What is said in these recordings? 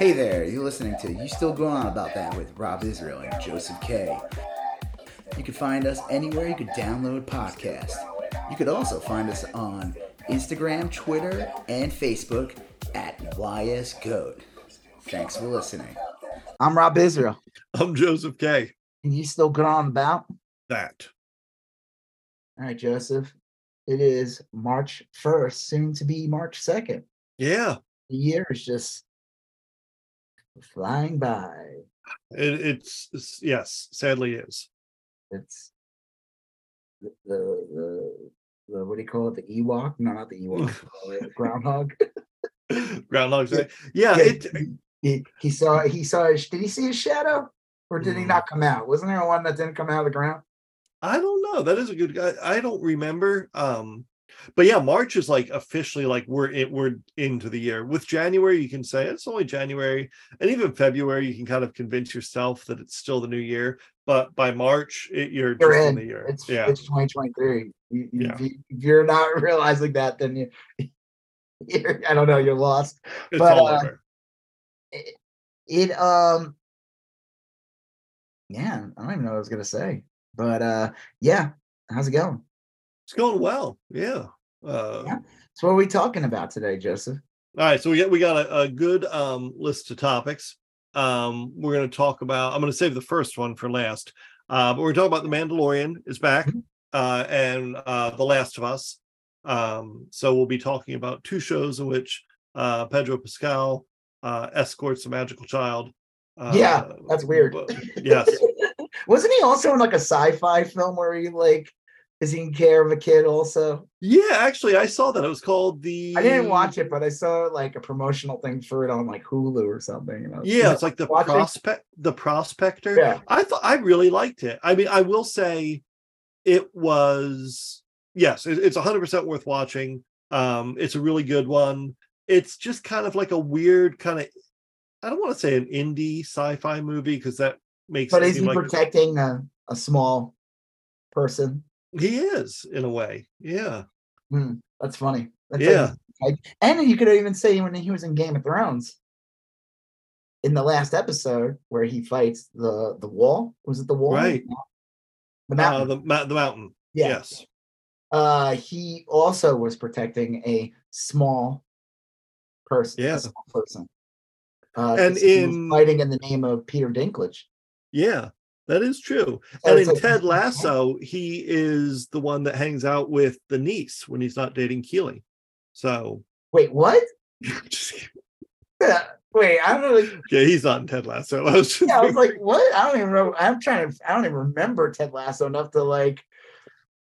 Hey there, you're listening to You Still Going On About That with Rob Israel and Joseph K. You can find us anywhere you could download podcasts. You could also find us on Instagram, Twitter, and Facebook at YSGoat. Thanks for listening. I'm Rob Israel. I'm Joseph K. And you still going on about that? All right, Joseph. It is March 1st, soon to be March 2nd. Yeah. The year is just flying by. It, it's, it's, yes, sadly is. It's the, the, the what do you call it? The Ewok? No, not the Ewok. groundhog. Groundhog. Yeah, yeah it, he, he saw he saw his, did he see his shadow or did he mm. not come out? Wasn't there one that didn't come out of the ground? I don't know. That is a good guy. I don't remember. Um, but yeah, March is like officially like we're in, we're into the year. With January, you can say it's only January, and even February, you can kind of convince yourself that it's still the new year. But by March, it, you're, you're in. the year. It's yeah. it's 2023. You, yeah. if, you, if you're not realizing that, then you're I don't know, you're lost. It's but, all uh, over. It, it um, yeah, I don't even know what I was gonna say. But uh, yeah, how's it going? It's going well. Yeah. Uh, yeah. So what are we talking about today, Joseph? All right, so we got we got a, a good um, list of topics. Um, we're going to talk about. I'm going to save the first one for last, uh, but we're talking about the Mandalorian is back, mm-hmm. uh, and uh, The Last of Us. Um, so we'll be talking about two shows in which uh, Pedro Pascal uh, escorts a magical child. Uh, yeah, that's weird. yes, Wasn't he also in like a sci-fi film where he like is taking care of a kid also? Yeah, actually, I saw that. It was called the. I didn't watch it, but I saw like a promotional thing for it on like Hulu or something. Yeah, it's like the prospect, the prospector. Yeah, I thought I really liked it. I mean, I will say, it was yes, it, it's hundred percent worth watching. Um, it's a really good one. It's just kind of like a weird kind of. I don't want to say an indie sci-fi movie because that makes. But is he like protecting a, a small person? He is in a way. Yeah. Hmm, that's funny. That's yeah. Like, and you could even say when he was in Game of Thrones, in the last episode where he fights the the wall, was it the wall? Right. The mountain. Uh, the, the mountain. Yeah. Yes. Uh, he also was protecting a small person. Yeah. small person. Uh, and in fighting in the name of Peter Dinklage. Yeah, that is true. And in Ted Lasso, he is the one that hangs out with the niece when he's not dating Keely. So wait, what? wait, I don't know. Yeah, he's on Ted Lasso. I was yeah, I was like, what? I don't even know. I'm trying to. I don't even remember Ted Lasso enough to like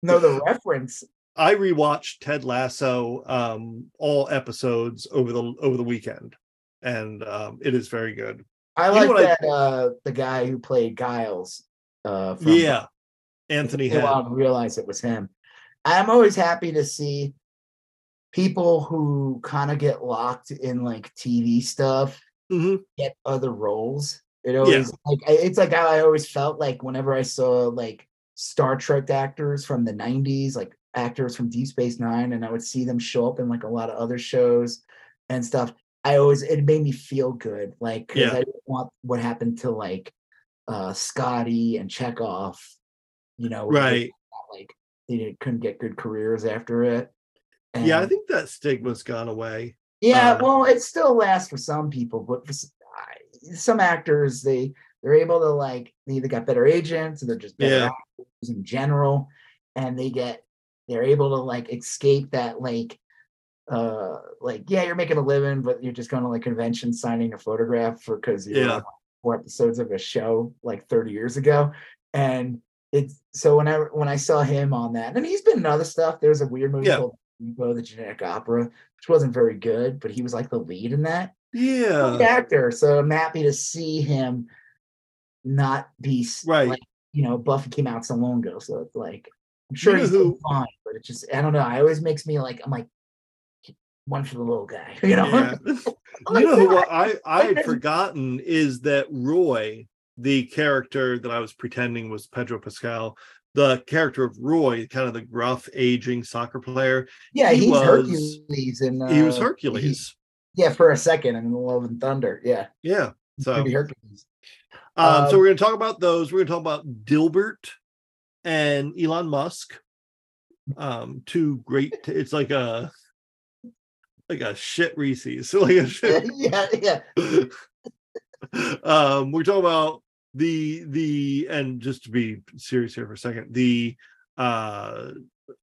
know the reference. I rewatched Ted Lasso um all episodes over the over the weekend, and um it is very good. I like that I, uh the guy who played Giles. Uh from, yeah, Anthony. I didn't realize it was him. I'm always happy to see people who kind of get locked in like TV stuff mm-hmm. get other roles. It always yeah. like it's like how I always felt like whenever I saw like Star Trek actors from the 90s, like actors from Deep Space Nine, and I would see them show up in like a lot of other shows and stuff. I always it made me feel good, like yeah. I didn't want what happened to like uh Scotty and Chekov, you know, right? like they couldn't get good careers after it. And, yeah, I think that stigma's gone away. Yeah, um, well, it still lasts for some people, but for some actors, they they're able to like they either got better agents or they're just better yeah. actors in general, and they get they're able to like escape that like uh like yeah you're making a living but you're just going to like convention signing a photograph for because you're yeah. four episodes of a show like 30 years ago and it's so whenever when i saw him on that and he's been in other stuff there's a weird movie yeah. called the genetic opera which wasn't very good but he was like the lead in that yeah actor so i'm happy to see him not be right like, you know buffy came out so long ago so it's like i'm sure you he's who, fine but it just i don't know it always makes me like i'm like one for the little guy. You know, yeah. you know what I I had forgotten is that Roy, the character that I was pretending was Pedro Pascal, the character of Roy, kind of the gruff, aging soccer player. Yeah, he he's was, Hercules, and uh, he was Hercules. Yeah, for a second in Love and Thunder. Yeah. Yeah. So Maybe Hercules. Um, so Um, we're going to talk about those. We're going to talk about Dilbert and Elon Musk. Um, two great. It's like a like a shit Reese's. So like a shit. yeah, yeah. um, we're talking about the the and just to be serious here for a second, the uh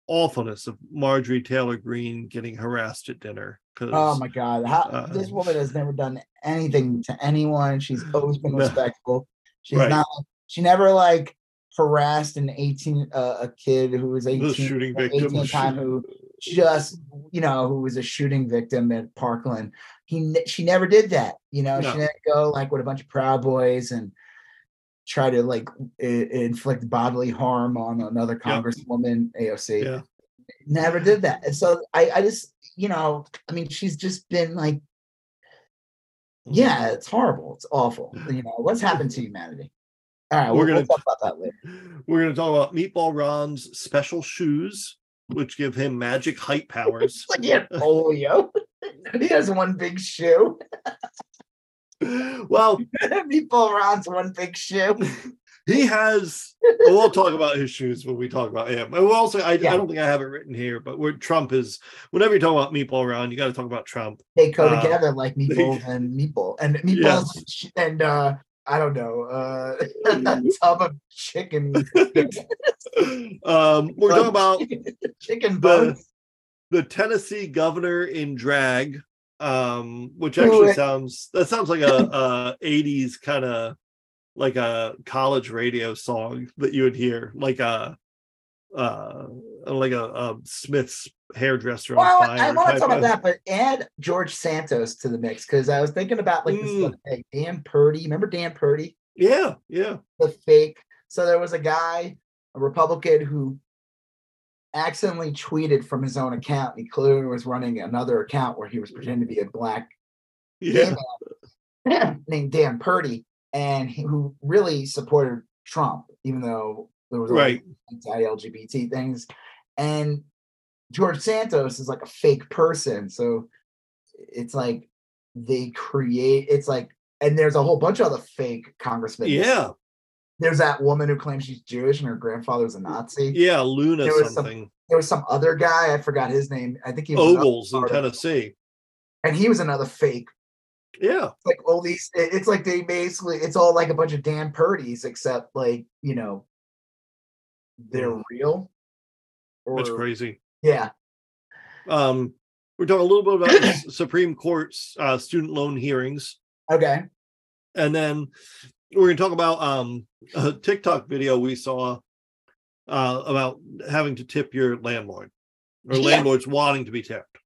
awfulness of Marjorie Taylor Greene getting harassed at dinner. Because Oh my god. How, Uh, this woman has never done anything to anyone. She's always been respectful. She's Right. not she never like harassed an 18 uh, a kid who was 18 the shooting victim. 18 time who just you know who was a shooting victim at Parkland. He she never did that. You know, No. she didn't go like with a bunch of proud boys and try to like inflict bodily harm on another congresswoman AOC. Yeah. Never did that. And so I I just you know, I mean she's just been like mm-hmm. yeah, it's horrible. It's awful. You know, what's happened to humanity? All right, We're we're gonna- we'll talk about that later. We're to talk about Meatball Ron's special shoes, which give him magic height powers. Like he had polio. he has one big shoe. well, Meatball Ron's one big shoe. he has. We'll talk about his shoes when we talk about him. And we'll also, I, Yeah. I don't think I have it written here, but where Trump is, whenever you talk about Meatball Ron, you got to talk about Trump. They go Uh, together like meatballs and meatball and meatballs and uh I don't know, uh a tub of chicken. um, we're talking about chicken the bones. the Tennessee governor in drag, um, which actually sounds that sounds like a, a 80s kind of like a college radio song that you would hear, like a uh like a, a Smith's hairdresser on Well, fire. I want to talk about of- that, but add George Santos to the mix because I was thinking about like Mm. other day, Dan Purdy. Remember Dan Purdy? Yeah, yeah. the fake. So there was a guy, a Republican, who accidentally tweeted from his own account. And he clearly was running another account where he was pretending to be a black Yeah. man named Dan Purdy, and he, who really supported Trump, even though there was Right. anti-LGBT things. And George Santos is like a fake person, so it's like they create. It's like, and there's a whole bunch of other fake congressmen. Yeah. There's that woman who claims she's Jewish and her grandfather was a Nazi. Yeah. Luna There was some- something. There was some other guy, I forgot his name. I think he was Ogles in Tennessee. and he was another fake. Yeah. Like all these, it's like they basically, it's all like a bunch of Dan Purdy's, except like you know, they're Mm. real. That's crazy. Yeah, Um, we're talking a little bit about the Supreme Court's uh, student loan hearings. okay. and then we're going to talk about um a TikTok video we saw uh about having to tip your landlord or Yeah. landlords wanting to be tipped,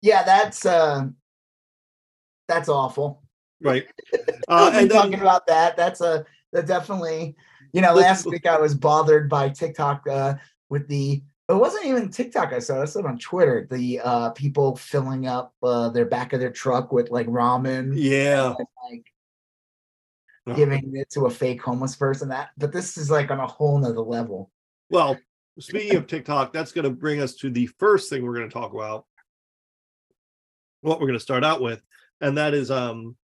Yeah, that's uh that's awful. right? Uh, and talking about that. That's a that definitely, you know, last week I was bothered by TikTok uh with the it wasn't even TikTok I saw, I saw it on Twitter, the uh people filling up uh their back of their truck with like ramen. yeah, and, like giving it to a fake homeless person. That but this is like on a whole nother level. well, speaking of TikTok, that's going to bring us to the first thing we're going to talk about. What we're going to start out with, and that is um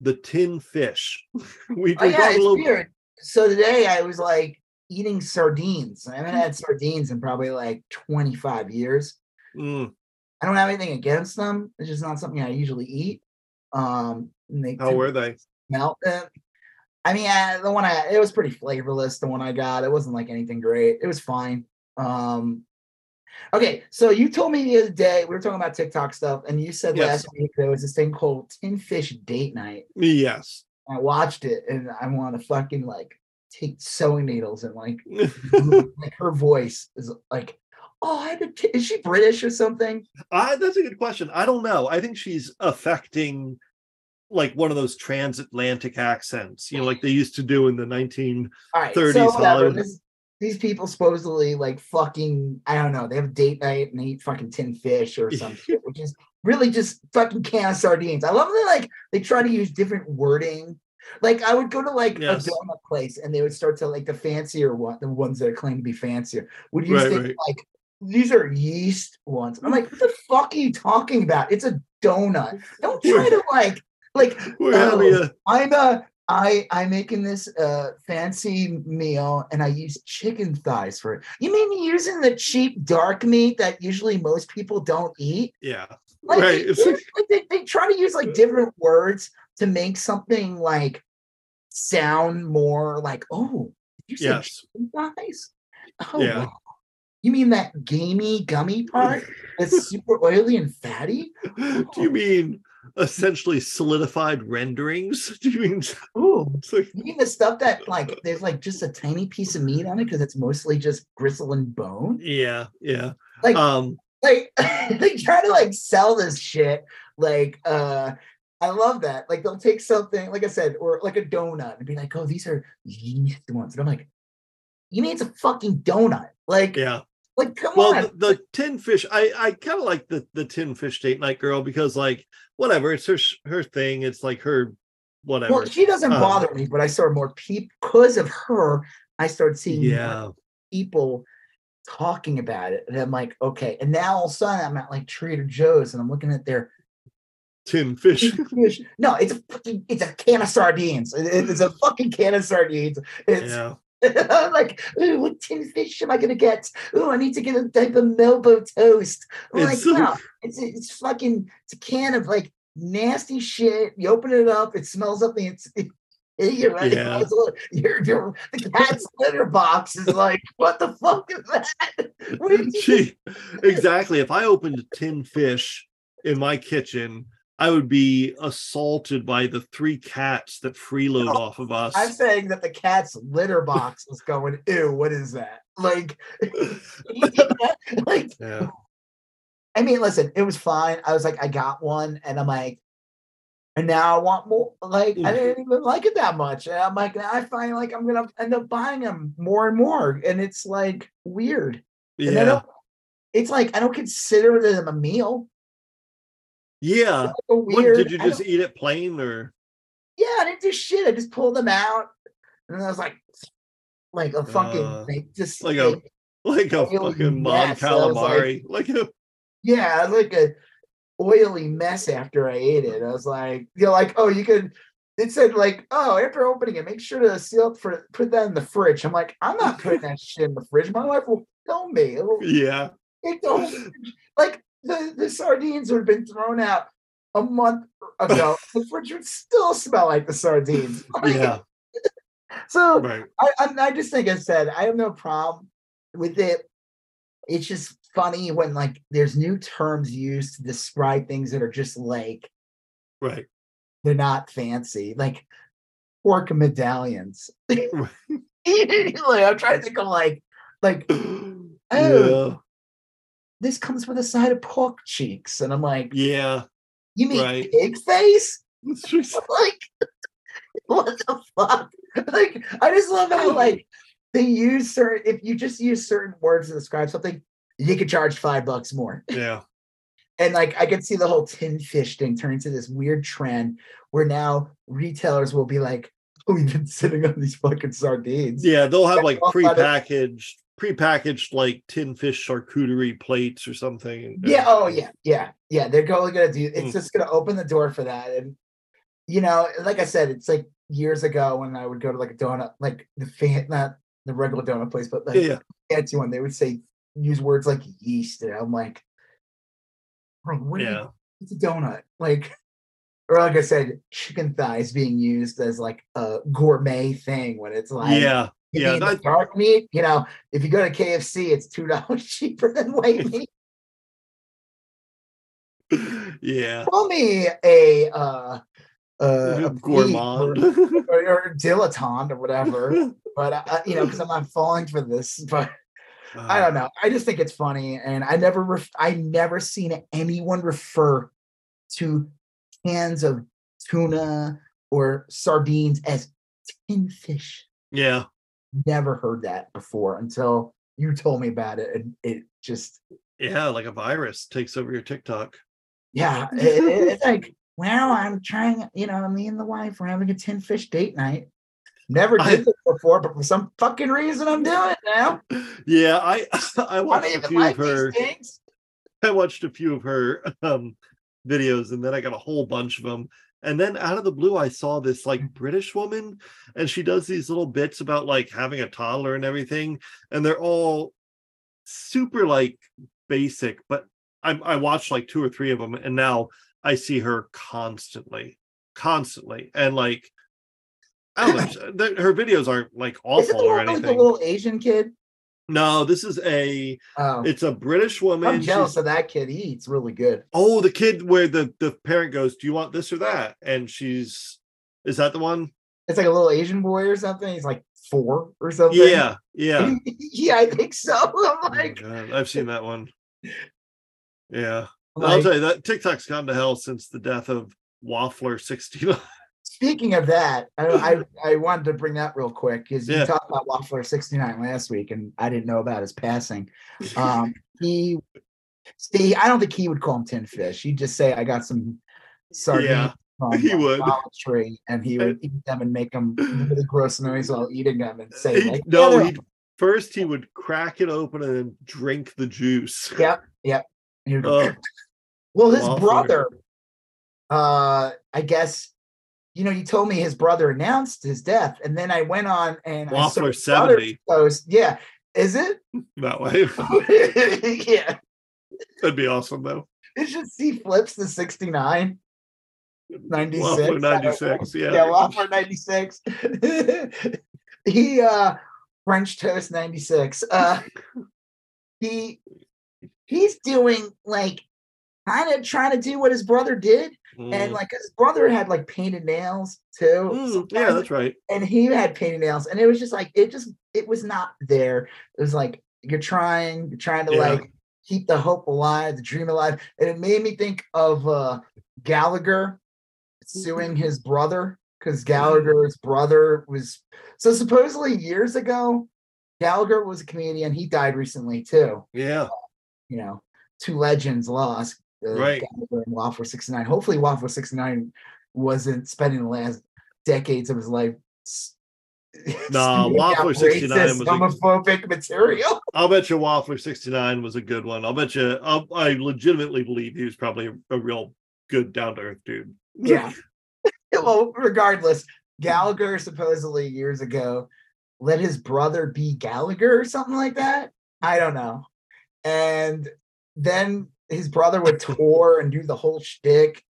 the tin fish. we Oh we yeah, a it's little weird. So today I was like eating sardines. I haven't had sardines in probably like 25 years. Mm, I don't have anything against them. It's just not something I usually eat. Um, and they how were they? uh, I mean, I, the one I it was pretty flavorless. The one I got, it wasn't like anything great. It was fine. Um, okay, so you told me the other day we were talking about TikTok stuff, and you said Yes. last week there was this thing called Tin Fish Date Night. Yes. I watched it, and I want to fucking like take sewing needles and like like her voice is like, oh, I t- is she British or something? I, that's a good question. I don't know. I think she's affecting like one of those transatlantic accents, you know, like they used to do in the 19. All right, so This, these people supposedly like fucking, I don't know, they have date night and eat fucking tin fish or some shit, which is really just fucking can of sardines. I love that like they try to use different wording. Like I would go to like Yes. a donut place and they would start to like the fancier one, the ones that claim to be fancier, would use Right, things right. like these are yeast ones. I'm like, what the fuck are you talking about? It's a donut. Don't try to like like oh, I'm a I I'm making this uh fancy meal and I use chicken thighs for it. You mean using the cheap dark meat that usually most people don't eat? yeah. Like, Right, they, it's like- like, they, they try to use like different words to make something like sound more like, oh, did you say Yes. thighs? Oh, Yeah. wow. You mean that gamey gummy part that's super oily and fatty? Do you mean essentially solidified renderings? Do you mean it's like, you mean the stuff that like there's like just a tiny piece of meat on it because it's mostly just gristle and bone? yeah, yeah. Like, Um like they try to like sell this shit like uh i love that like they'll take something like i said or like a donut and be like oh these are yeast ones and i'm like you mean it's a fucking donut like yeah. like come Well, on the, the tin fish, I I kind of like the the tin fish date night girl because like whatever, it's her her thing. It's like her whatever. well she doesn't um, bother me but i saw more people because of her i started seeing yeah, people talking about it and i'm like okay and now all of a sudden i'm at like trader joe's and i'm looking at their tin fish. fish. No, it's a fucking it's a can of sardines. It's a fucking can of sardines. It's yeah, I'm like, ooh, what tin fish am I gonna get? Ooh, I need to get a type of Melba toast. I'm like, It's- no, it's it's fucking it's a can of like nasty shit. You open it up, it smells up the it's you're right. Yeah. Your, your the cat's litter box is like, what the fuck is that? Gee, exactly. If I opened a tin fish in my kitchen, I would be assaulted by the three cats that freeload No, off of us. I'm saying that the cat's litter box is going, ew, what is that? Like, like, yeah, I mean, listen, it was fine. I was like, I got one, and I'm like, and now I want more. Like, I didn't even like it that much. And I'm like, I find like I'm gonna end up buying them more and more, and it's like weird. Yeah, it's like I don't consider them a meal. yeah. Like a What weird. did you just eat it plain or? yeah, I didn't do shit. I just pulled them out, and I was like, like a fucking Uh, like just like a- Like a fucking mon mess. I was like- like a Yeah, like a oily mess after I ate it. I was like, you're like, oh, you could. It said like, oh, after opening it, make sure to seal up for put that in the fridge. I'm like, I'm not putting that shit in the fridge. My wife will kill me. It'll yeah, whole fridge. Like the, the sardines would have been thrown out a month ago. the fridge would still smell like the sardines. Yeah, So right. I, I, I just think I said I have no problem with it. It's just funny when like there's new terms used to describe things that are just like Right. they're not fancy, like pork medallions. like, I'm trying to think of like like oh, yeah, this comes with a side of pork cheeks, and I'm like, yeah. you mean right. pig face? Like what the fuck like i just love how like they use certain if you just use certain words to describe something you could charge five bucks more yeah, and like i could see the whole tin fish thing turn into this weird trend where now retailers will be like oh we've been sitting on these fucking sardines yeah. They'll have like Well, but it- prepackaged, prepackaged like tin fish charcuterie plates or something. yeah oh yeah yeah yeah they're going gonna do it's Mm. just gonna open the door for that and you know like i said it's like years ago when i would go to like a donut like the fan not the regular donut place but like yeah. fancy one they would say use words like yeast and i'm like like what do you- it's a donut like or like i said chicken thighs being used as like a gourmet thing when it's like yeah, yeah, that- dark meat you know if you go to kfc it's two dollars cheaper than white meat yeah. call me a uh uh, a Gourmand. or, or, or dilettante or whatever, but uh, you know, because I'm not falling for this. But I Uh, don't know. I just think it's funny, and I never, ref- I never seen anyone refer to cans of tuna or sardines as tin fish. Yeah, Never heard that before until you told me about it, and it just, yeah. Like a virus takes over your TikTok. yeah, it- it- it's like, well, I'm trying. You know, me and the wife we're having a tin fish date night. Never I- did this before, but for some fucking reason, I'm doing it now. Yeah, I I I watched don't a few like of her. things. I watched a few of her um videos, and then I got a whole bunch of them. And then out of the blue, I saw this like British woman, and she does these little bits about like having a toddler and everything, and they're all super like basic. But I, I watched like two or three of them, and now I see her constantly, constantly, and like Know, her videos aren't like awful or anything. The little Asian kid. No, this is a. Oh. It's a British woman. I'm jealous She's, of that kid. He eats really good. Oh, the kid where the the parent goes, "Do you want this or that?" And she's, is that the one? It's like a little Asian boy or something. He's like four or something. Yeah, yeah, yeah. I think so. I'm oh like, oh I've seen that one. Yeah, like, I'll tell you that TikTok's gone to hell since the death of Waffler sixty nine. Speaking of that, I, I, I wanted to bring that real quick because yeah. you talked about Waffler 69 last week, and I didn't know about his passing. Um, he, see, I don't think he would call him tin fish. He'd just say, "I got some sardines." Yeah, from he would tree, and he would eat them and make them really gross noise while eating them, and say, like, "No." Yeah, first, he would crack it open and then drink the juice. Yep, yep. Uh, well, his Waffler. brother, uh, I guess you know, you told me his brother announced his death, and then I went on and Waffler seventy post. Yeah, is it that way? yeah, that'd be awesome though. It should see flips to 69. 96. Waffler 96, yeah. Yeah, Waffler 96. he uh French toast 96. Uh he he's doing like kind of trying to do what his brother did Mm. And like his brother had like painted nails too. Mm, yeah, that's right. And he had painted nails, and it was just like it just it was not there. It was like you're trying, you're trying to yeah. like keep the hope alive, the dream alive, and it made me think of uh Gallagher suing his brother because Gallagher's brother was so supposedly years ago. Gallagher was a comedian. He died recently too. Yeah. Uh, you know, two legends lost right. Waffle 69. Hopefully, Waffle 69 wasn't spending the last decades of his life. No, Waffler 69 was homophobic a, material. I'll bet you Waffler 69 was a good one. I'll bet you, I'll, i legitimately believe he was probably a, a real good, down to earth dude. Yeah. well, regardless, Gallagher supposedly years ago let his brother be Gallagher or something like that. I don't know. And then his brother would tour and do the whole shtick.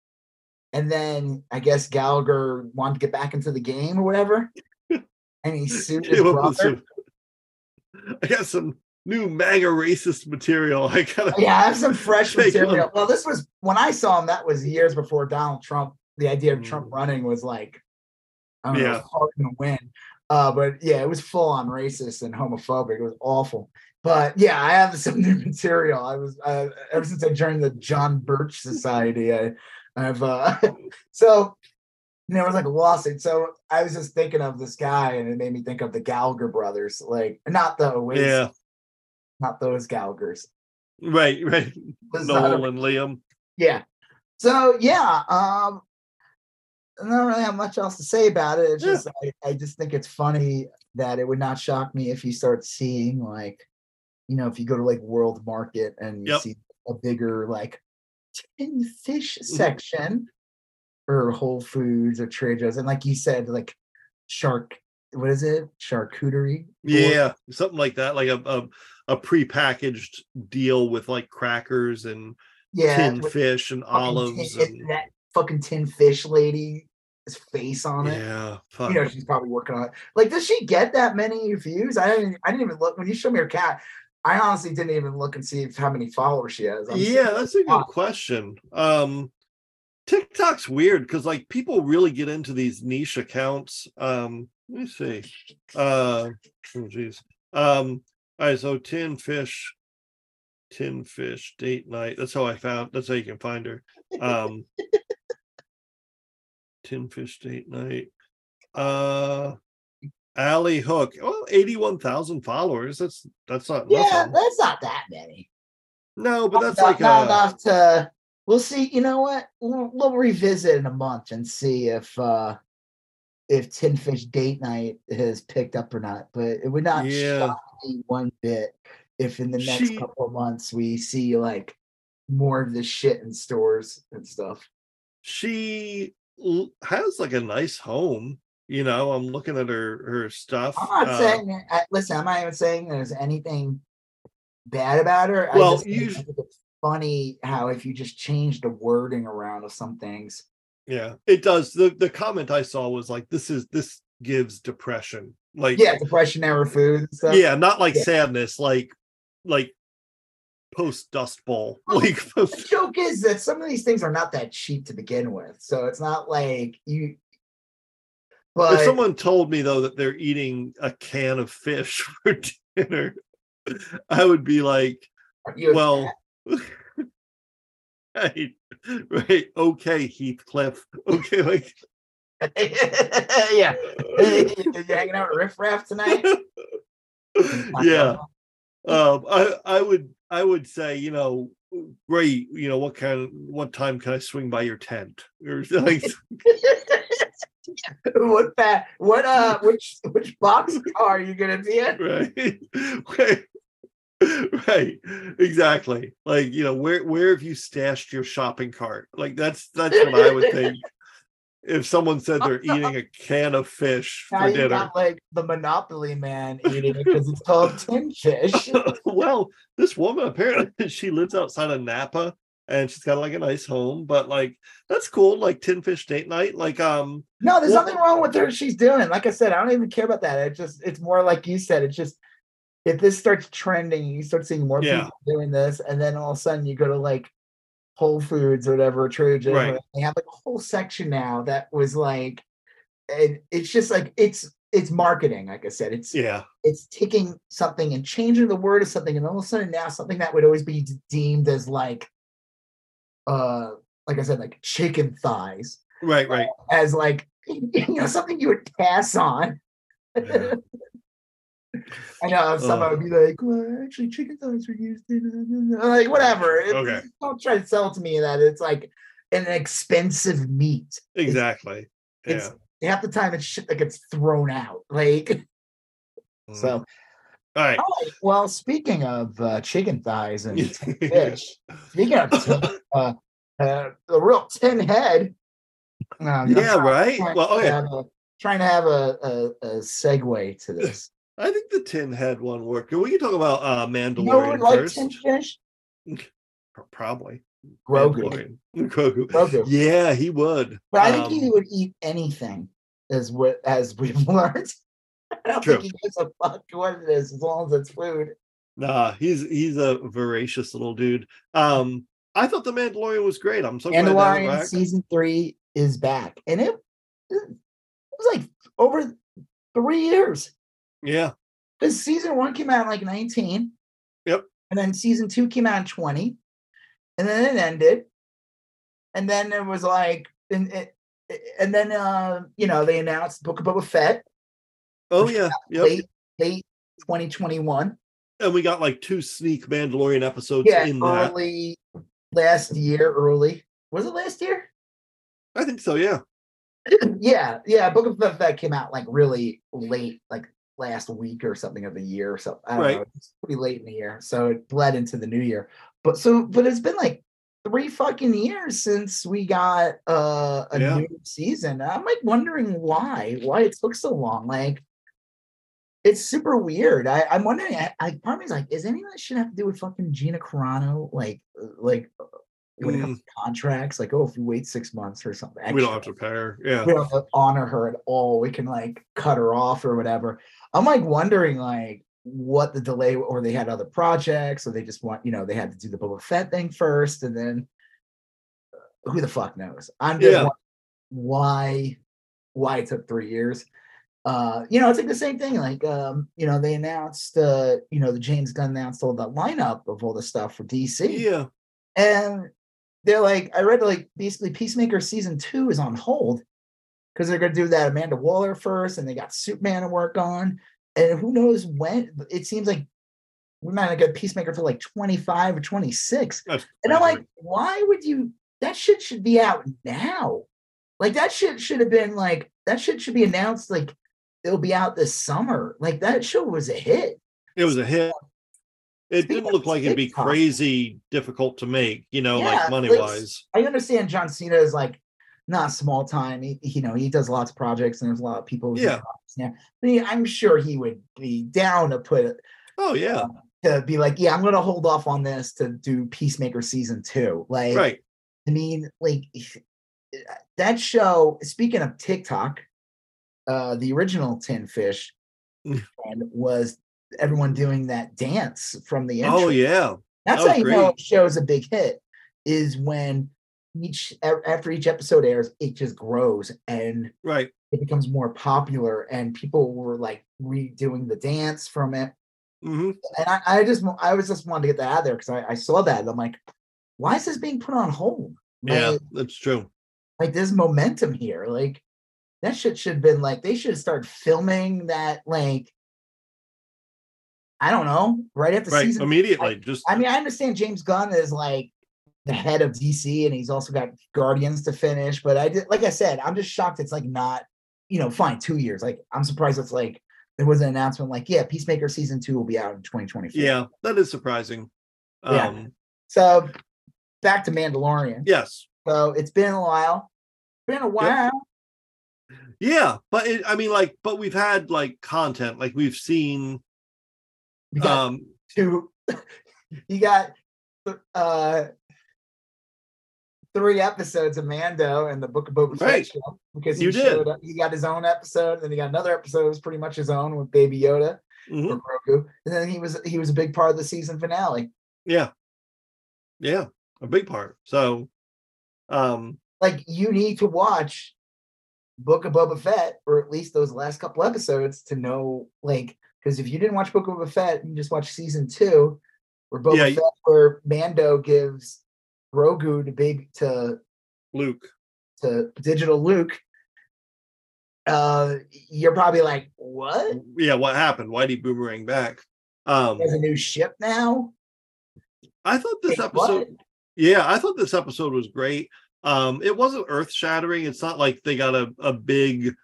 And then I guess Gallagher wanted to get back into the game or whatever. And he sued his brother. Some, I got some new MAGA racist material. I gotta Yeah, I have some fresh material. Well, this was when I saw him, that was years before Donald Trump. The idea of Trump mm. running was like I don't yeah. know, hard to win. Uh, but yeah, it was full on racist and homophobic. It was awful but yeah, I have some new material. I was uh, ever since I joined the John Birch Society. I, I've uh, so it was like a lawsuit. So I was just thinking of this guy, and it made me think of the Gallagher brothers, like not the Oasis, yeah, not those Gallaghers. Right, right. Noel and Liam. Yeah. So yeah, um, I don't really have much else to say about it. It's yeah. just I, I just think it's funny that it would not shock me if you start seeing like you know, if you go to like World Market and you yep. see a bigger like tin fish mm-hmm. section or Whole Foods or Trader Joe's, and like you said, like shark, what is it? Charcuterie? Yeah, or, something like that, like a a, a prepackaged deal with like crackers and yeah, tin fish and olives. Tin, and, that fucking tin fish lady face on it. Yeah, fuck. you know she's probably working on it. Like, does she get that many views? I didn't. I didn't even look when you show me her cat. I honestly didn't even look and see how many followers she has. I'm yeah, that's a good question. Um, TikTok's weird because like people really get into these niche accounts. Um, let me see. Uh, oh geez. Um, all right, so tin fish, tin fish date night. That's how I found. That's how you can find her. Um, tin fish date night. Uh, Ali Hook. Well, 81,000 followers. That's that's not Yeah, nothing. that's not that many. No, but that's not, like not a, enough to we'll see. You know what? We'll, we'll, revisit in a month and see if uh if Tinfish Date Night has picked up or not. But it would not yeah. shock me one bit if in the next she, couple of months we see like more of this shit in stores and stuff. She has like a nice home. You know, I'm looking at her her stuff. I'm not uh, saying. I, listen, I'm not even saying there's anything bad about her. Well, I just think usu- it's funny how if you just change the wording around of some things. Yeah, it does. The the comment I saw was like, this is this gives depression. Like Yeah, depression era food and stuff. yeah, not like Yeah. sadness, like like post dust bowl. Well, Like the joke is that some of these things are not that cheap to begin with. So it's not like you but if someone told me though that they're eating a can of fish for dinner, I would be like, well, right, right, okay, Heathcliff. Okay, like yeah. you hanging out with Riff Raff tonight? yeah. um i i would i would say you know great you know what kind what time can i swing by your tent or like what that what uh which which box car are you gonna be in? right. Right. Right. Exactly. Like you know where where have you stashed your shopping cart? Like that's that's what i would think if someone said they're eating a can of fish Now for dinner. got like the Monopoly man eating it because it's called tin fish. well, this woman apparently she lives outside of Napa and she's got like a nice home, but like that's cool, like tin fish date night. Like um No, there's Well- nothing wrong with her. She's doing. Like I said, I don't even care about that. It just it's more like you said. It's just if this starts trending, you start seeing more Yeah. people doing this, and then all of a sudden you go to like Whole Foods or whatever, Trader Joe's, Right. they have like a whole section now that was like, and it's just like it's it's marketing. Like I said, it's yeah, it's taking something and changing the word of something, and all of a sudden now something that would always be deemed as like, uh, like I said, like chicken thighs, right, right. as like you know something you would pass on. Yeah. I know someone Ugh. would be like, well, actually, chicken thighs were used in like whatever. Okay. Don't try to sell to me that it's like an expensive meat. Exactly. It's Yeah. half the time it's shit that gets thrown out. Like so. All right. Right. Well, speaking of uh, chicken thighs and fish, speaking of uh, uh, the real tin head. I'm yeah, trying- right. trying Well, to okay. have a- Trying to have a, a, a segue to this. I think the tin head one worked. We can talk about uh You know Mandalorian like first. tin fish? Probably. Grogu. Grogu. Grogu. Yeah, he would. But I think Um, he would eat anything, as what as we've learned. I don't True. think he gives a fuck what it is, as long as it's food. Nah, he's he's a voracious little dude. Um, I thought the Mandalorian was great. I'm so glad Mandalorian back. season three is back, and it, it was like over three years. Yeah, Because season one came out in like 19. Yep. And then season two came out in 20. And then it ended. And then it was like, and, it, and then, uh, you know, they announced Book of Boba Fett Oh yeah, yep. late, late 2021. And we got like two sneak Mandalorian episodes Yeah, in that. early last year, early. Was it last year? I think so. Yeah. yeah, yeah. Book of Boba Fett came out like really late, like last week or something of the year or something. I don't Right. know. It's pretty late in the year, so it bled into the new year. But so, but it's been like three fucking years since we got uh, a Yeah. new season. I'm like wondering why, why it took so long. Like, it's super weird. I, I'm wondering. I, I part of me is like, is any of this shit have to do with fucking Gina Carano? Like, uh, like. uh, When it comes to contracts, like, oh, if you wait six months or something, Mm. we don't have to pay her. Yeah. we don't honor her at all. We can like cut her off or whatever. I'm like wondering like what the delay or they had other projects or they just want you know they had to do the Boba Fett thing first and then uh, who the fuck knows? I'm just Yeah. why why it took three years. Uh, you know, it's like the same thing. Like, um, you know, they announced, uh, you know, the James Gunn announced all the lineup of all the stuff for DC Yeah. and they're like, I read like basically Peacemaker season two is on hold because they're gonna do that Amanda Waller first, and they got Superman to work on, and who knows when. It seems like we might not get Peacemaker till like twenty five or twenty six, and I'm like, why would you? That shit should be out now. Like that shit should have been like that shit should be announced like it'll be out this summer. Like that show was a hit. it was a hit. it Speaking didn't look like it'd be crazy difficult to make, you know, Yeah, like money wise. I understand John Cena is like not small time. He, you know, he does lots of projects and there's a lot of people. Yeah. now. But he- I'm sure he would be down to put it Oh yeah, uh, to be like, yeah, I'm gonna hold off on this to do Peacemaker season two. Like, right. I mean, like that show. Speaking of TikTok, uh, the original Tin Fish Mm. and was everyone doing that dance from the intro. Oh yeah, That's that how you know great. a show's a big hit. Is when each after each episode airs, it just grows and right. it becomes more popular, and people were like redoing the dance from it. hmm And I, I just I was just wanted to get that out there because I, I saw that and I'm like, why is this being put on hold? Yeah, that's true. like there's momentum here. Like that shit should have been like they should have started filming that like I don't know right after Right, season immediately. just I mean, I understand James Gunn is like the head of DC and he's also got Guardians to finish, but I did like I said, I'm just shocked it's like not, you know, fine, two years. Like I'm surprised it's like there was an announcement like, yeah, Peacemaker season two will be out in 2024. yeah, that is surprising. Yeah. Um, So back to Mandalorian. yes, So it's been a while. Been a while. Yeah, but it, I mean, like, but we've had like content, like we've seen. We got Um, two you got uh three episodes of Mando and the Book of Boba Fett show because he You did. showed up. He got his own episode, and then he got another episode that was pretty much his own with Baby Yoda mhm, or Grogu, and then he was he was a big part of the season finale. Yeah, yeah, a big part. So, um, Like you need to watch Book of Boba Fett or at least those last couple episodes to know like because if you didn't watch Book of Boba Fett, you just watch season two where Boba Yeah, Fett where Mando gives Grogu to baby to Luke. to digital Luke, uh, you're probably like, what? Yeah, what happened? Why'd he boomerang back? Um, There's a new ship now. I thought this Wait, episode. what? Yeah, I thought this episode was great. Um, it wasn't earth shattering. It's not like they got a, a big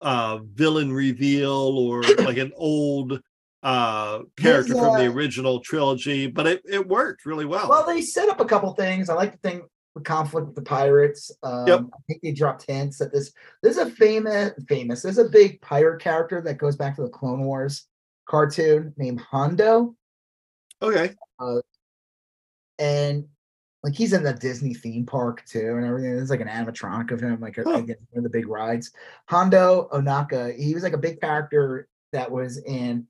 uh villain reveal or like an old uh character from the uh, original trilogy, but it, it worked really well. Well, they set up a couple things. I like the thing the conflict with the pirates. Um, Yep. I think they dropped hints that this there's a famous famous there's a big pirate character that goes back to the Clone Wars cartoon named Hondo, okay. Uh, and like he's in the Disney theme park too, and everything. There's like an animatronic of him, like a, Huh. again, one of the big rides. Hondo Ohnaka, he was like a big character that was in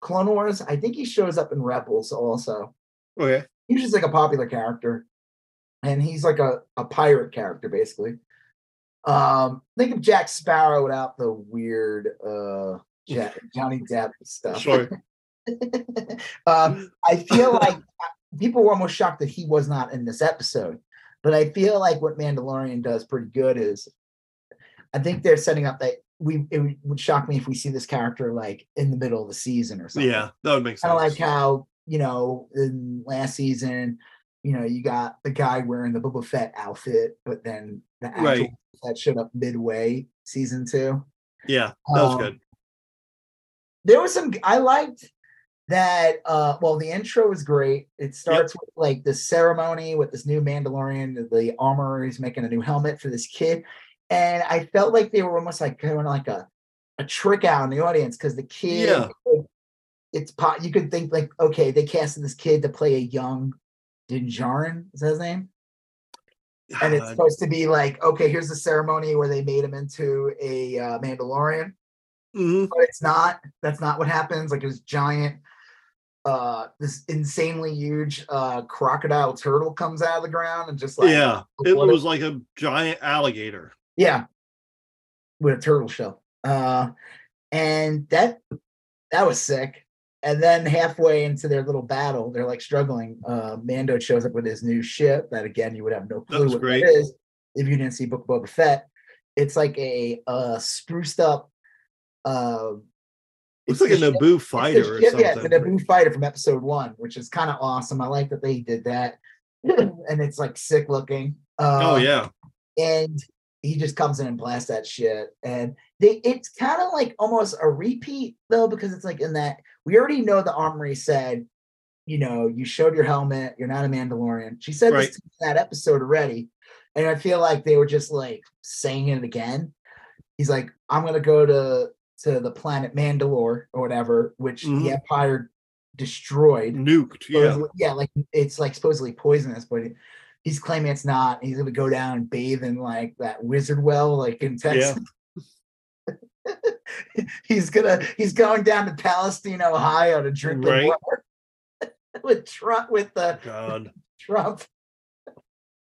Clone Wars. I think he shows up in Rebels also. Okay. He's just like a popular character, and he's like a, a pirate character basically. Um, think of Jack Sparrow without the weird uh Jack, Johnny Depp stuff. Sure. um, I feel like people were almost shocked that he was not in this episode, but I feel like what Mandalorian does pretty good is I think they're setting up that we it would- shock me if we see this character like in the middle of the season or something. Yeah, that would make sense. Kind of like how, you know, in last season, you know, you got the guy wearing the Boba Fett outfit, but then the actual Right. Fett showed up midway season two yeah, that was um, good. there was some i liked that uh well the intro was great it starts with like the ceremony with this new mandalorian the, armorer is making a new helmet for this kid and i felt like they were almost like kind of like a a trick out in the audience because the kid Yeah. it's pot you could think like okay they casted this kid to play a young Din Djarin, is that his name? And it's supposed to be like, okay, here's the ceremony where they made him into a uh, Mandalorian mhm. but it's not. That's not what happens. Like it was giant, uh, this insanely huge uh crocodile turtle comes out of the ground and just like yeah, it was like a giant alligator. yeah, with a turtle shell. Uh, and that that was sick. And then halfway into their little battle, they're like struggling. Uh, Mando shows up with his new ship that again you would have no clue what great. that is if you didn't see Book of Boba Fett. It's like a uh spruced up. Uh, Looks it's like a ship- Naboo the fighter or ship- Yeah, the. Naboo fighter from episode one, which is kind of awesome. I like that they did that, and it's like sick looking. oh Uh, yeah, and he just comes in and blasts that shit. And they, it's kind of like almost a repeat though, because it's like in that we already know the Armorer said you know, you showed your helmet, you're not a Mandalorian. She said Right. this in that episode already. And I feel like they were just like saying it again. He's like, I'm gonna go to to the planet Mandalore or whatever, which Mhm. the Empire destroyed. Nuked. Yeah. Yeah, like it's like supposedly poisonous, but he's claiming it's not. He's gonna go down and bathe in like that wizard well, like in Texas. he's gonna he's going down to Palestine, Ohio to drink the Right. water with Trump with the God. Trump.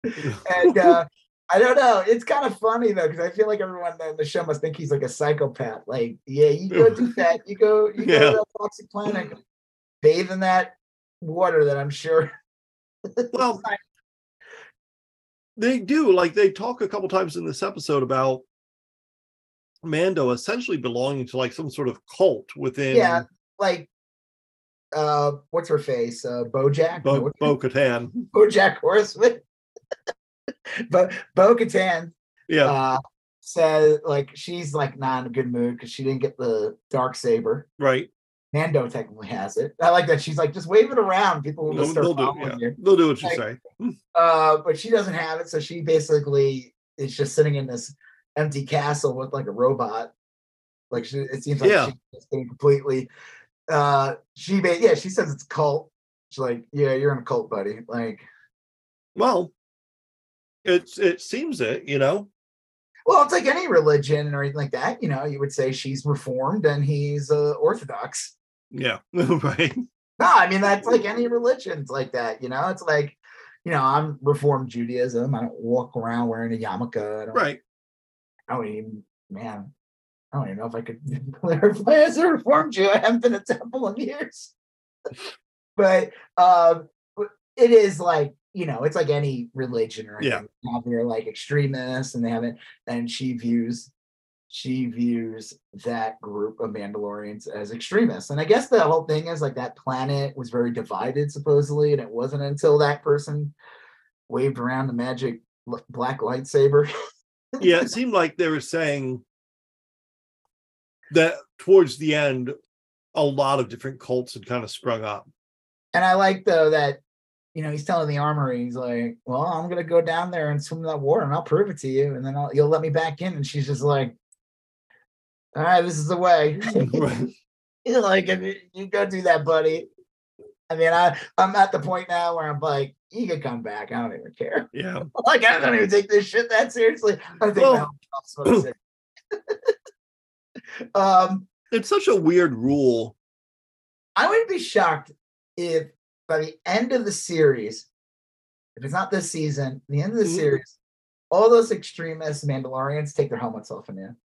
And uh I don't know. It's kind of funny though, because I feel like everyone in the show must think he's like a psychopath. Like, yeah, you go do that. You go, you go to that toxic planet, bathe in that water that I'm sure. Well, they do like they talk a couple times in this episode about Mando essentially belonging to like some sort of cult within Yeah. like uh what's her face? Uh Bojack? Bo Bo Katan. Bojack Horseman. but Bo Katan Yeah, uh says like she's like not in a good mood because she didn't get the dark saber. right. Mando technically has it. I like that she's like just wave it around. People will They'll, just start they'll do yeah. you. They'll do what you Like- say. Uh, but she doesn't have it, so she basically is just sitting in this empty castle with like a robot. Like she, it seems like Yeah. she's completely. Uh, she ba- yeah, she says it's cult. She's like, yeah, you're in a cult, buddy. Like, Well, it's it seems it, you know. well, it's like any religion or anything like that. You know, you would say she's reformed and he's uh, orthodox. Yeah, right. No, I mean that's like any religion. It's like that. You know, it's like, you know, I'm reformed Judaism. I don't walk around wearing a yarmulke. I Right. I don't even, man, I don't even know if I could clarify as a reformed Jew. I haven't been to temple in years. but um, but it is like, you know, it's like any religion or Yeah. anything. You have your like extremists and they have it, and she views she views that group of Mandalorians as extremists. And I guess the whole thing is like that planet was very divided, supposedly, and it wasn't until that person waved around the magic black lightsaber. Yeah, it seemed like they were saying that towards the end, a lot of different cults had kind of sprung up. And I like though that you know he's telling the Armorer, he's like, "Well, I'm gonna go down there and swim in that water, and I'll prove it to you, and then I'll, you'll let me back in." And she's just like, "All right, this is the way." You're like, "If you, you go do that, buddy." I mean, I I'm at the point now where I'm like, "You can come back. I don't even care. Yeah. Like, I don't even take this shit that seriously. I think Well- my helmet off is what um. It's such a weird rule. I wouldn't be shocked if by the end of the series, if it's not this season, the end of the Mhm. series, all those extremist Mandalorians take their helmets off in the end.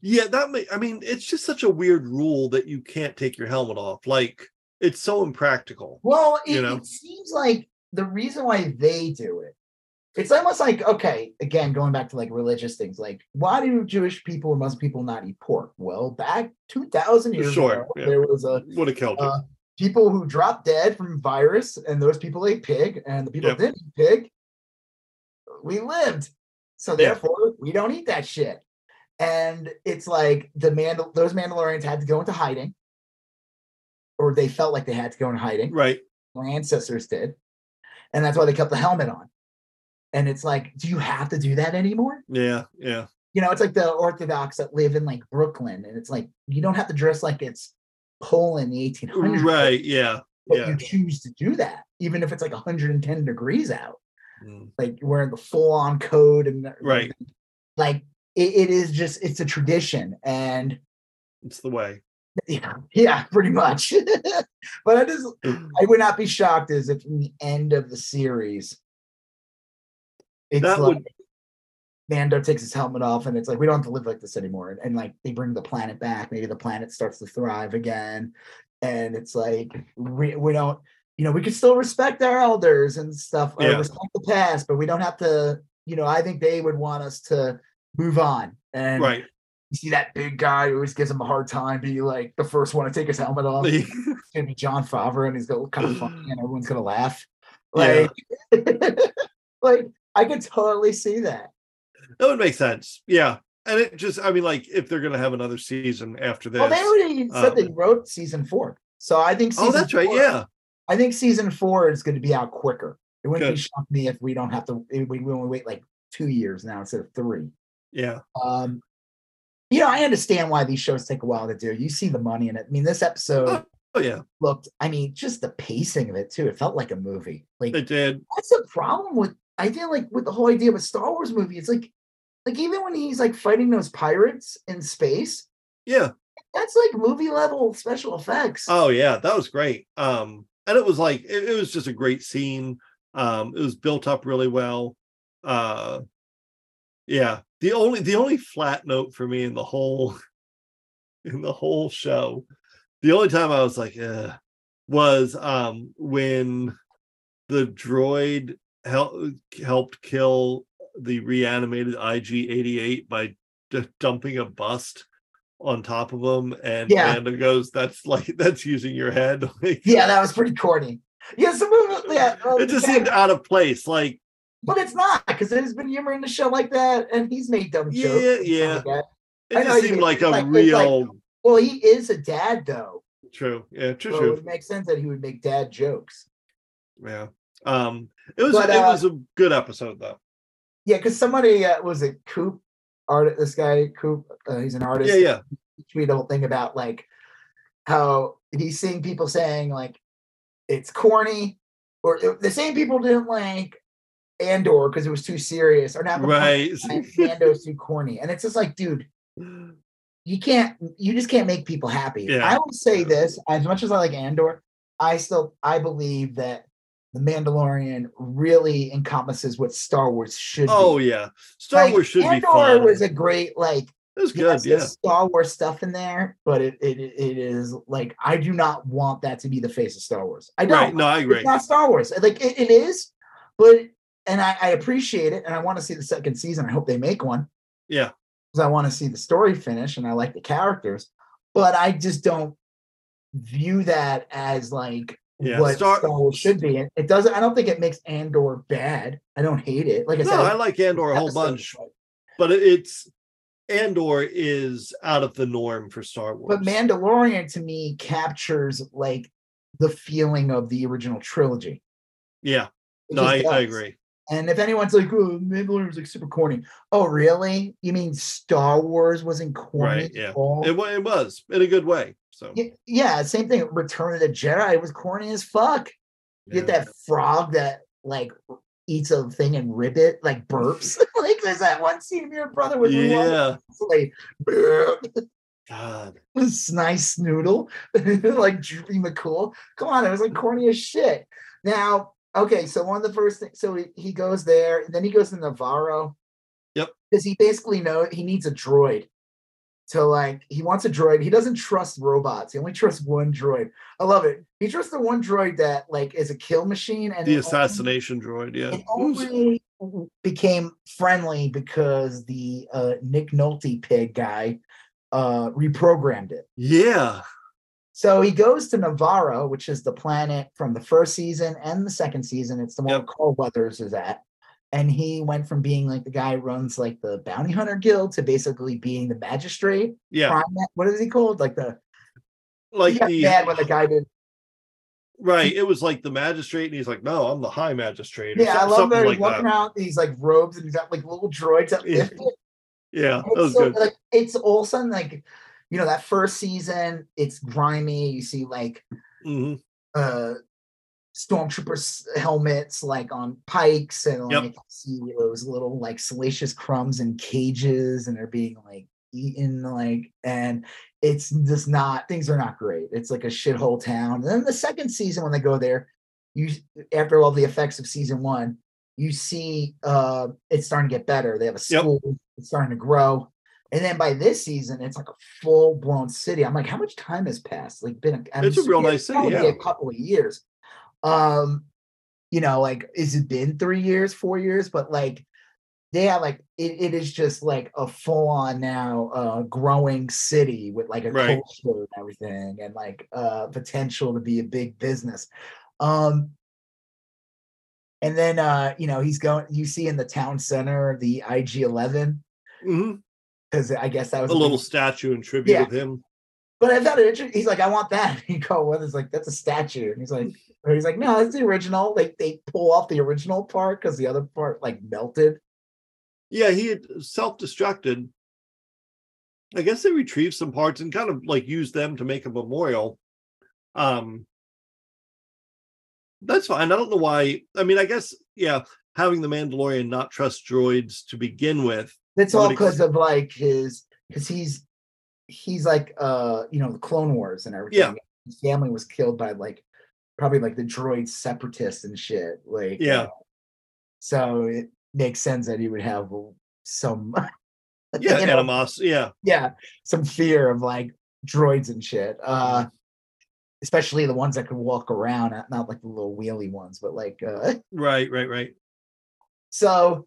Yeah, that may I mean, it's just such a weird rule that you can't take your helmet off. Like it's so impractical. Well, it, You know? it seems like the reason why they do it, it's almost like, okay, again, going back to like religious things, like why do Jewish people or Muslim people not eat pork? Well, back 2,000 years Sure, ago, yeah. there was a Would have killed uh, people who dropped dead from virus, and those people ate pig, and the people Yep. didn't eat pig, we lived. So therefore, we don't eat that shit. And it's like the Mandal- those Mandalorians had to go into hiding, or they felt like they had to go into hiding. right. My ancestors did, and that's why they kept the helmet on. And it's like, do you have to do that anymore? Yeah, yeah. You know, it's like the Orthodox that live in like Brooklyn, and it's like you don't have to dress like it's Poland in the 1800s Right, yeah. but Yeah. you choose to do that, even if it's like 110 degrees out, Mm, like you're wearing the full on coat and Right. like it, it is just it's a tradition and It's the way. yeah, yeah, pretty much. but I just I would not be shocked as if in the end of the series, it's That like would- Mando takes his helmet off and it's like we don't have to live like this anymore. And, and, like they bring the planet back, maybe the planet starts to thrive again. And it's like we, we don't, you know, we can still respect our elders and stuff, or Yeah. respect the past, but we don't have to, you know, I think they would want us to move on. And Right. you see that big guy who always gives him a hard time, be like the first one to take his helmet off. It's gonna be Jon Favreau, and he's gonna look kind of funny, and everyone's gonna laugh. Yeah. Like, like I could totally see that. That would make sense. Yeah. And it just I mean, like if they're gonna have another season after this. Well, they already said they um, wrote season four, so I think. Season oh, that's right. four- Yeah. I think season four is going to be out quicker. It wouldn't be Good. shocked me if we don't have to. We we only wait like two years now instead of three. Yeah. Um, you know, I understand why these shows take a while to do. You see the money in it. I mean, this episode Oh yeah, looked. I mean, just the pacing of it too. It felt like a movie. Like it did. that's the problem with. I feel like with the whole idea of a Star Wars movie, it's like, like even when he's like fighting those pirates in space, Yeah. that's like movie level special effects. Oh yeah, that was great. Um, and it was like it, it was just a great scene. Um, it was built up really well. Uh, yeah. The only the only flat note for me in the whole in the whole show, the only time I was like, eh, was um when the droid hel- helped kill the reanimated IG-88 by dumping a bust on top of him and Yeah. Amanda goes that's like that's using your head yeah, that was pretty corny. Yeah, some yeah, well, it just yeah, seemed out of place like but it's not because there's been humor in the show like that, and he's made dumb Yeah, jokes. yeah. like it just seemed like a like- it's like- real Well, he is a dad though, true yeah true so true it makes sense that he would make dad jokes. yeah um it was But, it uh, was a good episode though Yeah, because somebody uh, was it Coop art. This guy Coop, uh, he's an artist. yeah yeah tweet a whole thing about like how he's seeing people saying like it's corny, or uh, the same people didn't like Andor because it was too serious, or not right Mando's too corny, and it's just like, dude, you can't, you just can't make people happy. Yeah. I will say this: as much as I like Andor, I still I believe that the Mandalorian really encompasses what Star Wars should oh be. yeah star Like, wars should Andor be fun was a great like it was good yeah Star Wars stuff in there, but it, it it is like I do not want that to be the face of Star Wars. I don't. right no i agree It's not Star Wars. Like it, it is, but and I, I appreciate it, and I want to see the second season. I hope they make one yeah because I want to see the story finish, and I like the characters. But I just don't view that as like Yeah, what Star- Star, Wars should be. And it doesn't. I don't think it makes Andor bad. I don't hate it. Like I no said, i like andor a whole bunch but- but it's andor is out of the norm for star wars But Mandalorian to me captures like the feeling of the original trilogy. yeah It no I, I agree And if anyone's like, "Oh, Mandalorian was like super corny," oh really? You mean Star Wars wasn't corny? Right, yeah. at all? it, it was in a good way so yeah, same thing. Return of the Jedi was corny as fuck. You get that frog that like eats a thing and rib it, like burps. like there's that one scene of your brother with yeah like god this nice noodle, like Droopy McCool. Come on, it was like corny as shit. Now, okay, so one of the first things, so he, he goes there, and then he goes to Nevarro. Yep. Because he basically knows he needs a droid to like he wants a droid. He doesn't trust robots. He only trusts one droid. I love it. He trusts the one droid that like is a kill machine and the it only- assassination droid yeah it only became friendly because the uh, Nick Nolte pig guy uh, reprogrammed it. yeah So he goes to Nevarro, which is the planet from the first season and the second season. It's the one Yep. Carl Weathers is at. And he went from being like the guy who runs like the bounty hunter guild to basically being the magistrate. yeah what is he called? Like the like the mad when the guy did. right it was like the magistrate and he's like no i'm the high magistrate Yeah, I love that like he's walking around these like robes and he's got like little droids that Yeah. it. yeah that it's was so, good like it's all sudden like you know that first season it's grimy you see like Mhm. uh stormtroopers helmets like on pikes and Yep. like see those little like salacious crumbs in cages and they're being like eaten like and it's just not things are not great it's like a shithole town and then the second season when they go there you after all the effects of season one you see uh it's starting to get better they have a Yep. school it's starting to grow and then by this season it's like a full-blown city i'm like how much time has passed like been a, I'm It's a real nice city, probably yeah. a couple of years um you know like is it been three years four years but like they have like it, it is just like a full-on now uh growing city with like a Right. culture and everything and like uh potential to be a big business um and then uh you know he's going you see in the town center the ig 11 Mhm. Because i guess that was a little big- statue in tribute Yeah. of him But I found it interesting. He's like, I want that. He go, what is like, that's a statue. And he's like, or he's like, no, it's the original. Like they pull off the original part because the other part like melted. Yeah, he had self-destructed. I guess they retrieved some parts and kind of like used them to make a memorial. Um that's fine. I don't know why. I mean, I guess, yeah, having the Mandalorian not trust droids to begin with. That's all because of like his because he's he's like uh you know the Clone Wars and everything. Yeah. His family was killed by like probably like the droid separatists and shit. Like Yeah. uh, so it makes sense that he would have some Yeah, you know, animos. Yeah. yeah, some fear of like droids and shit. Uh especially the ones that could walk around, not- not like the little wheelie ones, but like uh Right, right, right. so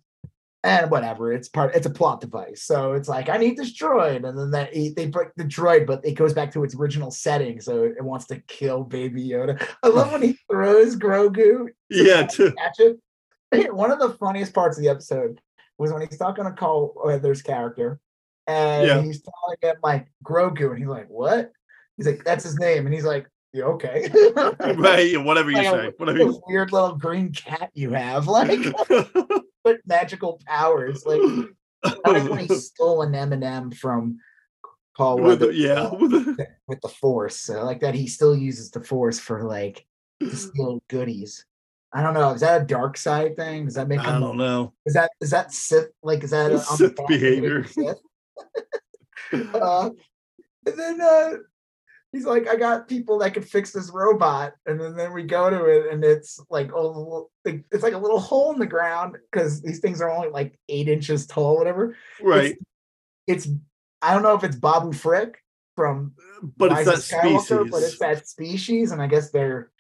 and whatever, it's part it's a plot device. So it's like I need this droid, and then that they break the droid, but it goes back to its original setting. So it wants to kill baby Yoda. I love when he throws Grogu Yeah, too. catch it. One of the funniest parts of the episode was when he's talking to Carl Weathers' uh, character, and Yeah. he's telling him like Grogu, and he's like, "What?" He's like, "That's his name," and he's like, "Yeah, okay." Right, whatever you Like a- say. Whatever you weird little green cat you have, like. But magical powers. Like, I like when he stole an M from Paul With the- yeah. with the- with the Force. I like that he still uses the Force for like to steal goodies. I don't know. Is that a dark side thing? Does that make I don't know. Is that is that Sith? Like, is that a, Sith path of being behavior. Sith? uh, and then uh, he's like, I got people that could fix this robot, and then, then we go to it, and it's like a little, it's like a little hole in the ground because these things are only like eight inches tall, whatever. Right. It's I don't know if it's Babu Frick from But Rise it's that Skywalker, but it's species. that species, and I guess they're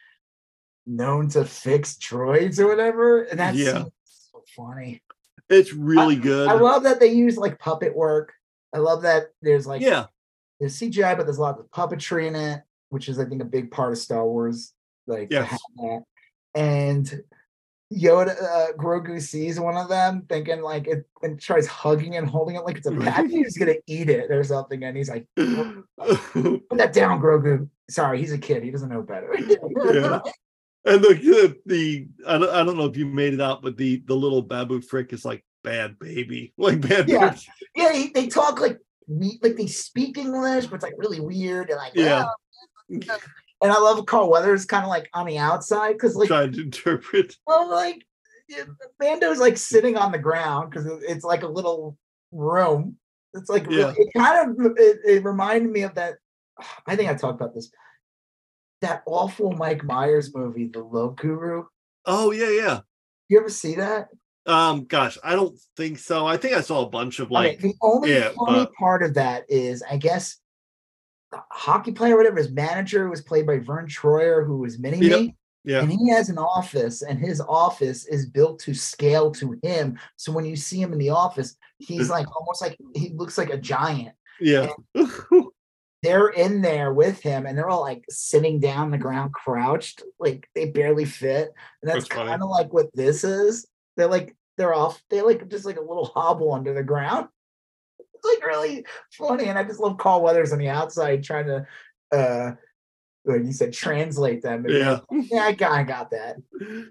known to fix droids or whatever. And that's Yeah. so funny. It's really good. I love that they use like puppet work. I love that there's like yeah. There's CGI, but there's a lot of puppetry in it, which is I think a big part of Star Wars. Like Yes. that. And Yoda uh, Grogu sees one of them thinking like it and tries hugging and holding it like it's a package. He's gonna eat it or something. And he's like, put that down, Grogu. Sorry, he's a kid. He doesn't know better. Yeah. And the, the the I don't, I don't know if you made it out, but the the little Babu Frick is like bad baby, like bad. Yeah. baby. yeah, he, they talk like we like they speak English, but it's like really weird. And like, Yeah. "Oh." And I love Carl Weathers kind of like on the outside because like Trying to interpret. well, like yeah, Mando's like sitting on the ground because it's like a little room. It's like really- Yeah. it kind of it, it reminded me of that. I think I talked about this. That awful Mike Myers movie, The Love Guru. Oh yeah, yeah. You ever see that? Um, gosh, I don't think so. I think I saw a bunch of Okay, like, the only yeah, funny but- part of that is, I guess, the hockey player, or whatever, his manager was played by Verne Troyer, who was Mini Yep, Me. yeah. And he has an office, and his office is built to scale to him. So when you see him in the office, he's like almost like he looks like a giant. yeah, They're in there with him, and they're all like sitting down on the ground, crouched, like they barely fit. And that's That's kind of like what this is. They're like they're off. They're like just like a little hobble under the ground. It's like really funny, and I just love Carl Weathers on the outside trying to, uh, like you said, translate them. Yeah. yeah, I got, I got that.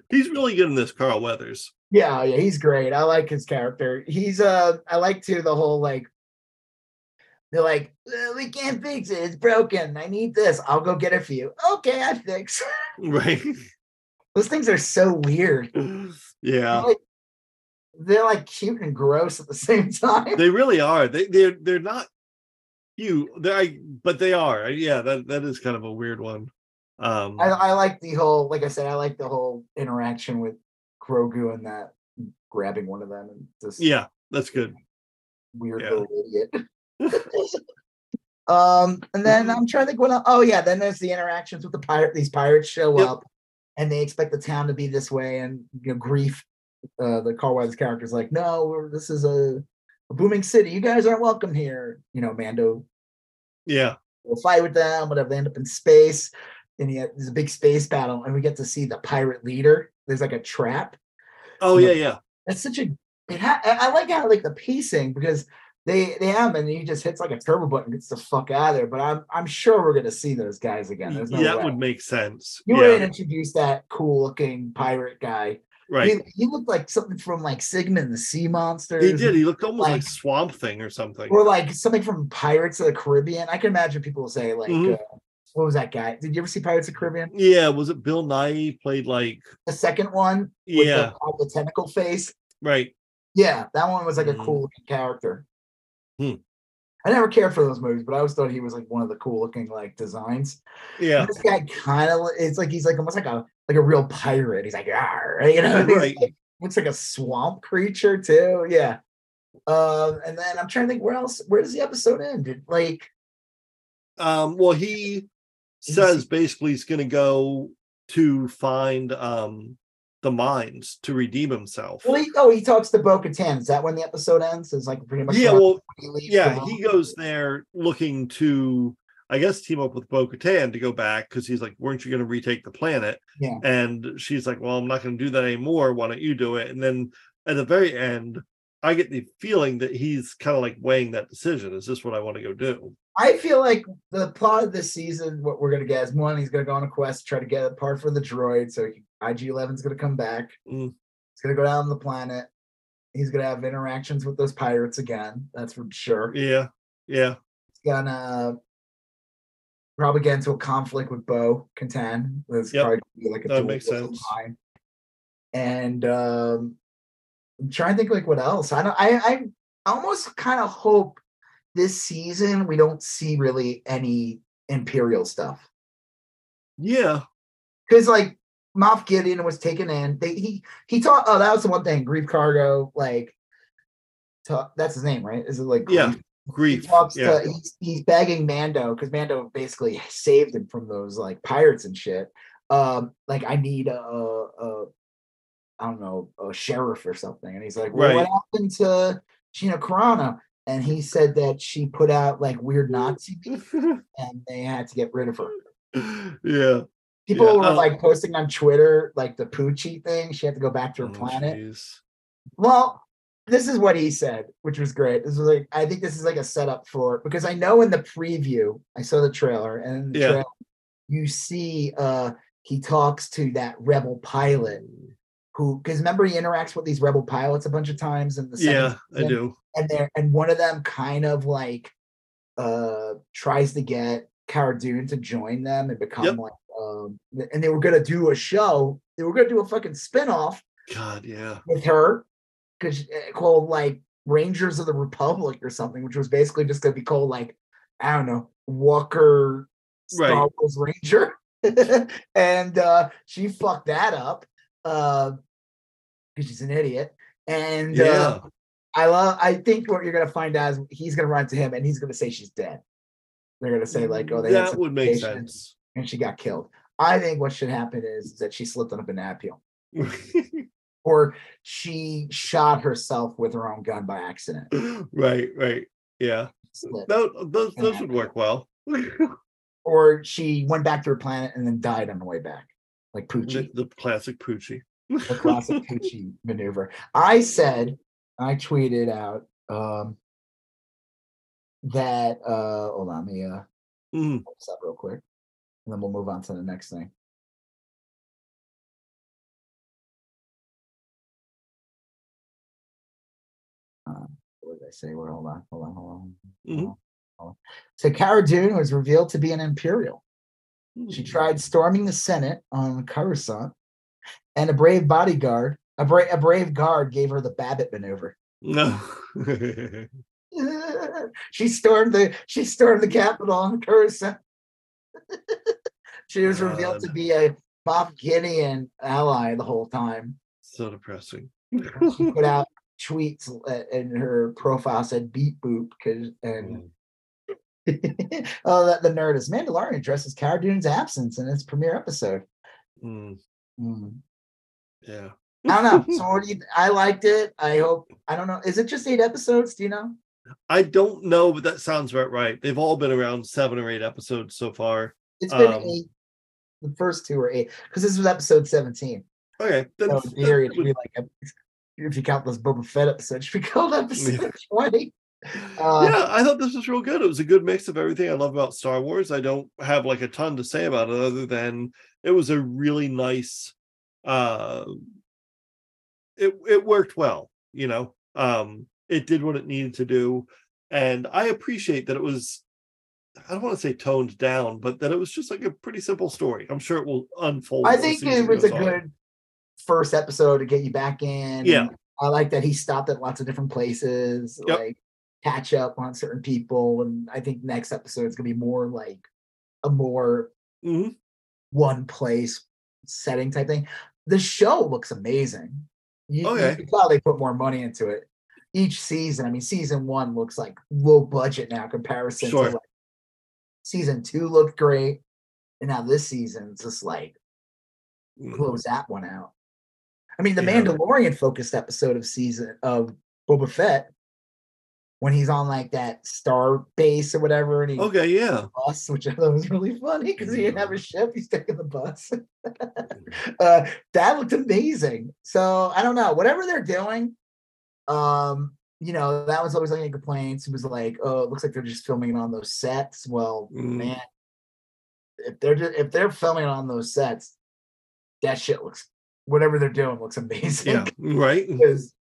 He's really good in this, Carl Weathers. Yeah, yeah, he's great. I like his character. He's uh, I like too the whole like. They're like, "Uh, we can't fix it. It's broken. I need this. I'll go get it for you. Okay, I fix. Right. Those things are so weird. yeah. Like, they're like cute and gross at the same time. They really are. They they're they're not you. They but they are. Yeah, that that is kind of a weird one. Um I, I like the whole, like I said, I like the whole interaction with Grogu and that grabbing one of them and just yeah, that's good. weird yeah. little idiot. um, and then I'm trying to think what else. Oh yeah, then there's the interactions with the pirate. These pirates show Yep. up and they expect the town to be this way, and you know, grief. Uh, the Carl Weathers character is like, no, we're, this is a, a booming city. You guys aren't welcome here. You know, Mando Yeah. will fight with them, whatever. They end up in space, and yeah, there's a big space battle, and we get to see the pirate leader. There's like a trap. Oh yeah, yeah. That's such a. It ha- I I like how like the pacing because They they have, and he just hits like a turbo button, gets the fuck out of there. But I'm I'm sure we're gonna see those guys again. No that way. would make sense. you yeah, would introduce that cool looking pirate guy. right. He, he looked like something from like Sigmund the Sea Monster. He did. He looked almost like, like- Swamp Thing or something. or like something from Pirates of the Caribbean. I can imagine people say like, Mhm. uh, what was that guy? Did you ever see Pirates of the Caribbean? yeah, was it Bill Nighy played like? The second one, with Yeah, the, the tentacle face. right. Yeah, that one was like a Mhm. cool looking character. Hmm. I never cared for those movies, but I always thought he was like one of the cool looking like designs. Yeah, This guy kind of it's like he's like almost like a like a real pirate. He's like, you know, Right. like- looks like a swamp creature too. Yeah. Um, and then I'm trying to think where else where does the episode end? Did, like Um, well, he says basically he's going to go to find um the mines to redeem himself. well he, oh he talks to Bo Katan. Is that when the episode ends? Is like pretty much Yeah, well, he yeah, he goes there looking to, I guess, team up with Bo Katan to go back because he's like, weren't you going to retake the planet? Yeah. And she's like, well, I'm not going to do that anymore. Why don't you do it? And then at the very end, I get the feeling that he's kind of like weighing that decision. Is this what I want to go do? I feel like the plot of this season, what we're gonna get is one, he's gonna go on a quest to try to get a part for the droid. So IG 11's gonna come back. Mm. He's gonna go down the planet. He's gonna have interactions with those pirates again. That's for sure. Yeah. Yeah. He's gonna probably get into a conflict with Bo Katan. That's Yep. probably like a That makes sense. kind. And um I'm trying to think like what else. I don't I I almost kind of hope this season we don't see really any imperial stuff. Yeah. Because like Moff Gideon was taken in. They he he taught oh that was the one thing. Greef Karga, like ta- that's his name, right? Is it like Yeah. Greef? he talks Yeah. to he's, he's begging Mando because Mando basically saved him from those like pirates and shit. Um, like I need a, a I don't know a sheriff or something, and he's like, well, Right. what happened to Gina Carano? And he said that she put out like weird Nazi beef, and they had to get rid of her. yeah. People Yeah, were uh, like posting on Twitter like the Poochie thing. She had to go back to her Oh, planet. jeez. Well, this is what he said, which was great. This was like, I think this is like a setup for because I know in the preview, I saw the trailer, and the Yeah. trailer, you see uh he talks to that rebel pilot who because remember he interacts with these rebel pilots a bunch of times in the Yeah, I do. and they're and one of them kind of like uh tries to get Cara Dune to join them and become Yep. like um and they were gonna do a show, they were gonna do a fucking spin-off God, yeah. with her because called like Rangers of the Republic or something, which was basically just gonna be called like I don't know Walker Star Right. Wars Ranger, and uh, she fucked that up because she's an idiot. And Yeah. uh, I love. I think what you're gonna find out is he's gonna run to him and he's gonna say she's dead. They're gonna say like, "Oh, they that would make sense. and she got killed." I think what should happen is, is that she slipped on a banana peel or she shot herself with her own gun by accident. right, right. Yeah. Those those, those would work well. Or she went back to her planet and then died on the way back, like the, Poochie, the classic Poochie. the classic Poochie maneuver. I said, I tweeted out um, that. Uh, hold on, let me uh, Mm, up real quick, and then we'll move on to the next thing. Uh, what did I say? Where? Hold on, hold on, hold on. Hold on, hold on. So Cara Dune was revealed to be an Imperial. She tried storming the Senate on Coruscant, and a brave bodyguard, a, bra- a brave guard, gave her the Babbitt maneuver. No. she stormed the she stormed the Capitol on Coruscant. she was revealed to be a Moff Gideon ally the whole time. so depressing. She put out tweets uh, and her profile said "beat boop" because and Mm, oh, that the Nerdist Mandalorian addresses Cara Dune's absence in its premiere episode. mm, Hmm. yeah. I don't know. So what do you? I liked it. I hope. I don't know. Is it just eight episodes? Do you know? I don't know, but that sounds about right. They've all been around seven or eight episodes so far. It's been Um, eight. The first two are eight because this was episode seventeen. Okay. Then So in theory, that would- be like if you count this Boba Fett episodes, it should be called episode twenty. Uh, yeah, I thought this was real good. It was a good mix of everything I love about Star Wars. I don't have like a ton to say about it other than it was a really nice uh it it worked well, you know. Um it did what it needed to do and I appreciate that it was I don't want to say toned down, but that it was just like a pretty simple story. I'm sure it will unfold. I think it was a on. good first episode to get you back in. Yeah. I like that he stopped at lots of different places, Yep. like catch up on certain people. And I think next episode is gonna be more like a more Mhm. one place setting type thing. The show looks amazing. You, you Okay. tell they put more money into it. Each season, I mean, season one looks like low budget now comparison Sure. to like season two looked great. And now this season's just like close that one out. I mean, the Yeah. Mandalorian focused episode of season of Boba Fett when he's on like that star base or whatever, and he Okay, yeah. bus, which I thought was really funny because he didn't have a ship, he's taking the bus. uh, that looked amazing. So I don't know, whatever they're doing, um, you know, that was always like a complaint. It was like, oh, it looks like they're just filming it on those sets. Well, Mm. man, if they're just, if they're filming it on those sets, that shit looks whatever they're doing looks amazing. Yeah, right. because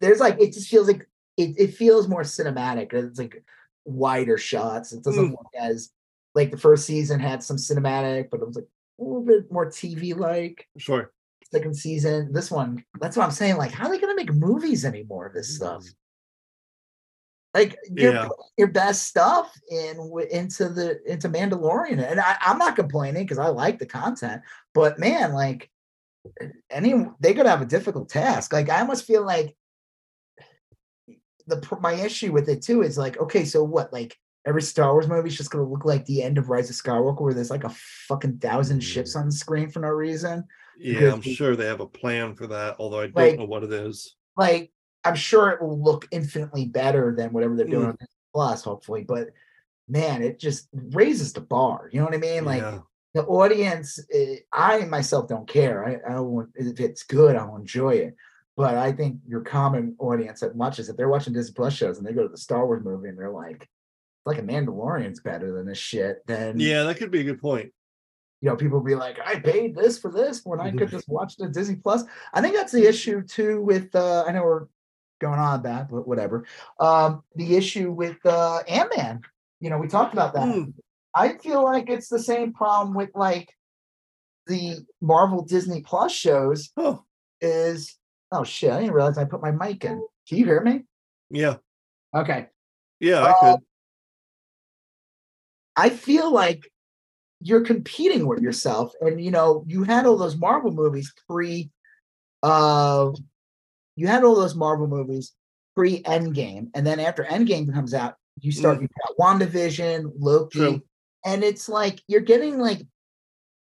there's like it just feels like it, it feels more cinematic. It's like wider shots. It doesn't Mm. look as like the first season had some cinematic, but it was like a little bit more TV like. Sure. Second season, this one, that's what I'm saying. Like, how are they gonna make movies anymore of this stuff? Like your Yeah. your best stuff in into the into Mandalorian, and I, I'm not complaining because I like the content, but man, like any they could have a difficult task. Like I almost feel like the my issue with it too is like, okay, so what? Like every Star Wars movie is just gonna look like the end of Rise of Skywalker, where there's like a fucking thousand ships Mm. on the screen for no reason. Yeah, I'm we- sure they have a plan for that, although I don't Like- know what it is. Like I'm sure it will look infinitely better than whatever they're doing Mm. on Disney Plus, hopefully. But man, it just raises the bar. You know what I mean? Like yeah. the audience, eh, I myself don't care. I, I want if it's good, I'll enjoy it. But I think your common audience, as much as if they're watching Disney Plus shows and they go to the Star Wars movie and they're like, "It's like a Mandalorian's better than this shit, then Yeah, that could be a good point. you know, people be like, I paid this for this when I could just watch the Disney Plus. I think that's the issue too with uh I know we're going on that, but whatever. Um the issue with uh Ant-Man. You know, we talked about that. Mm. I feel like it's the same problem with like the Marvel Disney Plus shows Oh, is oh shit, I didn't realize I put my mic in. Can you hear me? yeah. Okay. Yeah, I Uh, could. I feel like you're competing with yourself, and you know, you had all those Marvel movies pre uh you had all those Marvel movies pre Endgame, and then after Endgame comes out, you start you got WandaVision, Loki, True. and it's like you're getting like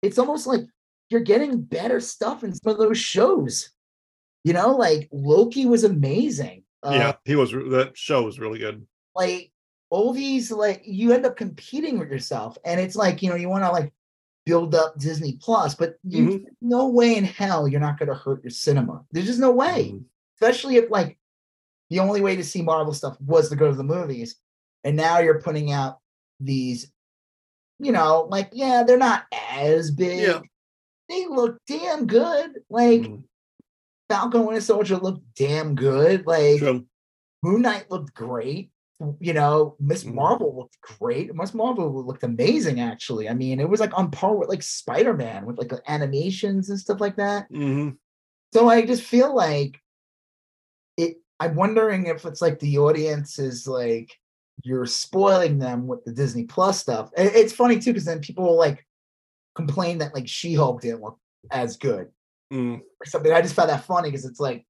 it's almost like you're getting better stuff in some of those shows. You know, like Loki was amazing. Uh, yeah, he was that show was really good. like all these like you end up competing with yourself and it's like you know you want to like build up disney plus but you Mhm. no way in hell you're not going to hurt your cinema there's just no way Mhm. especially if like the only way to see marvel stuff was to go to the movies and now you're putting out these you know like yeah they're not as big Yeah. they look damn good like Mhm. Falcon winter soldier looked damn good like True. Moon Knight looked great. You know, Miss Mhm. Marvel looked great. Miss Marvel looked amazing, actually. I mean, it was like on par with like Spider Man with like animations and stuff like that. hmm So I just feel like it. I'm wondering if it's like the audience is like you're spoiling them with the Disney Plus stuff. It's funny too because then people will like complain that like She Hulk didn't look as good Mm. or something. I just found that funny because it's like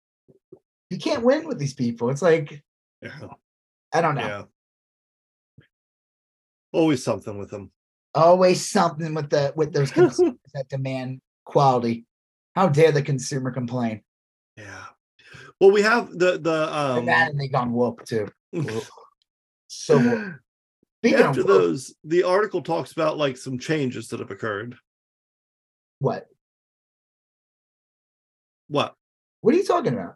you can't win with these people. It's like Yeah. I don't know. Yeah. Always something with them. always something with the with those consumers that demand quality. How dare the consumer complain? Yeah. Well, we have the the um and that and they gone woke too. So woke. Speaking after woke, those, the article talks about like some changes that have occurred. what? What? What are you talking about?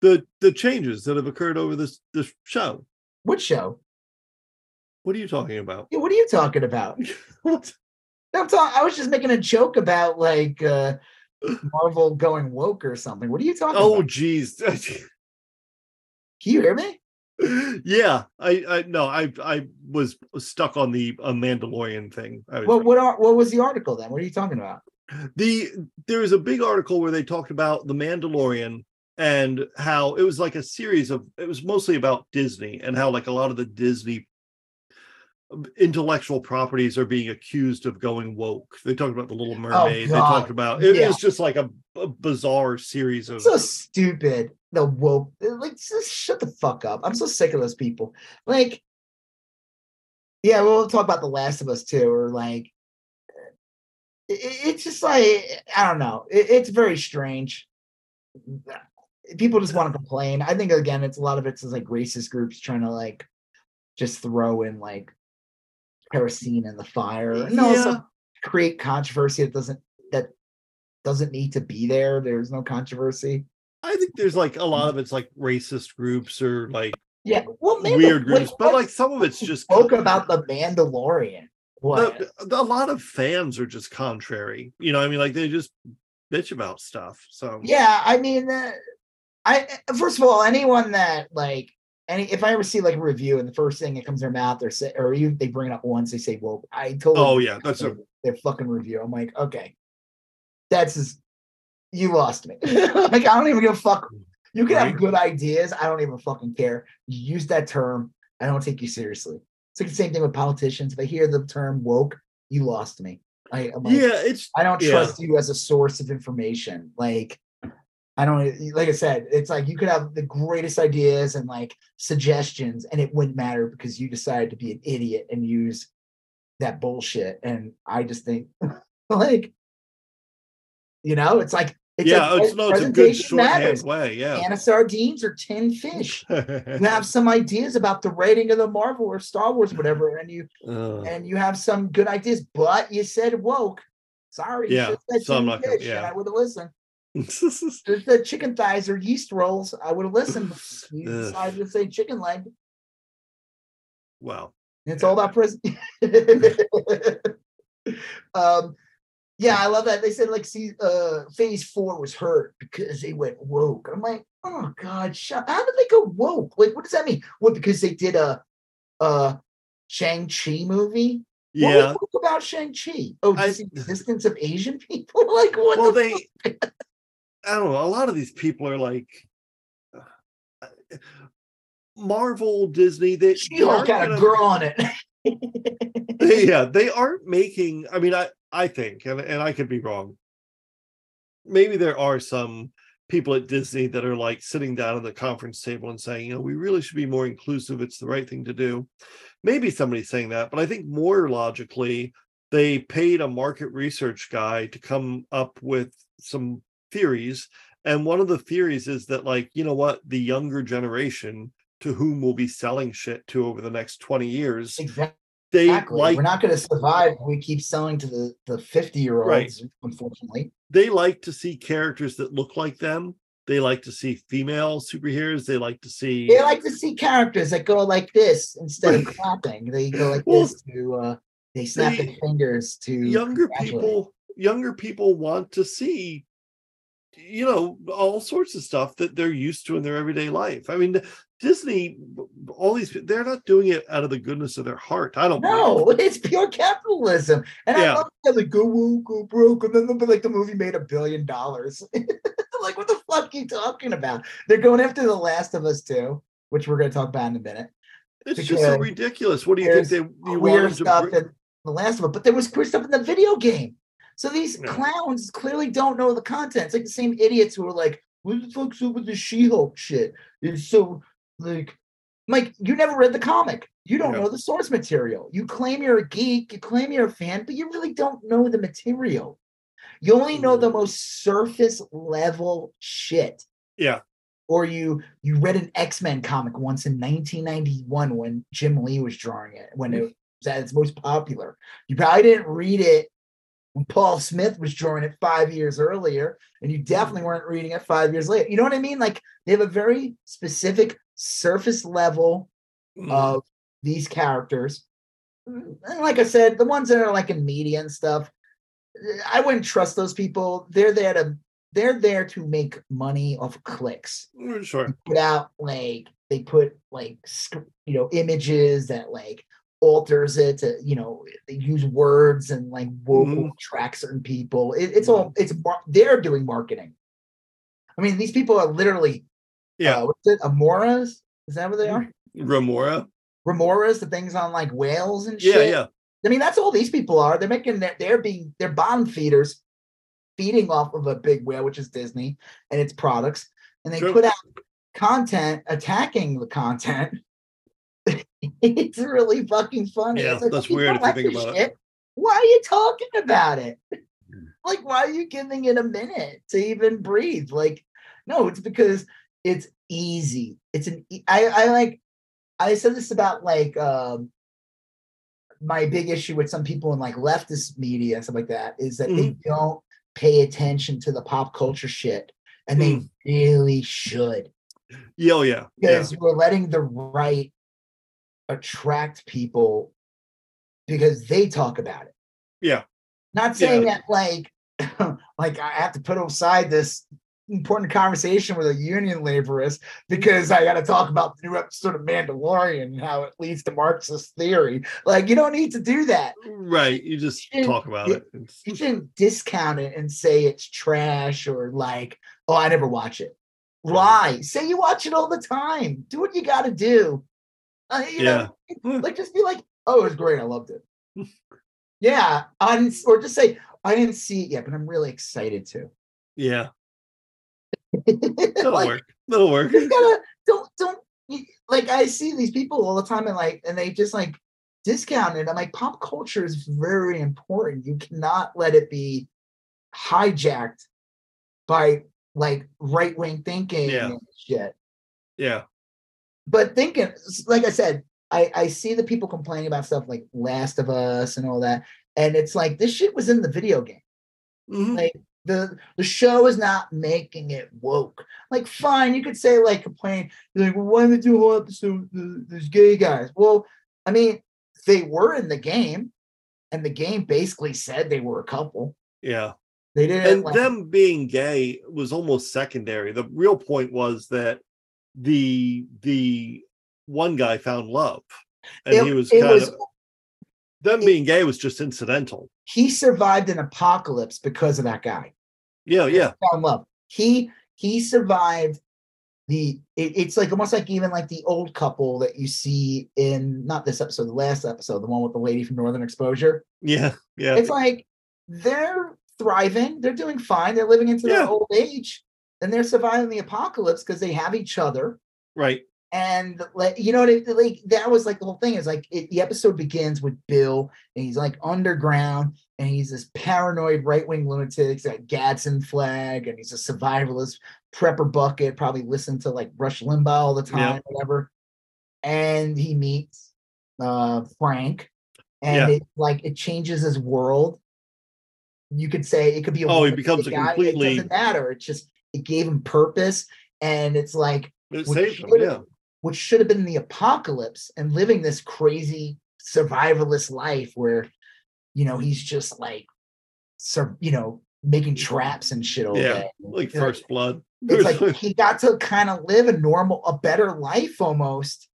the the changes that have occurred over this this show. What show? What are you talking about? Yeah, What are you talking about? What? No, I'm talking. I was just making a joke about like uh Marvel going woke or something. What are you talking Oh, about? geez. Can you hear me? yeah, I, I no, I I was stuck on the uh, Mandalorian thing. I was What what are, what was the article then? What are you talking about? The there was a big article where they talked about the Mandalorian and how it was like a series of it was mostly about Disney and how like a lot of the Disney um, intellectual properties are being accused of going woke. They talked about the Little Mermaid. they Oh, God. talked about it, it Yeah. was just like a, a bizarre series of so stupid. The woke, like, just shut the fuck up. I'm so sick of those people. Like, yeah, we'll talk about The Last of Us too, or like, it's just like I don't know. It, it's very strange. People just want to complain. I think again, it's a lot of it's like racist groups trying to like just throw in like kerosene in the fire, and also Yeah. create controversy that doesn't that doesn't need to be there. There's no controversy. I think there's like a lot mm. of it's like racist groups or like Yeah, well, Mandal- weird like, groups, but like some of it's just spoke about the Mandalorian. The- the- a lot of fans are just contrary. You know, what I mean, like they just bitch about stuff. So yeah, I mean, uh, I first of all, anyone that like any if I ever see like a review and the first thing that comes to their mouth, they're say, or even they bring it up once, they say, "Well, I told." Oh yeah, that's a their fucking review. I'm like, okay, that's just you lost me. like I don't even give a fuck. You can have good ideas. I don't even fucking care. You use that term. I don't take you seriously. It's like the same thing with politicians. If I hear the term woke, you lost me. I, I'm like, yeah. It's I don't yeah. trust you as a source of information. Like, I don't like I said, it's like you could have the greatest ideas and like suggestions, and it wouldn't matter because you decided to be an idiot and use that bullshit. And I just think like you know, it's like it's yeah. like It's no, it's a good shorthand matters. way. Yeah. Can of sardines or tin fish. You have some ideas about the rating of the Marvel or Star Wars, whatever, and you Uh, and you have some good ideas, but you said woke. Sorry, Yeah, said so I'm not fish, and yeah. I would have listened. The, the chicken thighs or yeast rolls, I would have listened. You decided to say chicken leg. wow. It's all about prison. um, yeah, I love that. They said like see uh phase four was hurt because they went woke. I'm like, oh god, shut how did they go woke? Like, what does that mean? What because they did a uh Shang-Chi movie? What Yeah. was woke about Shang-Chi? Oh, I- the existence of Asian people? like what Well, the they. I don't know. A lot of these people are like. uh, Marvel, Disney, they, She-Hulk got a girl on it. yeah, they aren't making. I mean, I I think, and and I could be wrong. Maybe there are some people at Disney that are like sitting down at the conference table and saying, you know, we really should be more inclusive. It's the right thing to do. Maybe somebody's saying that, but I think more logically, they paid a market research guy to come up with some theories. And one of the theories is that, like, you know what, the younger generation to whom we'll be selling shit to over the next 20 years, exactly. They Exactly. like We're not going to survive if we keep selling to the the 50 year olds, unfortunately. they like to see characters that look like them. They like to see female superheroes. They like to see They like to see characters that go like this instead of clapping. They go like Well, this to uh they snap they- their fingers to younger people. Younger people want to see, you know, all sorts of stuff that they're used to in their everyday life. I mean, Disney, all these they're not doing it out of the goodness of their heart. I don't. know. No, it's pure capitalism. And I love how they go woke, go broke, and then they'll be like the movie made a billion dollars. like, what the fuck are you talking about? They're going after The Last of Us too, which we're gonna talk about in a minute. It's just so ridiculous. What do you think they you to stuff in The Last of Us, but there was queer stuff in the video game. So these Yeah. clowns clearly don't know the content. It's like the same idiots who are like, "What the fuck's up with the She-Hulk shit?" It's so like, Mike, you never read the comic. You don't Yeah. know the source material. You claim you're a geek, you claim you're a fan, but you really don't know the material. You only know the mm. most surface level shit. Yeah. Or you you read an X-Men comic once in 1991 when Jim Lee was drawing it, when it mm. was at its most popular. You probably didn't read it when Paul Smith was drawing it five years earlier, and you definitely mm. weren't reading it five years later. You know what I mean? Like they have a very specific surface level Mhm. of these characters. And like I said, the ones that are like in media and stuff, I wouldn't trust those people. They're there to they're there to make money off of clicks. Mm, sure. Put out like they put like you know images that like alters it to you know they use words and like vocal Mhm. attract certain people. It, it's all it's they're doing marketing. I mean, these people are literally Yeah. uh, what's it? Amoras? Is that what they are? Remora. Remoras, the things on like whales and shit. yeah. Yeah. I mean, that's all these people are. They're making their, they're being they're bottom feeders, feeding off of a big whale, which is Disney and its products, and they True. put out content attacking the content. it's really fucking funny. Yeah, like, that's weird if you think about it. Why are you talking about it? like, why are you giving it a minute to even breathe? Like, no, it's because it's easy. It's an I I like I said this about like um my big issue with some people in like leftist media and stuff like that is that they Mm-hmm. don't pay attention to the pop culture shit and they Mm. really should Yeah, oh, yeah. Yeah. because we're letting the right attract people because they talk about it Yeah. not saying that like like i have to put aside this important conversation with a union laborist because i got to talk about the new episode of mandalorian and how it leads to marxist theory like you don't need to do that Right. You just Shouldn't- talk about it. It's- you shouldn't discount it and say it's trash or like, oh, I never watch it. Lie. Say you watch it all the time. Do what you got to do. Uh, you know, like just be like, oh, it was great. I loved it. yeah, I didn't, or just say I didn't see it yet, but I'm really excited to. Yeah. That'll like, work. That'll work. you gotta don't don't like I see these people all the time and like and they just like discount it. I'm like, pop culture is very important. You cannot let it be hijacked by like right wing thinking Yeah. and shit. Yeah. But thinking, like I said, I I see the people complaining about stuff like Last of Us and all that, and it's like this shit was in the video game Mhm. like the the show is not making it woke. Like, fine, you could say like complain, you're like, well, why did they do a whole episode? There's gay guys. Well, I mean, they were in the game, and the game basically said they were a couple. Yeah. They didn't And like, them being gay was almost secondary. The real point was that the the one guy found love. And it, he was kind was of them it- being gay was just incidental. he survived an apocalypse because of that guy. Yeah, yeah. Found love. He he survived the it- it's like almost like even like the old couple that you see in not this episode, the last episode, the one with the lady from Northern Exposure. Yeah. Yeah. it's like they're thriving, they're doing fine, they're living into their Yeah. old age, and they're surviving the apocalypse because they have each other. Right. And like you know what, it, like that was like the whole thing is like it, the episode begins with Bill, and he's like underground, and he's this paranoid right wing lunatic, he's got Gadsden flag, and he's a survivalist prepper bucket, probably listen to like Rush Limbaugh all the time, Yeah. whatever. And he meets uh Frank, and Yeah. it like it changes his world. You could say it could be a Oh, he becomes a guy, completely- It doesn't matter. It just it gave him purpose, and it's like It saved him. Yeah. Which should have been the apocalypse and living this crazy survivalist life where you know he's just like sur- you know making traps and shit all Yeah, day Like like- first blood. it's like he got to kind of live a normal a better life almost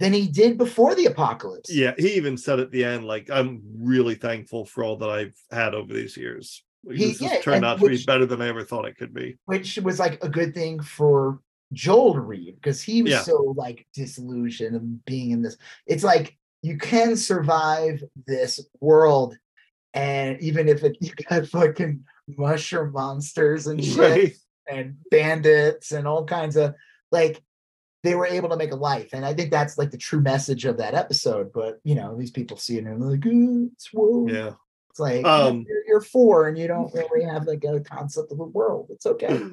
than he did before the apocalypse yeah, he even said at the end, like, I'm really thankful for all that I've had over these years. Like, He- this has yeah, turned out to be better than I ever thought it could be. which was like a good thing for Joel Reed because he was Yeah. so like disillusioned and being in this. It's like you can survive this world, and even if it you got fucking mushroom monsters and shit Right. and bandits and all kinds of like they were able to make a life, and I think that's like the true message of that episode. But you know, these people see it and they're like, "Oh, it's whoa. Yeah. It's like Um, you're, you're four and you don't really have like a concept of the world. It's okay.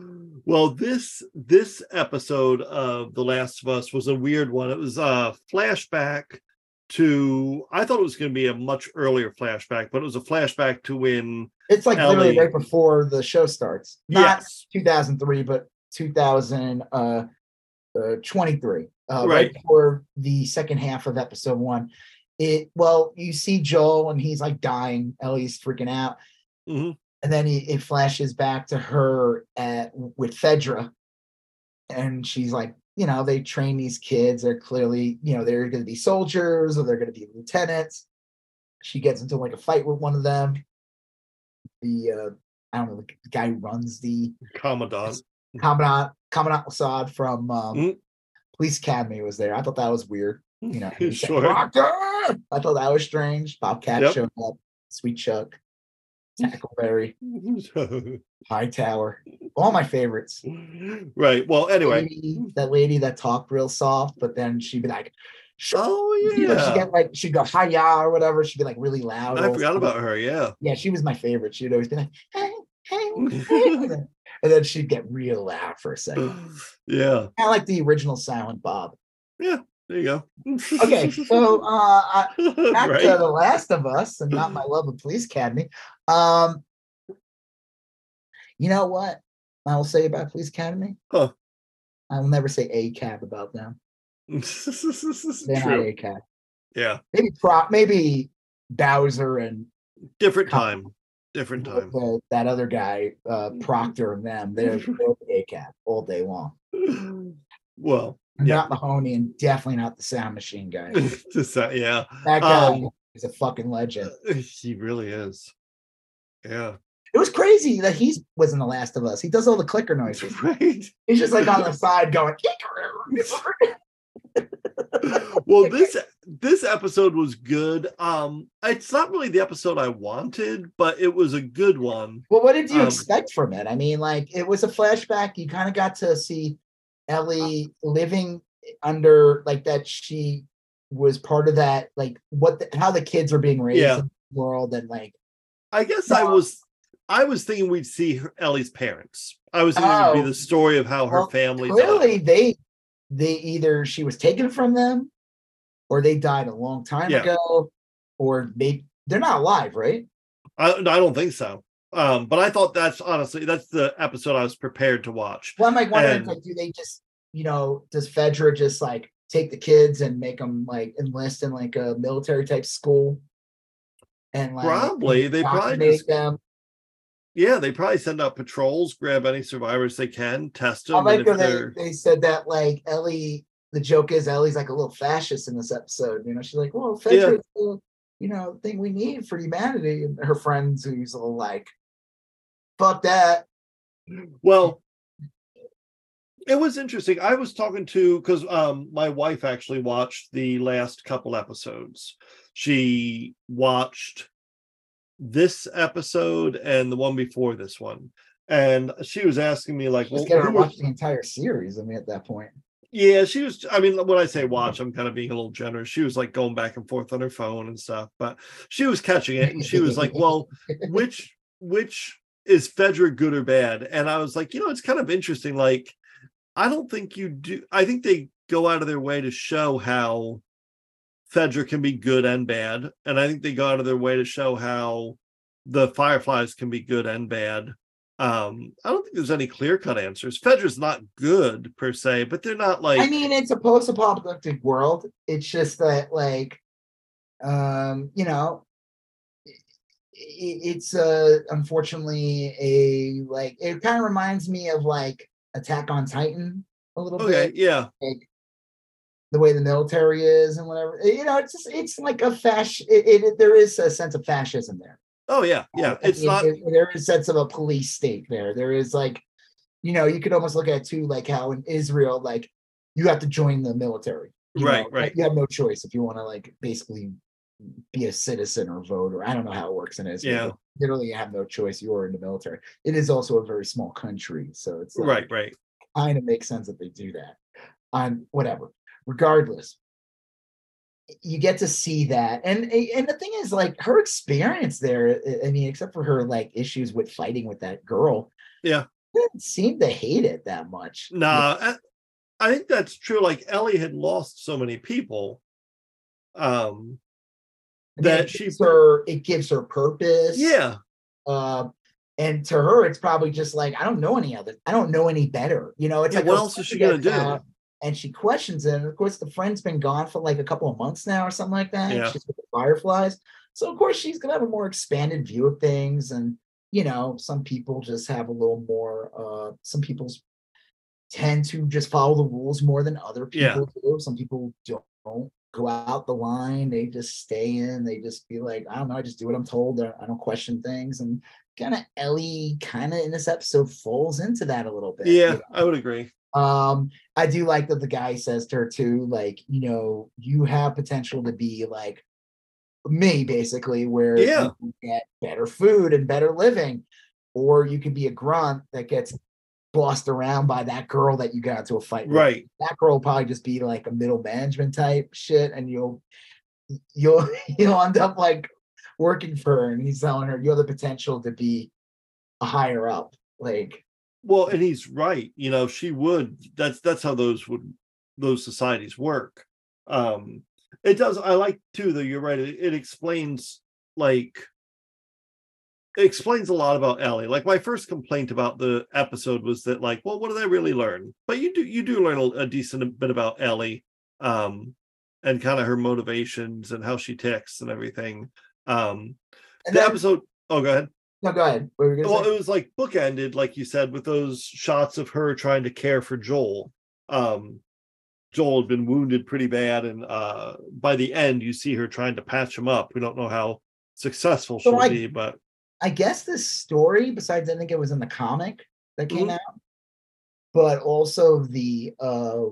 Well, this this episode of The Last of Us was a weird one. It was a flashback to I thought it was going to be a much earlier flashback, but it was a flashback to when It's like literally right before the show starts. Not yes, 2003, but 2023. Uh, uh, 23, uh, right. Right. before the second half of episode one. It well, you see Joel and he's like dying. Ellie's freaking out, Mhm. and then he, it flashes back to her at with Fedra, and she's like, you know, they train these kids. They're clearly, you know, they're going to be soldiers or they're going to be lieutenants. She gets into like a fight with one of them. The uh, I don't know, the guy who runs the Commandant. Commandant Commandant Lassard from um, Mm. Police Academy was there. I thought that was weird. You know, said, sure. "Proctor!" I thought that was strange. Bobcat Yep. showed up. Sweet Chuck, Tackleberry, High Tower. All my favorites. right. Well, anyway. Lady- that lady that talked real soft, but then she'd be like, Oh you know, she'd get like she'd go hiya or whatever. She'd be like really loud. I forgot about her. Yeah. Yeah, she was my favorite. She'd always be like, hey, hey, hey. and then- she'd get real loud for a second. yeah. Kind of like the original Silent Bob. There you go. Okay, so uh, back right. to The Last of Us and not my love of Police Academy. Um, you know what I will say about Police Academy? Huh. I will never say ACAB about them. They're not True. ACAB. Yeah. Maybe prop, maybe Bowser and Different time. Different time. the, that other guy, uh, Proctor and them. They're, they're ACAB all day long. Well, Yeah. Not Mahoney and definitely not the Sound Machine guy. yeah. That guy Um, is a fucking legend. He really is. Yeah. It was crazy that he was in The Last of Us. He does all the clicker noises. Right. He's just like on the side going. well this this episode was good um it's not really the episode i wanted but it was a good one well, what did you Um, expect from it? I mean, like it was a flashback. You kind of got to see Ellie uh-huh. living under like that. She was part of that, like what the, how the kids are being raised Yeah. in the world, and like i guess i was i was thinking we'd see her, ellie's parents i was thinking it would Oh. be the oh. story of how her Well, family clearly died. they they either she was taken from them, or they died a long time Yeah. ago, or they they're not alive, right? I, I don't think so um but i thought that's honestly that's the episode i was prepared to watch Well, I'm like wondering, And- like, do they just, you know, does Fedra just like take the kids and make them like enlist in like a military type school? And like Probably. They probably just- them. yeah they probably send out patrols grab any survivors they can test I them like and when they, they're said that like Ellie, the joke is Ellie's like a little fascist in this episode. You know, she's like, well, Yeah. Fedra's the, you know, thing we need for humanity. And her friends who's all like, fuck that. Well, it was interesting. I was talking to because um my wife actually watched the last couple episodes. She watched this episode and the one before this one. And she was asking me like, well, who watch the entire series. I mean, at that point. yeah, she was. I mean, when I say watch, I'm kind of being a little generous. She was like going back and forth on her phone and stuff, but she was catching it, and she was like, "Well, which which is Fedra good or bad?" And I was like, you know, it's kind of interesting. Like, I don't think you do. I think they go out of their way to show how Fedra can be good and bad, and I think they go out of their way to show how the Fireflies can be good and bad. Um, I don't think there's any clear cut answers. Fedra's not good per se, but they're not like I mean, it's a post-apocalyptic world. It's just that, like, um, you know, it's uh unfortunately a like it kind of reminds me of like Attack on Titan a little okay, bit, yeah, like the way the military is and whatever. You know, it's just it's like a fasc. It, it there is a sense of fascism there. oh yeah, yeah. I It's mean, not it- there is a sense of a police state there. There is like, you know, you could almost look at it too, like how in Israel, like you have to join the military. Right, know, right. You have no choice if you want to like basically be a citizen or vote, or I don't know how it works in Israel. Yeah. Literally, you have no choice. You are in the military. It is also a very small country, so it's like, right, right. kind of makes sense that they do that. On whatever. Regardless, you get to see that, and and the thing is, like her experience there. I- I mean, except for her like issues with fighting with that girl, Yeah. didn't seem to hate it that much. Nah, I, I think that's true. Like Ellie had lost so many people. um That she gives her it gives her purpose. yeah Uh, and to her, it's probably just like I don't know any other. I don't know any better. You know, it's Yeah, like what else is she gonna do? And she questions it. And of course, the friend's been gone for like a couple of months now, or something like that. Yeah. She's with the fireflies, so of course she's gonna have a more expanded view of things. And you know, some people just have a little more. uh Some people's tend to just follow the rules more than other Yeah. people do. Some people don't go out the line. They just stay in. They just be like, I don't know. I just do what I'm told. I don't question things. And kind of Ellie, kind of in this episode, falls into that a little bit. you yeah know? i would agree Um, I do like that the guy says to her too, like, you know, you have potential to be like me, basically, where Yeah. you can get better food and better living, or you could be a grunt that gets bossed around by that girl that you got into a fight with. Right. That girl will probably just be like a middle management type shit, and you'll you'll you'll end up like working for her, and he's telling her you have the potential to be a higher up. Like, well and he's right you know she would that's that's how those would those societies work. Um it does i like too though you're right it, it explains like explains a lot about ellie. Like my first complaint about the episode was that like well what did I really learn? But you do you do learn a, a decent bit about ellie um and kind of her motivations and how she ticks and everything. Um and the then, episode oh go ahead. No, go ahead. What were you gonna well say? it was like bookended like you said with those shots of her trying to care for joel. Um joel had been wounded pretty bad and uh by the end you see her trying to patch him up. We don't know how successful she'll like, be but I guess this story, besides I think it was in the comic that came Mhm. out, but also the uh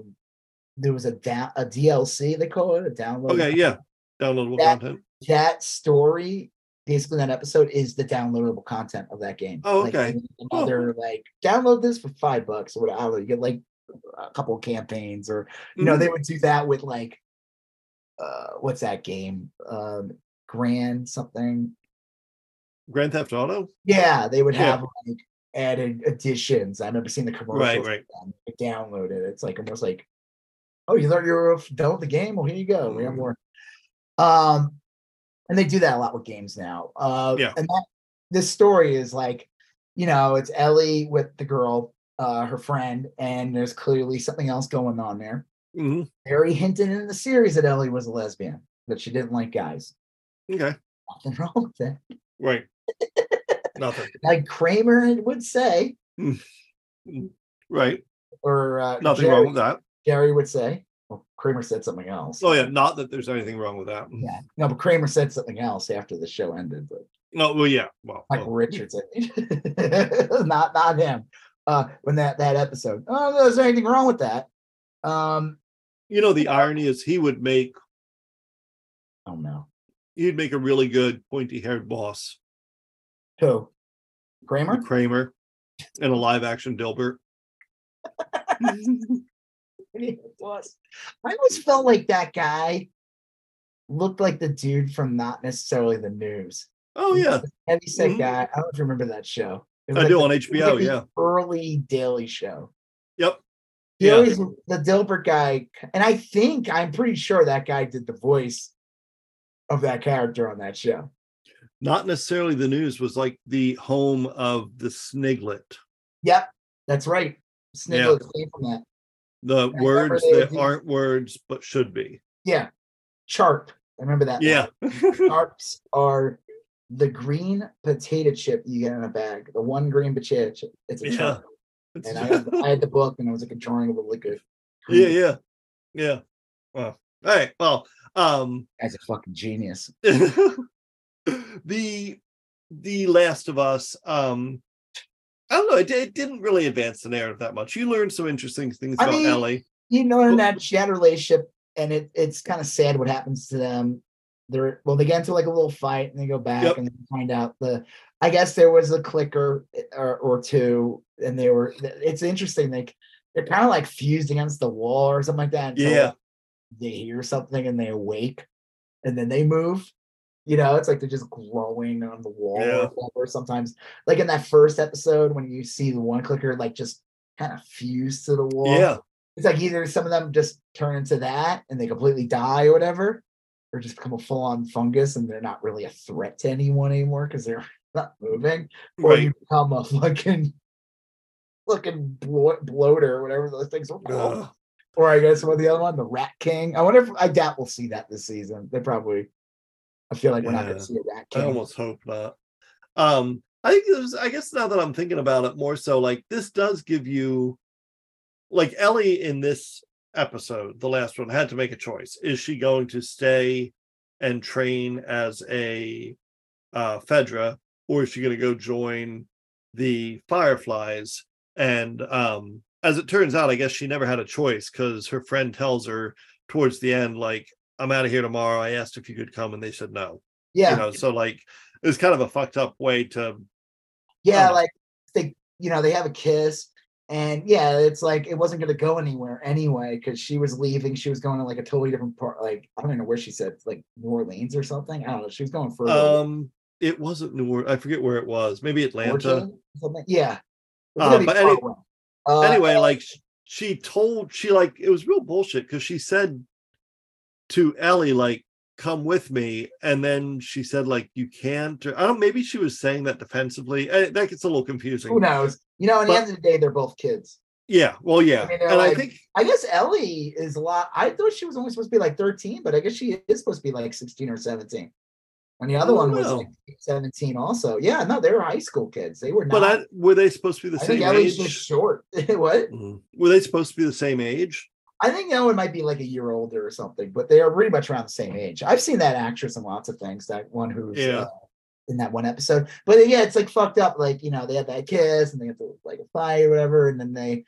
there was a da- a DLC they call it a download. okay yeah downloadable That- content that story basically that episode is the downloadable content of that game Oh, Like, okay. they- another like download this for five bucks or whatever I don't know, you get like a couple of campaigns or you know Mhm. they would do that with like uh what's that game um grand something grand theft auto? Yeah they would Yeah. have like added additions. I remember seeing the commercials right right. them. You download it. It's like almost like oh you thought you were done with the game? Well here you go. We have Mhm. more. Um and they do that a lot with games now. Uh Yeah. and that this story is like you know it's ellie with the girl uh her friend and there's clearly something else going on there. Mhm. very hinted in the series that ellie was a lesbian that she didn't like guys. Okay. Nothing wrong with that. Right nothing like kramer would say right or uh, nothing Jerry, wrong with that Gary would say. Well, Kramer said something else. oh yeah not that there's anything wrong with that yeah. No, but Kramer said something else after the show ended. But no well yeah well, Michael well, Richards, not not him. Uh, when that that episode, oh, no, there's anything wrong with that. Um, you know the irony is he would make oh no, he'd make a really good pointy haired boss who? Kramer. Kramer in a live action Dilbert. It was. I always felt like that guy looked like the dude from not necessarily the news. Oh yeah, Heavy set Mhm. guy. I don't know if you remember that show. I like do the- on HBO. like Yeah, early Daily Show. yep. He Yeah. always the Dilbert guy, and I think I'm pretty sure that guy did the voice of that character on that show. Not necessarily the news was like the home of the Sniglet. Yep, that's right. Sniglet came from that. The remember words that aren't words but should be. Yeah, Charp. I remember that. Yeah. line. Charps are the green potato chip you get in a bag. The one green potato chip. It's a Yeah. charp. And I had, I had the book, and it was like a drawing of a liquor. yeah, yeah. Yeah. Well, all right. Well, um Guy's a fucking genius. the the last of us um i don't know it, it didn't really advance the narrative that much you learned some interesting things I about mean, ellie you know Well- that she had a relationship and it, it's kind of sad what happens to them they're well they get into like a little fight and they go back Yep. and they find out the i guess there was a clicker eh, or, or two and they were it's interesting like they're kind of like fused against the wall or something like that Yeah. like, they hear something and they awake and then they move you know it's like they're just glowing on the wall Yeah. or sometimes like in that first episode when you see the one clicker like just kind of fused to the wall yeah it's like either some of them just turn into that and they completely die or whatever, or just become a full-on fungus and they're not really a threat to anyone anymore because they're not moving, or Right. you become a fucking fucking blo- bloater, or whatever those things are called. Ugh. Or I guess what the other one, the Rat King. I wonder if I doubt we'll see that this season. They probably. I feel like we're not going to see a Rat I almost hope not. Um, I think there's, I guess now that I'm thinking about it more so, like this does give you, like Ellie in this episode, the last one, had to make a choice. Is she going to stay and train as a uh, Fedra, or is she going to go join the Fireflies? And um, as it turns out, I guess she never had a choice because her friend tells her towards the end, like, I'm out of here tomorrow. I asked if you could come, and they said no yeah, you know so like it's kind of a fucked up way to yeah, like they, you know, they have a kiss, and yeah, it's like it wasn't going to go anywhere anyway because she was leaving. She was going to like a totally different part. Like I don't even know where she said, like New Orleans or something. I don't know. She was going for um it wasn't new Orleans. i forget where it was maybe atlanta something. Yeah. It Uh, but any-. Uh, anyway like she told she like it was real bullshit because she said to ellie like come with me and then she said like you can't or, i don't maybe she was saying that defensively Eh, that gets a little confusing who knows? You know, at the end of the day, they're both kids. yeah well yeah I mean, and i think I guess Ellie is a lot. I thought she was only supposed to be like 13, but I guess she is supposed to be like 16 or 17. And the other one was like 17 also. Yeah, no, they were high school kids. They were not. but I, were they supposed to be the I same think Ellie's age just short. what? Mhm. were they supposed to be the same age I think Ellen might be like a year older or something, but they are pretty much around the same age. I've seen that actress in lots of things. That one who's Yeah. uh, in that one episode. But yeah, it's like fucked up. Like you know, they had that kiss and they have to like a fight or whatever, and then they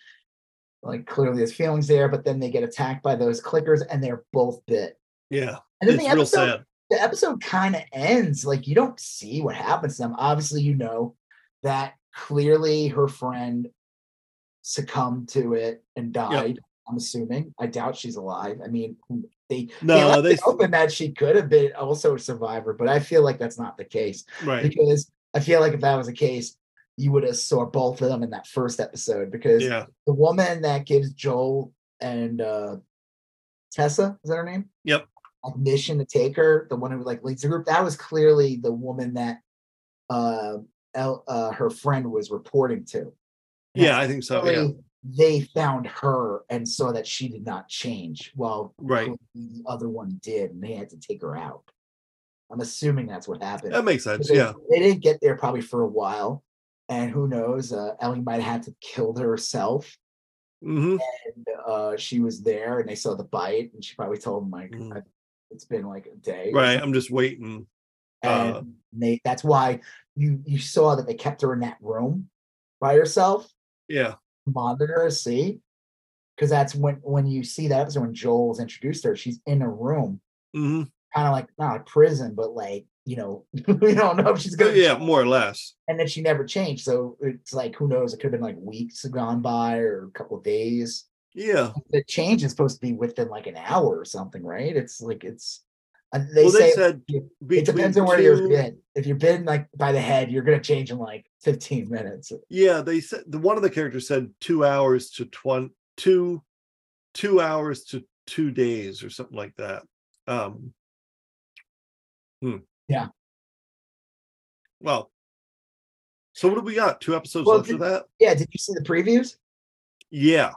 like clearly there's feelings there, but then they get attacked by those clickers and they're both bit. yeah And then it's the real episode, sad the episode kind of ends like you don't see what happens to them. Obviously, you know that clearly her friend succumbed to it and died. I'm assuming. I doubt she's alive. I mean, they they no they it open that she could have been also a survivor, but I feel like that's not the case right because I feel like if that was the case, you would have saw both of them in that first episode because yeah the woman that gives Joel and uh Tessa, is that her name? Yep. Like mission to take her, the one who like leads the group. That was clearly the woman that uh, El, uh her friend was reporting to. And yeah i think so yeah They found her and saw that she did not change. Well, right the other one did, and they had to take her out. I'm assuming that's what happened. that makes sense Because yeah They didn't get there probably for a while. And who knows? Uh, Ellie might have had to kill herself hmm and uh, she was there and they saw the bite and she probably told them like Mm. "I- it's been like a day right i'm just waiting and uh, they that's why you you saw that they kept her in that room by herself yeah monitor see because that's when when you see that episode when joel's introduced her she's in a room hmm kind of like not a prison but like you know we don't know if she's gonna yeah change. more or less and then she never changed so it's like who knows it could have been like weeks gone by or a couple of days yeah the change is supposed to be within like an hour or something, right? It's like it's. Uh, They well say they said it depends on where you're two- bitten. If you're bitten like by the head, you're gonna change in like 15 minutes. yeah they said the one of the characters said two hours to twenty two two hours to two days or something like that um hmm. Yeah. well so what do we got two episodes Well, after did- that Yeah, did you see the previews? yeah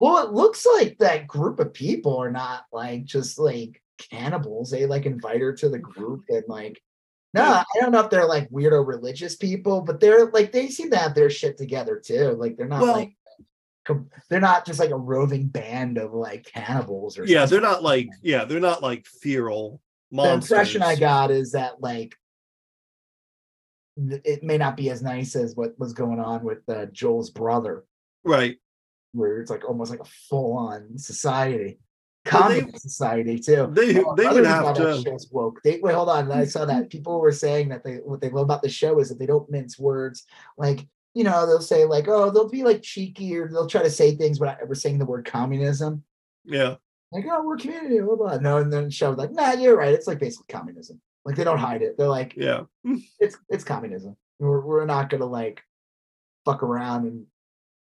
Well, it looks like that group of people are not like just like cannibals. They like invite her to the group and like. No, I don't know if they're like weirdo religious people, but they're like they seem to have their shit together too. Like they're not Well- like they're not just like a roving band of like cannibals or yeah something. they're not like yeah they're not like feral the impression I got is that like it may not be as nice as what was going on with uh, Joel's brother, right where it's like almost like a full-on society, Well, they- communist society too. they Oh, they would have to show's woke. They wait, hold on. I saw that people were saying that they what they love about the show is that they don't mince words. Like you know, they'll say like, oh, they'll be like cheeky or they'll try to say things without ever saying the word communism. yeah like, oh, we're community, blah, blah. No, and then the show was like, nah, you're right. It's like basically communism. Like they don't hide it. They're like, yeah it's it's communism. We're we're not gonna like fuck around and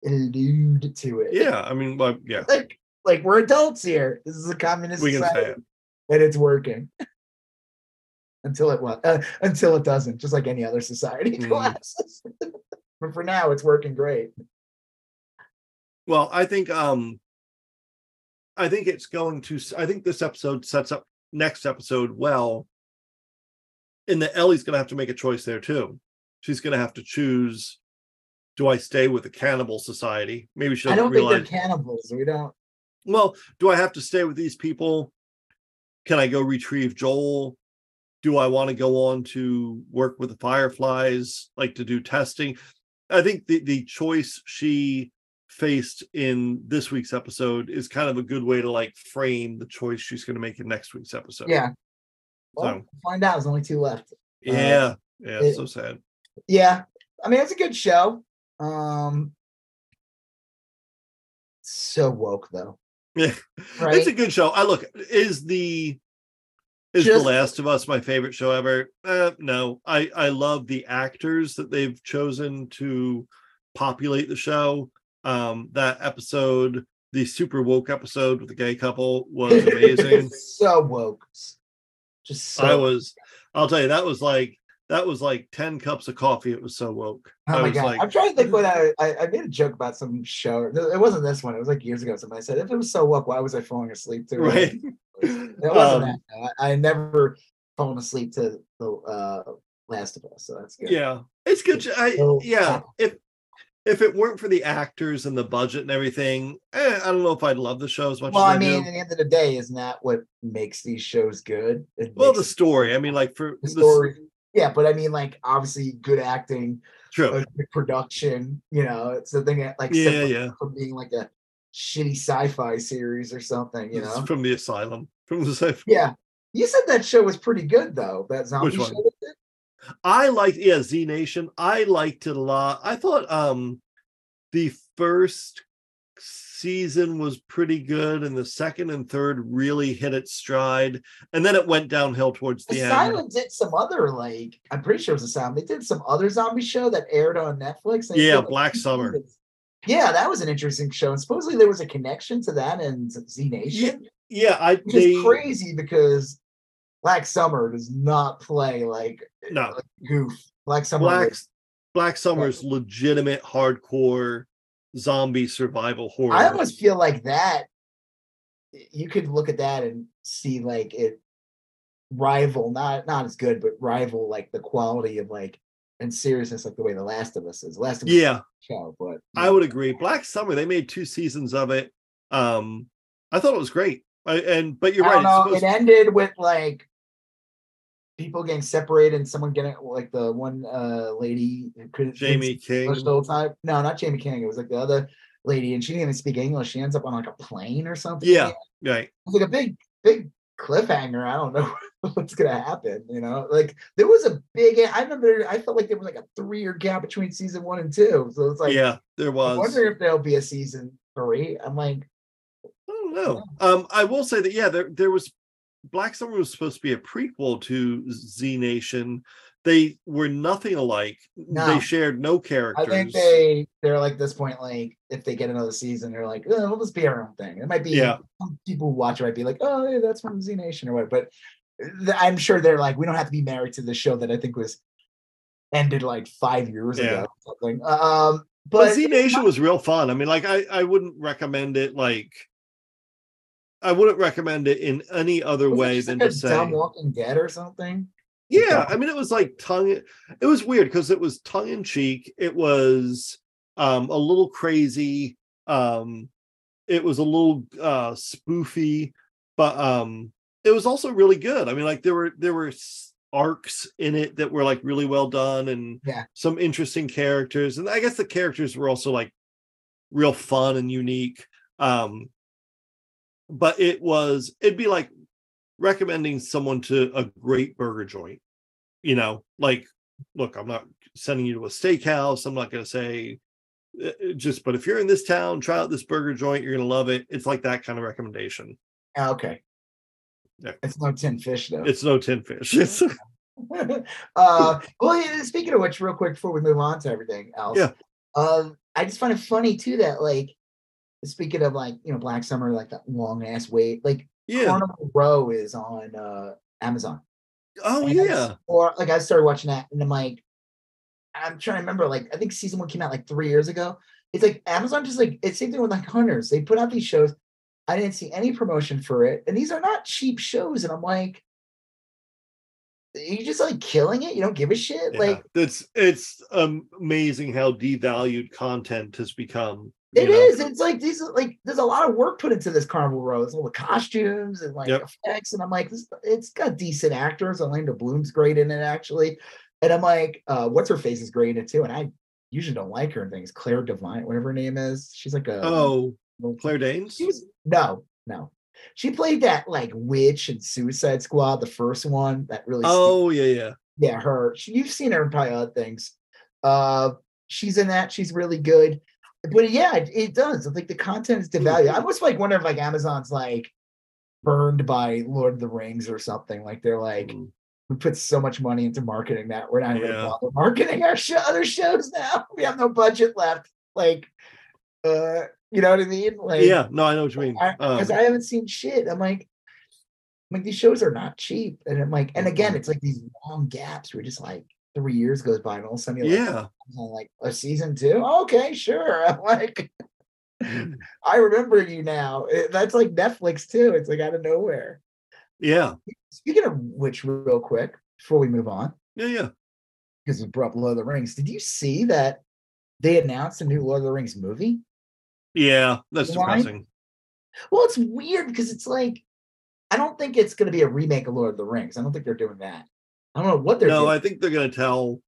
allude to it. yeah i mean like yeah Like like we're adults here. This is a communist we can say society. it and it's working until it uh, until it doesn't, just like any other society Mhm. collapses. but for now, it's working great. Well, I think um I think it's going to I think this episode sets up next episode well. In that Ellie's gonna have to make a choice there too. She's gonna have to choose do I stay with the cannibal society? Maybe she I don't think they're cannibals. We don't. Well, do I have to stay with these people? Can I go retrieve Joel? Do I want to go on to work with the Fireflies, like to do testing? I think the, the choice she faced in this week's episode is kind of a good way to like frame the choice she's going to make in next week's episode. Yeah. Well, So- find out. There's only two left. Yeah. Yeah. it- so sad. Yeah. I mean, it's a good show. Um, so woke though. Yeah. Right. It's a good show. I look, is the is Just- the last of us my favorite show ever uh, no i i love the actors that they've chosen to populate the show um that episode the super woke episode with the gay couple was amazing so woke. Just so i was i'll tell you that was like that was like 10 cups of coffee it was so woke Oh i my was god! like I'm trying to think when I, I I made a joke about some show. It wasn't this one. It was like years ago. Somebody said, "If it was so woke, why was I falling asleep to it?" right It wasn't Um, that. I, I never fallen asleep to the uh, Last of Us, so that's good. yeah it's good sh- I, So- yeah if if it weren't for the actors and the budget and everything eh, i don't know if i'd love the show as much Well, as I I mean, do. at the end of the day, isn't that what makes these shows good? It Well, the story. I mean, like for the the story. Yeah, but I mean, like obviously, good acting, True. production. You know, it's the thing that like Yeah, yeah. from being like a shitty sci-fi series or something. You It's know, from the asylum. From the asylum. yeah. You said that show was pretty good though. That zombie show. I liked yeah, Z Nation. I liked it a lot. I thought um the first season was pretty good, and the second and third really hit its stride, and then it went downhill towards the end. Asylum did some other like I'm pretty sure it was Asylum. They did some other zombie show that aired on Netflix. Yeah, did, like, Black Summer. Yeah, that was an interesting show, and supposedly there was a connection to that and Z Nation, Yeah, I which they is crazy because Black Summer does not play like no goof. Black Summer, Black Black Summer's legitimate hardcore zombie survival horror. I almost feel like that. You could look at that and see like it rival, not not as good, but rival like the quality of like and seriousness like the way The Last of Us is. Last of Us yeah, show, but I would agree. Black Summer, they made two seasons of it. Um, I thought it was great. I, and but you're right. know. supposed, It ended with like people getting separated and someone getting like the one uh lady who couldn't Jaime didn't speak English King. the whole time. No, not Jaime King. It was like the other lady, and she didn't even speak English. She ends up on like a plane or something. Yeah, right. It was like a big, big cliffhanger. I don't know what's gonna happen. You know, like there was a big. I remember. I felt like there was like a three-year gap between season one and two. So it's like, yeah, there was. I'm was. wondering if there'll be a season three. I'm like, I don't know. Um, I will say that yeah, there there was Black Summer was supposed to be a prequel to Z Nation. They were nothing alike. No. They shared no characters. I think they they're like this point. Like if they get another season, they're like, oh, we'll just be our own thing. It might be. Yeah. People who watch it might be like, oh, yeah, that's from Z Nation or what. But I'm sure they're like, we don't have to be married to the show that I think was ended like five years Yeah. ago. or Something. Um, but but Z Nation was real fun. I mean, like I I wouldn't recommend it. Like I wouldn't recommend it in any other was it way just than like to a say. dumb Walking Dead or something. Yeah, I mean, it was like tongue. It was weird because it was tongue in cheek. It was um, a little crazy. Um, it was a little uh, spoofy, but um, it was also really good. I mean, like there were there were arcs in it that were like really well done and Yeah. some interesting characters. And I guess the characters were also like real fun and unique. Um, but it was it'd be like recommending someone to a great burger joint. You know, like, look, I'm not sending you to a steakhouse. I'm not going to say uh, uh, just, but if you're in this town, try out this burger joint. You're going to love it. It's like that kind of recommendation. Ah, Okay. Yeah. It's no tin fish though. It's no tin fish. It's, uh, well, speaking of which, real quick before we move on to everything else, Yeah. um, I just find it funny too that like, speaking of like you know Black Summer, like that long ass wait, like Yeah. Carnival Row is on uh Amazon. Oh And yeah. Or like I started watching that and I'm like, I'm trying to remember, like I think season one came out like three years ago. It's like Amazon just like it's same thing with like Hunters. They put out these shows. I didn't see any promotion for it. And these are not cheap shows. And I'm like, you just like killing it. You don't give a shit. Yeah. Like it's it's amazing how devalued content has become. It know? is. It's like these like there's a lot of work put into this Carnival Row. It's all the costumes and like Yep. effects, and I'm like, this, it's got decent actors. Orlando Bloom's great in it actually, and I'm like, uh, what's her face is great in it too. And I usually don't like her and things. Claire Devine, whatever her name is, she's like a Oh, Claire Danes. She was no, no. She played that like witch in Suicide Squad, the first one that really. Oh yeah, yeah. yeah, her. She, you've seen her in probably other things. Uh, she's in that. She's really good. But yeah, it, it does. I think the content is devalued. I was like wondering if like Amazon's like burned by Lord of the Rings or something. Like they're like, Mm. we put so much money into marketing that we're not even Yeah. marketing our show, other shows now. We have no budget left. Like, uh, you know what I mean? Like, yeah, no, I know what you mean. because Um, I haven't seen shit. I'm like, I'm like these shows are not cheap, and I'm like, and again, Mhm. it's like these long gaps where just like three years goes by, and all of a sudden you're like, yeah, I'm like a season two, okay, sure. I'm like. I remember you now. It- that's like Netflix too. It's like out of nowhere. yeah, Speaking of which, real quick before we move on, yeah, yeah. because we brought up Lord of the Rings, did you see that they announced a new Lord of the Rings movie? Yeah, that's Why? depressing. Well, it's weird because it's like I don't think it's going to be a remake of Lord of the Rings. I don't think they're doing that. I don't know what they're No, doing. I think they're gonna tell.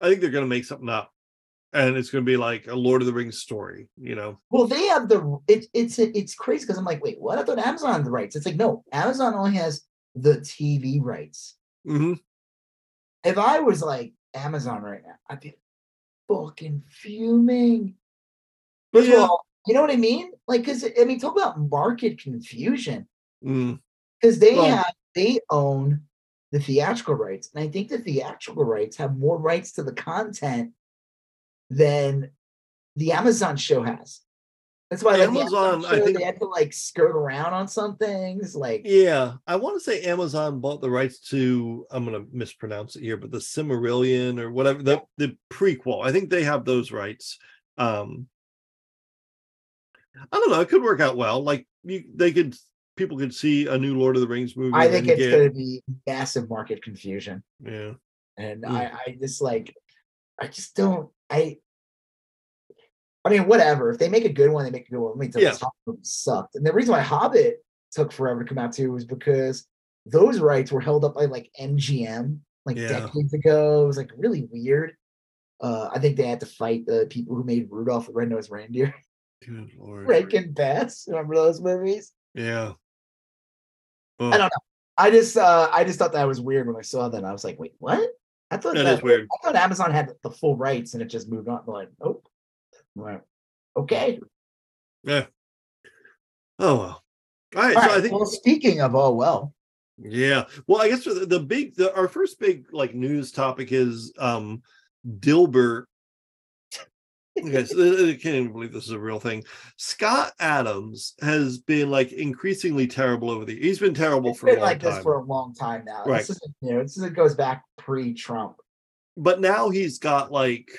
I think they're gonna make something up, and it's gonna be like a Lord of the Rings story. You know? well, they have the it, it's it's crazy because I'm like, wait, what? I thought Amazon had the rights. It's like no, Amazon only has the TV rights. hmm If I was like Amazon right now, I'd be fucking fuming. First Yeah. of all, you know what I mean? Like, because I mean, talk about market confusion. Mm. because they Well- have they own the theatrical rights and i think the theatrical rights have more rights to the content than the amazon show has that's why like, Amazon, I think- they had to like skirt around on some things like Yeah, I want to say Amazon bought the rights to. I'm gonna mispronounce it here, but the Cimmerillion or whatever the the prequel. I think they have those rights. Um, I don't know. It could work out well. Like you, they could. People could see a new Lord of the Rings movie. i think it's get- going to be massive market confusion Yeah. and Mm. i i just like i just don't i i mean whatever if they make a good one they make a good one let me tell Yeah. Hobbit sucked and the reason why hobbit took forever to come out too was because those rights were held up by like mgm like Yeah. decades ago it was like really weird uh i think they had to fight the people who made rudolph the red-nosed reindeer Good lord. rankin bass remember those movies Yeah. I don't know. i just uh i just thought that was weird when i saw that i was like wait what i thought That that is weird. I thought Amazon had the full rights and it just moved on. I'm like, nope. I'm like, okay. Yeah. Oh well. All right. All so right, I think well, speaking of oh well, Yeah. Well, I guess the, the big the, our first big like news topic is um Dilbert. Okay, so I can't even believe this is a real thing. Scott Adams has been like increasingly terrible over the. He's been terrible it's for a been long like this time, for a long time now. Right. This is you know, this is, it goes back pre-Trump. but now he's got like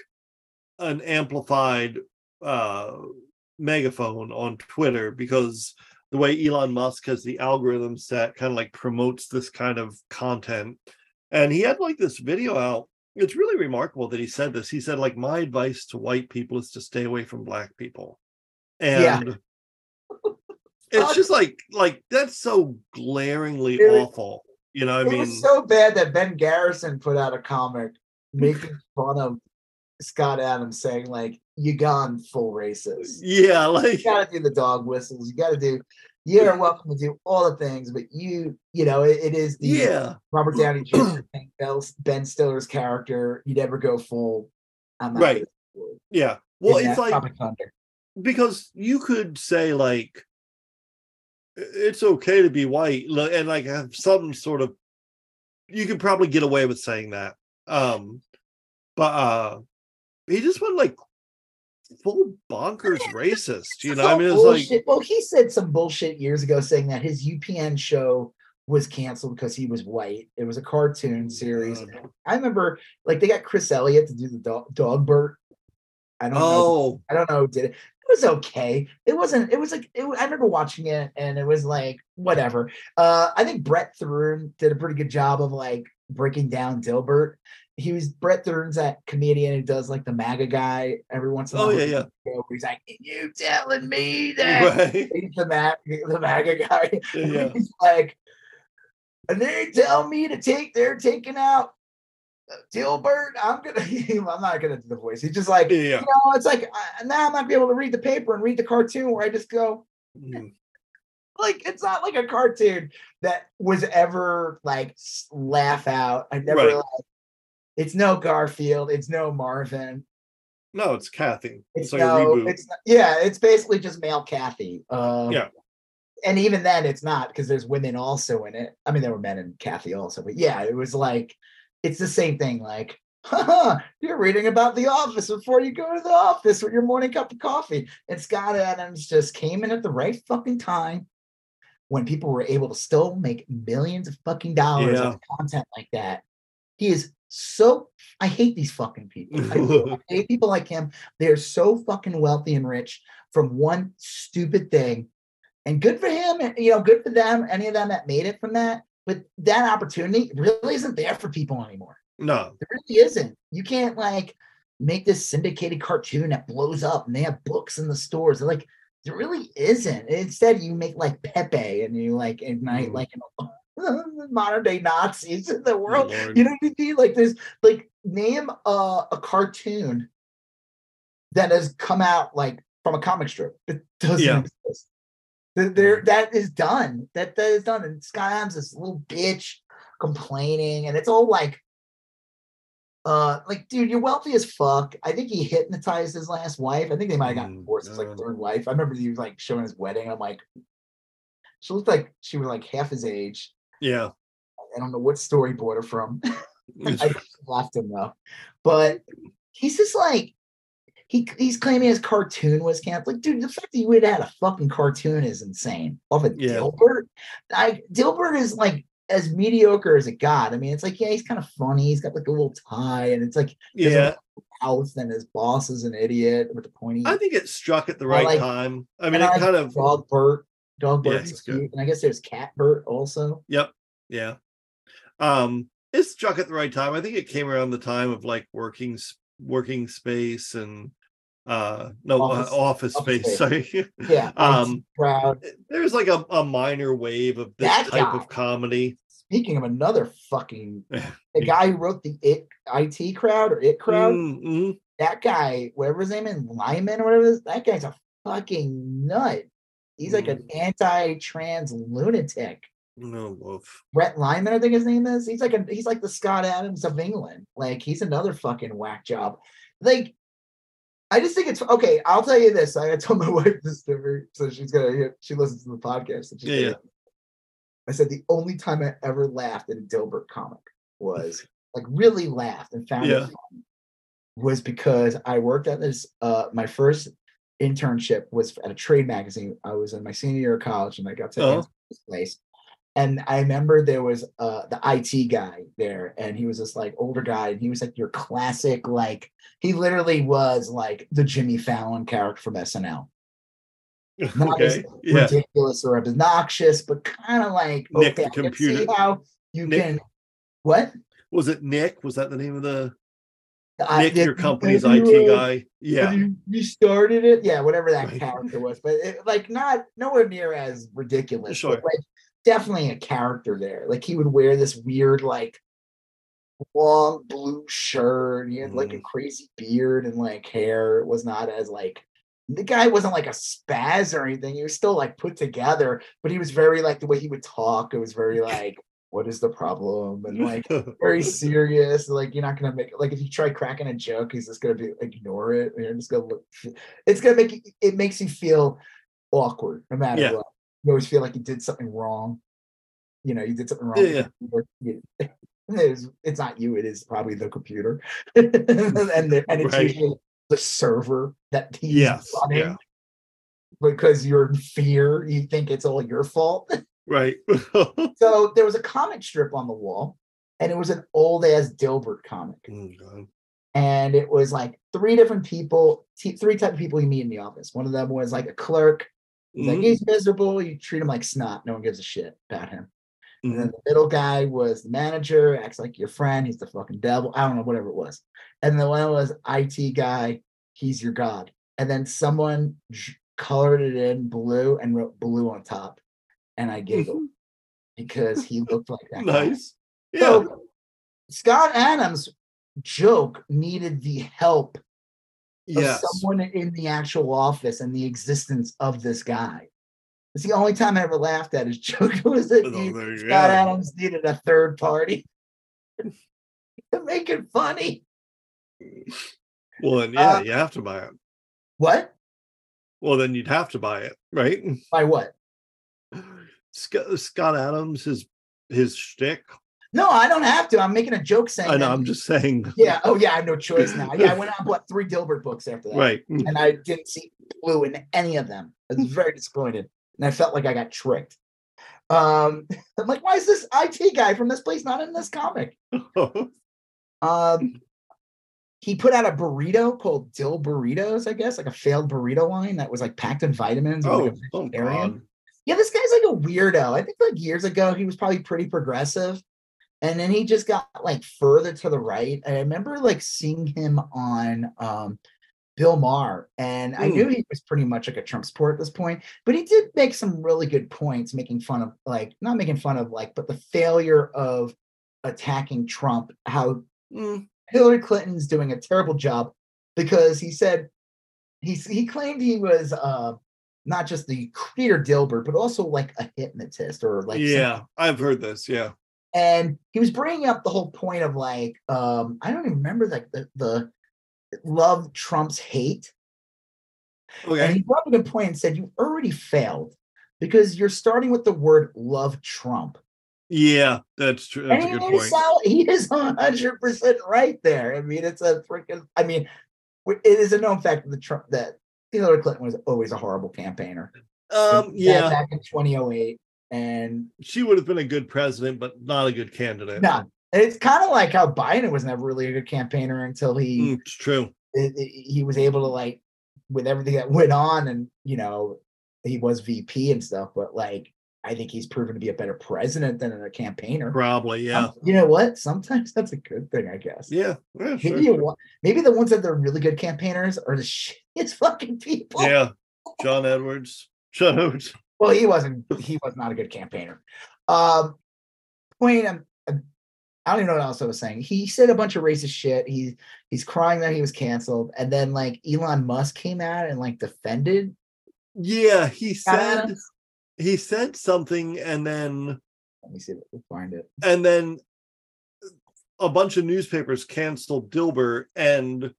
an amplified uh megaphone on Twitter because the way Elon Musk has the algorithm set kind of like promotes this kind of content. And he had like this video out. It's really remarkable that he said this. He said, like, my advice to white people is to stay away from black people. Yeah. And it's just like like that's so glaringly awful. You know, I it mean was so bad that Ben Garrison put out a comic making fun of Scott Adams, saying like, "You gone full racist. yeah, like You got to do the dog whistles. You got to do. You're welcome to do all the things, but you, you know, it, it is the yeah. Robert Downey Jr. thing, Ben Stiller's character. you'd never go full. I'm not Right. gonna do it. Yeah. Well, it's like because you could say like it's okay to be white and like have some sort of you could probably get away with saying that um but uh he just went like full bonkers racist. You know, I mean, it's like well, he said some bullshit years ago saying that his UPN show was canceled because he was white. It was a cartoon series. Uh, I remember, like, they got Chris Elliott to do the dog, dog Bert. I don't know. oh, I don't know who did it. It was okay. It wasn't. It was like it, I remember watching it, and it was like whatever. Uh, I think Brent Terhune did a pretty good job of like breaking down Dilbert. He was Brent Terhune's that comedian who does like the MAGA guy every once in a Oh, while. yeah, yeah. Where He's like, "You telling me that?" right. He's the MAGA, the MAGA guy. Yeah. He's like, and they tell me to take. They're taking out uh, Dilbert. I'm gonna. I'm not gonna do the voice. He's just like, Yeah. you know, it's like uh, now I might be able to read the paper and read the cartoon where I just go, Mm. like, it's not like a cartoon that was ever like laugh out. I never Right. like, it's no Garfield, it's no Marvin, No, it's Cathy. it's, It's, like no, a reboot. it's not, yeah, it's basically just male Cathy. Um, Yeah. And even then, it's not because there's women also in it. I mean, there were men in Cathy also, but yeah, it was like, it's the same thing. Like, you're reading about the office before you go to the office with your morning cup of coffee. And Scott Adams just came in at the right fucking time when people were able to still make millions of fucking dollars Yeah. on content like that. He is so I hate these fucking people. I. I hate people like him. They're so fucking wealthy and rich from one stupid thing. And good for him, and you know, good for them, any of them that made it from that. But that opportunity really isn't there for people anymore. no. It really isn't. You can't like make this syndicated cartoon that blows up and they have books in the stores. They're like, there really isn't. Instead, you make like Pepe and you like ignite Mm. like know, modern day Nazis in the world. You know what I mean? Like there's like name a, a cartoon that has come out like from a comic strip. It doesn't Yeah. exist. Th- There, that is done. That that is done. And Scott Adams this little bitch complaining, and it's all like, uh, like, dude, you're wealthy as fuck. I think he hypnotized his last wife. I think they might have gotten Mm, divorced. His like third wife. I remember he was like showing his wedding. I'm like, she looked like she was like half his age. Yeah. I don't know what story bought from. I left him though. But he's just like he he's claiming his cartoon was canceled. Like, dude, the fact that you would have had a fucking cartoon is insane. Of Yeah. Dilbert. I Dilbert is like as mediocre as it got. I mean, it's like, yeah, he's kind of funny. He's got like a little tie, and it's like yeah. house, and his boss is an idiot with the pointy I think it struck at the right like- time. I mean, I it like kind of, Dogbert. Yeah, good. cute. And I guess there's Catbert also. yep. Yeah. Um, it struck at the right time. I think it came around the time of like working, working space and, uh, no, Office- office, office, office space. Sorry. Yeah. Um, proud. There's like a, a minor wave of this That type guy. of comedy. Speaking of another fucking the guy who wrote the it IT crowd or it crowd, Mm, mm. that guy, whatever his name is, Lyman or whatever it is, that guy's a fucking nut. He's like an anti-trans lunatic. No wolf. Brett Lyman, I think his name is. He's like a he's like the Scott Adams of England. Like he's another fucking whack job. Like I just think it's okay. I'll tell you this. I told my wife this story, so she's gonna hear. She listens to the podcast. And Yeah. I said the only time I ever laughed at a Dilbert comic was like really laughed and found Yeah. it was because I worked at this. Uh, my first internship was at a trade magazine. I was in my senior year of college, and I got to Oh. this place. And I remember there was uh the IT guy there, and he was this like older guy, and he was like your classic, like he literally was like the Jimmy Fallon character from SNL. Not as Okay. Yeah. ridiculous or obnoxious, but kind of like Nick okay, the computer. how you Nick- can what Was it Nick? Was that the name of the Nick, the- your company's IT guy? Yeah. you restarted it? Yeah, whatever that Right. character was, but it, like not nowhere near as ridiculous. Sure. But like definitely a character there. Like he would wear this weird like long blue shirt. And he had like a Mm. crazy beard and like hair. It was not as like the guy wasn't like a spaz or anything. He was still like put together, but he was very like the way he would talk. It was very like, what is the problem? And like very serious. Like you're not gonna make like if you try cracking a joke, he's just gonna be ignore it. You're just gonna look. It's gonna make you, it makes you feel awkward no matter Yeah. what. You always feel like you did something wrong. You know, you did something wrong. Yeah. It's, it's not you. It is probably the computer, and the, and it's Right. usually the server that he's Yes, running yeah. because you're in fear. You think it's all your fault. Right. so there was a comic strip on the wall, and it was an old ass Dilbert comic. Oh, and it was like three different people, t- three type of people you meet in the office. One of them was like a clerk. He's like Mhm, he's miserable. You treat him like snot. No one gives a shit about him. And then mhm. the middle guy was the manager, acts like your friend. He's the fucking devil. I don't know, whatever it was. And the one was IT guy. He's your god. And then someone j- colored it in blue and wrote blue on top. And I giggled because he looked like that. guy. Nice. Yeah. So Scott Adams' joke needed the help of someone in the actual office and the existence of this guy. It's the only time I ever laughed at his joke was that he- Scott. Adams needed a third party to make it funny. Well, then, yeah, Uh, you have to buy it. What? Well, then you'd have to buy it, right? By what? Scott, Scott Adams, his his shtick. No, I don't have to. I'm making a joke saying. I know. that- I'm just saying. Yeah. Oh, yeah. I have no choice now. Yeah, I went out and bought three Dilbert books after that. Right. and I didn't see blue in any of them. I was very disappointed, and I felt like I got tricked. Um, I'm like, why is this IT guy from this place not in this comic? Um, he put out a burrito called Dilberitos, I guess, like a failed burrito line that was like packed in vitamins. oh, like, a oh. God. Yeah, this guy's like a weirdo. I think like years ago he was probably pretty progressive. And then he just got like further to the right. I remember like seeing him on um Bill Maher, and I Hmm. knew he was pretty much like a Trump supporter at this point, but he did make some really good points, making fun of like not making fun of like, but the failure of attacking Trump, how Mm, Hillary Clinton's doing a terrible job because he said he he claimed he was uh not just the creator Dilbert, but also like a hypnotist or like yeah, I've heard this. Yeah. and he was bringing up the whole point of like um I don't even remember like the the love Trump's hate. And he brought up a good point and said you already failed because you're starting with the word love Trump. Yeah, that's true. That's a and good he is, point. he is 100% right there. I mean, it's a freaking, I mean, it is a known fact that the Trump that Hillary Clinton was always a horrible campaigner. Um, yeah, Back in 2008. And she would have been a good president, but not a good candidate. no, and it's kind of like how Biden was never really a good campaigner until he Mm, it's true. it- it- he was able to like with everything that went on and you know he was VP and stuff, but like I think he's proven to be a better president than a campaigner. Probably. Yeah. Um, you know what? Sometimes that's a good thing, I guess. Yeah. yeah Maybe sure. want, maybe the ones that are really good campaigners are the shittiest fucking people. Yeah. John Edwards. John Edwards. Well, he wasn't. He was not a good campaigner. Um, point. I'm, I'm- I don't even know what else I was saying. He said a bunch of racist shit. He he's crying that he was canceled, and then like Elon Musk came out and like defended. Yeah, he said. He said something, and then Let me see if we find it. and then a bunch of newspapers canceled Dilbert, and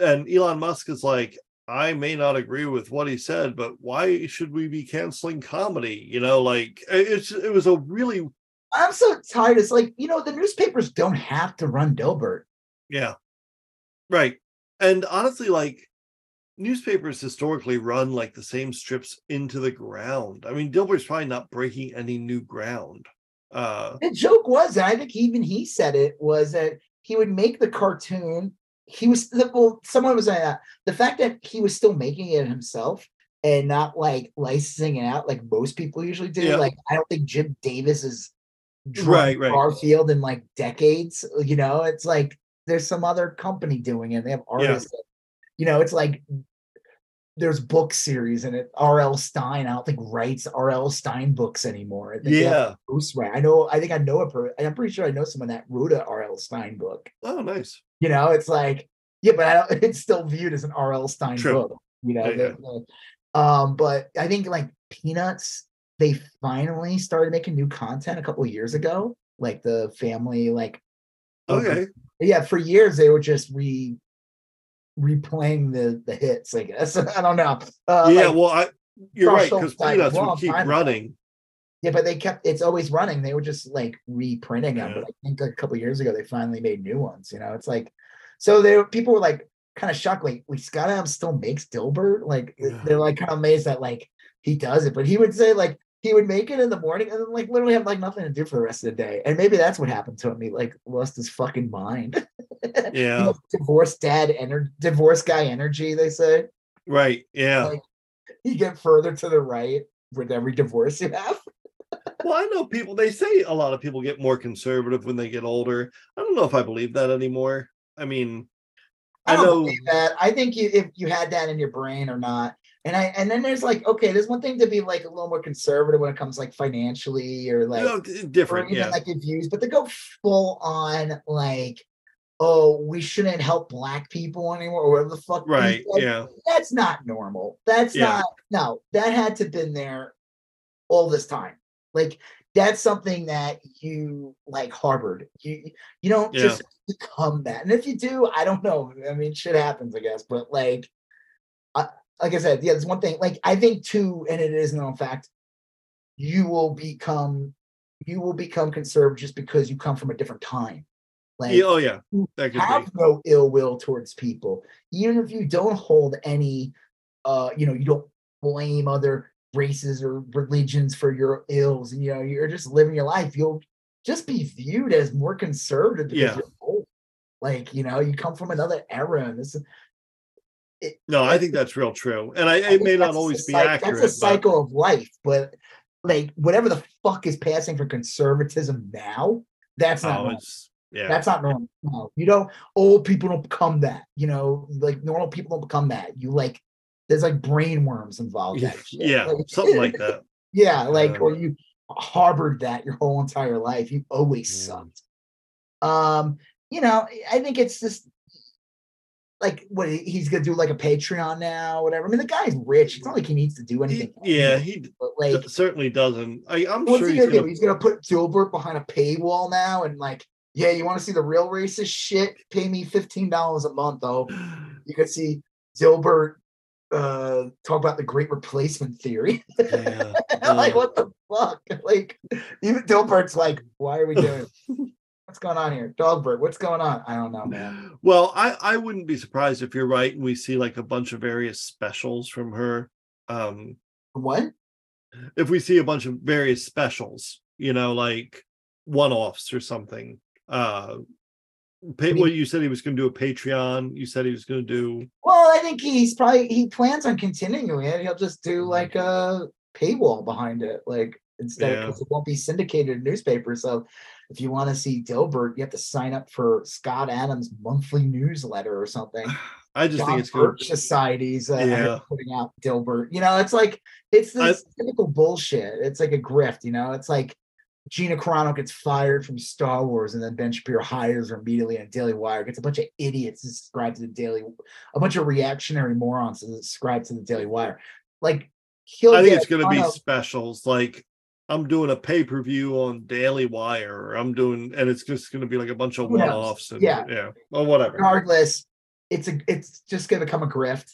and Elon Musk is like, I may not agree with what he said, but why should we be canceling comedy? You know, like it's it was a really I'm so tired. It's like you know the newspapers don't have to run Dilbert. Yeah. Right. And honestly, like newspapers historically run like the same strips into the ground. I mean, Dilbert's probably not breaking any new ground. Uh The joke was, and I think even he said it was that he would make the cartoon. He was well, someone was saying that the fact that he was still making it himself and not like licensing it out like most people usually do. Yeah. Like I don't think Jim Davis is Right, right. Garfield in like decades. You know, it's like there's some other company doing it. They have artists. that- you know, it's like there's book series and it. R.L. Stine, I don't think writes R.L. Stine books anymore. I yeah. Ghostwriter. I know. I think I know a per. I'm pretty sure I know someone that wrote a R.L. Stine book. Oh, nice. You know, it's like yeah, but I don't, it's still viewed as an R.L. Stine True. book. You know, Yeah, the- um, but I think like Peanuts, they finally started making new content a couple of years ago, like the family, like Okay. yeah, for years they were just re replaying the the hits. I guess I don't know. Uh, yeah, like- well, I you're right because Schulz died a peanuts would keep time ago. running. Yeah, but they kept it's always running. They were just like reprinting them. Yeah. But I think like, a couple years ago they finally made new ones. You know, it's like so there people were like kind of shocked. Like, we Scott Adams still makes Dilbert. Like Yeah. they're like kind of amazed that like he does it. But he would say like he would make it in the morning and then like literally have like nothing to do for the rest of the day. And maybe that's what happened to him. He like lost his fucking mind. Yeah. divorced dad ener- divorce guy energy, they say. Right. Yeah. Like you get further to the right with every divorce you have. Well, I know people, they say a lot of people get more conservative when they get older. I don't know if I believe that anymore. I mean, I I don't know, believe that. I think you if you had that in your brain or not. And I and then there's like, okay, there's one thing to be like a little more conservative when it comes like financially or like you know, d- or different. even Yeah. like your views, but to go full on like, oh, we shouldn't help black people anymore, or whatever the fuck. Right. Yeah. That's not normal. That's Yeah. not no, that had to been there all this time. Like that's something that you like harbored. You you don't Yeah. just become that. And if you do, I don't know. I mean, shit happens, I guess. But like, I, like I said, yeah, there's one thing. Like I think too, and it is known fact, you will become you will become conservative just because you come from a different time. Like yeah. Oh, yeah. That could have be. no ill will towards people, even if you don't hold any, uh, you know, you don't blame other races or religions for your ills, and you know, you're just living your life. You'll just be viewed as more conservative because Yeah. you're old. Like you know, you come from another era, and this. No, I think that's real true. And I, it may not always be accurate. That's a but- cycle of life, but like whatever the fuck is passing for conservatism now, that's not. Oh, yeah. That's not normal. No, you don't. Old people don't become that. You know, like normal people don't become that. You like, there's like brain worms involved. yeah. yeah. Like- Something like that. yeah, like or you harbored that your whole entire life. You always Mm. sucked. Um, you know, I think it's just like what he's gonna do like a Patreon now, whatever. I mean, the guy's rich. It's not like he needs to do He- anything. yeah. He but like d- certainly doesn't. I, I'm What's sure he he's gonna do? gonna. He's gonna put Dilbert behind a paywall now, and like, yeah, you want to see the real racist shit? Pay me fifteen dollars a month, though. You could see Dilbert uh talk about the Great Replacement theory. Yeah. like, what the fuck? Like, even Dilbert's like, why are we doing? What's going on here? Dogbert, what's going on? I don't know, man. Well, I I wouldn't be surprised if you're right and we see like a bunch of various specials from her. Um, What? if we see a bunch of various specials, you know, like one-offs or something. Uh, pay, mean- well, you said he was going to do a Patreon. You said he was going to do. Well, I think he's probably he plans on continuing it. He'll just do Mm-hmm. like a paywall behind it, like instead Yeah. because it won't be syndicated in newspapers. So if you want to see Dilbert, you have to sign up for Scott Adams' monthly newsletter or something. I just John think it's. Birch Societies uh, Yeah. putting out Dilbert. You know, it's like it's I- typical bullshit. It's like a grift. You know, it's like Gina Carano gets fired from Star Wars, and then Ben Shapiro hires her immediately on Daily Wire. Gets a bunch of idiots to subscribe to the Daily, a bunch of reactionary morons to subscribe to the Daily Wire. Like he'll I think it's going to be of- specials like. I'm doing a pay per view on Daily Wire, or I'm doing, and it's just going to be like a bunch of one offs, and Yeah. yeah, or whatever. regardless. It's a it's just gonna become a grift.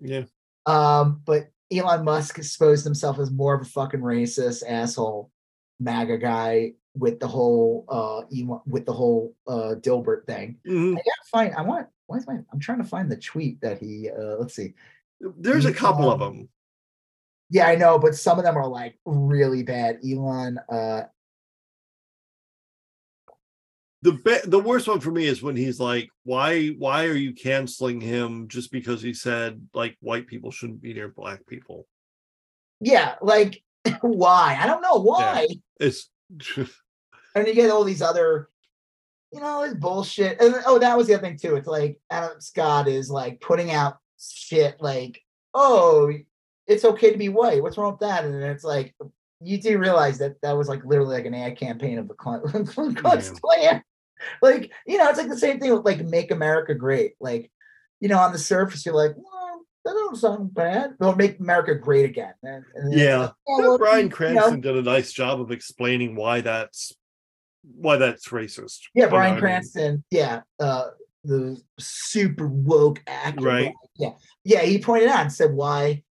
Yeah, Um, but Elon Musk exposed himself as more of a fucking racist asshole, MAGA guy with the whole uh Elon, with the whole uh Dilbert thing. Mhm. I gotta find. I want. Why is my? I'm trying to find the tweet that he. uh Let's see. there's a couple of Um, them. Yeah, I know, but some of them are like really bad. Elon. uh the be- the worst one for me is when he's like, "Why why are you canceling him just because he said like white people shouldn't be near black people?" Yeah, like why? I don't know why. It's and you get all these other, you know, it's bullshit. And oh, that was the other thing too. It's like Adam Scott is like putting out shit like, oh, it's okay to be white. What's wrong with that? And it's like, you do realize that that was like literally like an ad campaign of the Ku Klux Klan. Like, you know, it's like the same thing with like "Make America Great." Like, you know, on the surface, you're like, well, that don't sound bad. They'll make America great again. And, and yeah. like, oh, Bryan you know, Cranston did a nice job of explaining why that's why that's racist. Yeah, Bryan what I mean? Cranston. Yeah, uh, the super woke actor. Right. Yeah, yeah. He pointed out and said why.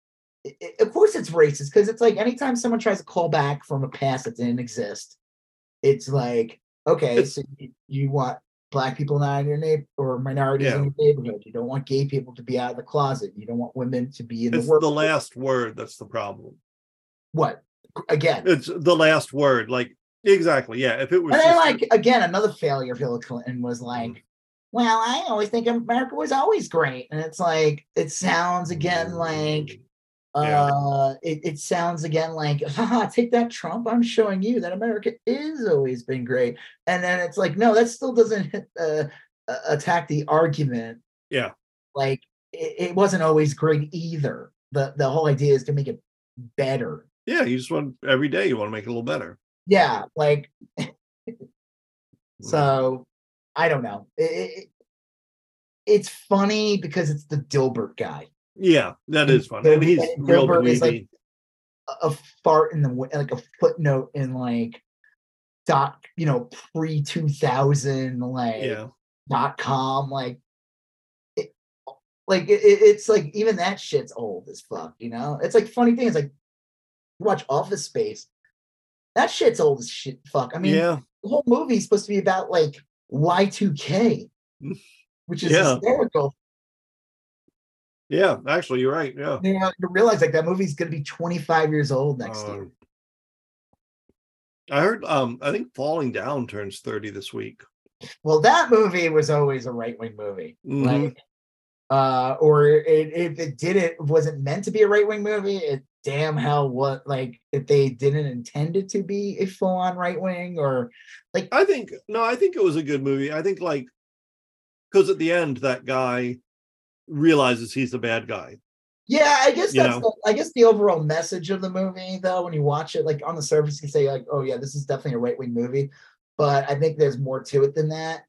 I- i- of course, it's racist because it's like anytime someone tries to call back from a past that didn't exist, it's like okay, so you, you want black people not in your neighborhood or minorities Yeah. in your neighborhood. You don't want gay people to be out of the closet. You don't want women to be in It's the work. the last word that's the problem. What? Again. It's the last word. Like exactly. Yeah. If it was And then, like again, another failure of Hillary Clinton was like, Mm. "Well, I always think America was always great," and it's like it sounds again like Yeah. uh it, it sounds again like haha take that trump i'm showing you that america is always been great. And then it's like no that still doesn't hit, uh, uh, attack the argument. Yeah. like it, it wasn't always great either. The the whole idea is to make it better. Yeah, you just want every day you want to make it a little better. yeah like so i don't know. It, it's funny because it's the dilbert guy Yeah, that is fun. And he's real is, like, a- fart in the like a footnote in like dot you know pre 2000 like yeah. dot com like it, like it, it- it's like even that shit's old as fuck you know it's like funny thing is like you watch office space that shit's old as shit fuck i mean yeah. the whole movie's supposed to be about like y2k which is Yeah. hysterical Yeah. Actually, you're right. Yeah. you know you realize like that movie's gonna be 25 years old next year Um, I heard um I think Falling Down turns 30 this week. Well, that movie was always a right wing movie. Mhm. Like, uh, or it, if it did it wasn't meant to be a right wing movie, it damn hell what like if they didn't intend it to be a full on right wing or like I think no, I think it was a good movie. I think like because at the end that guy realizes he's the bad guy. yeah, I guess You that's the, I guess the overall message of the movie though when you watch it like on the surface you can say like oh yeah this is definitely a right wing movie, but I think there's more to it than that.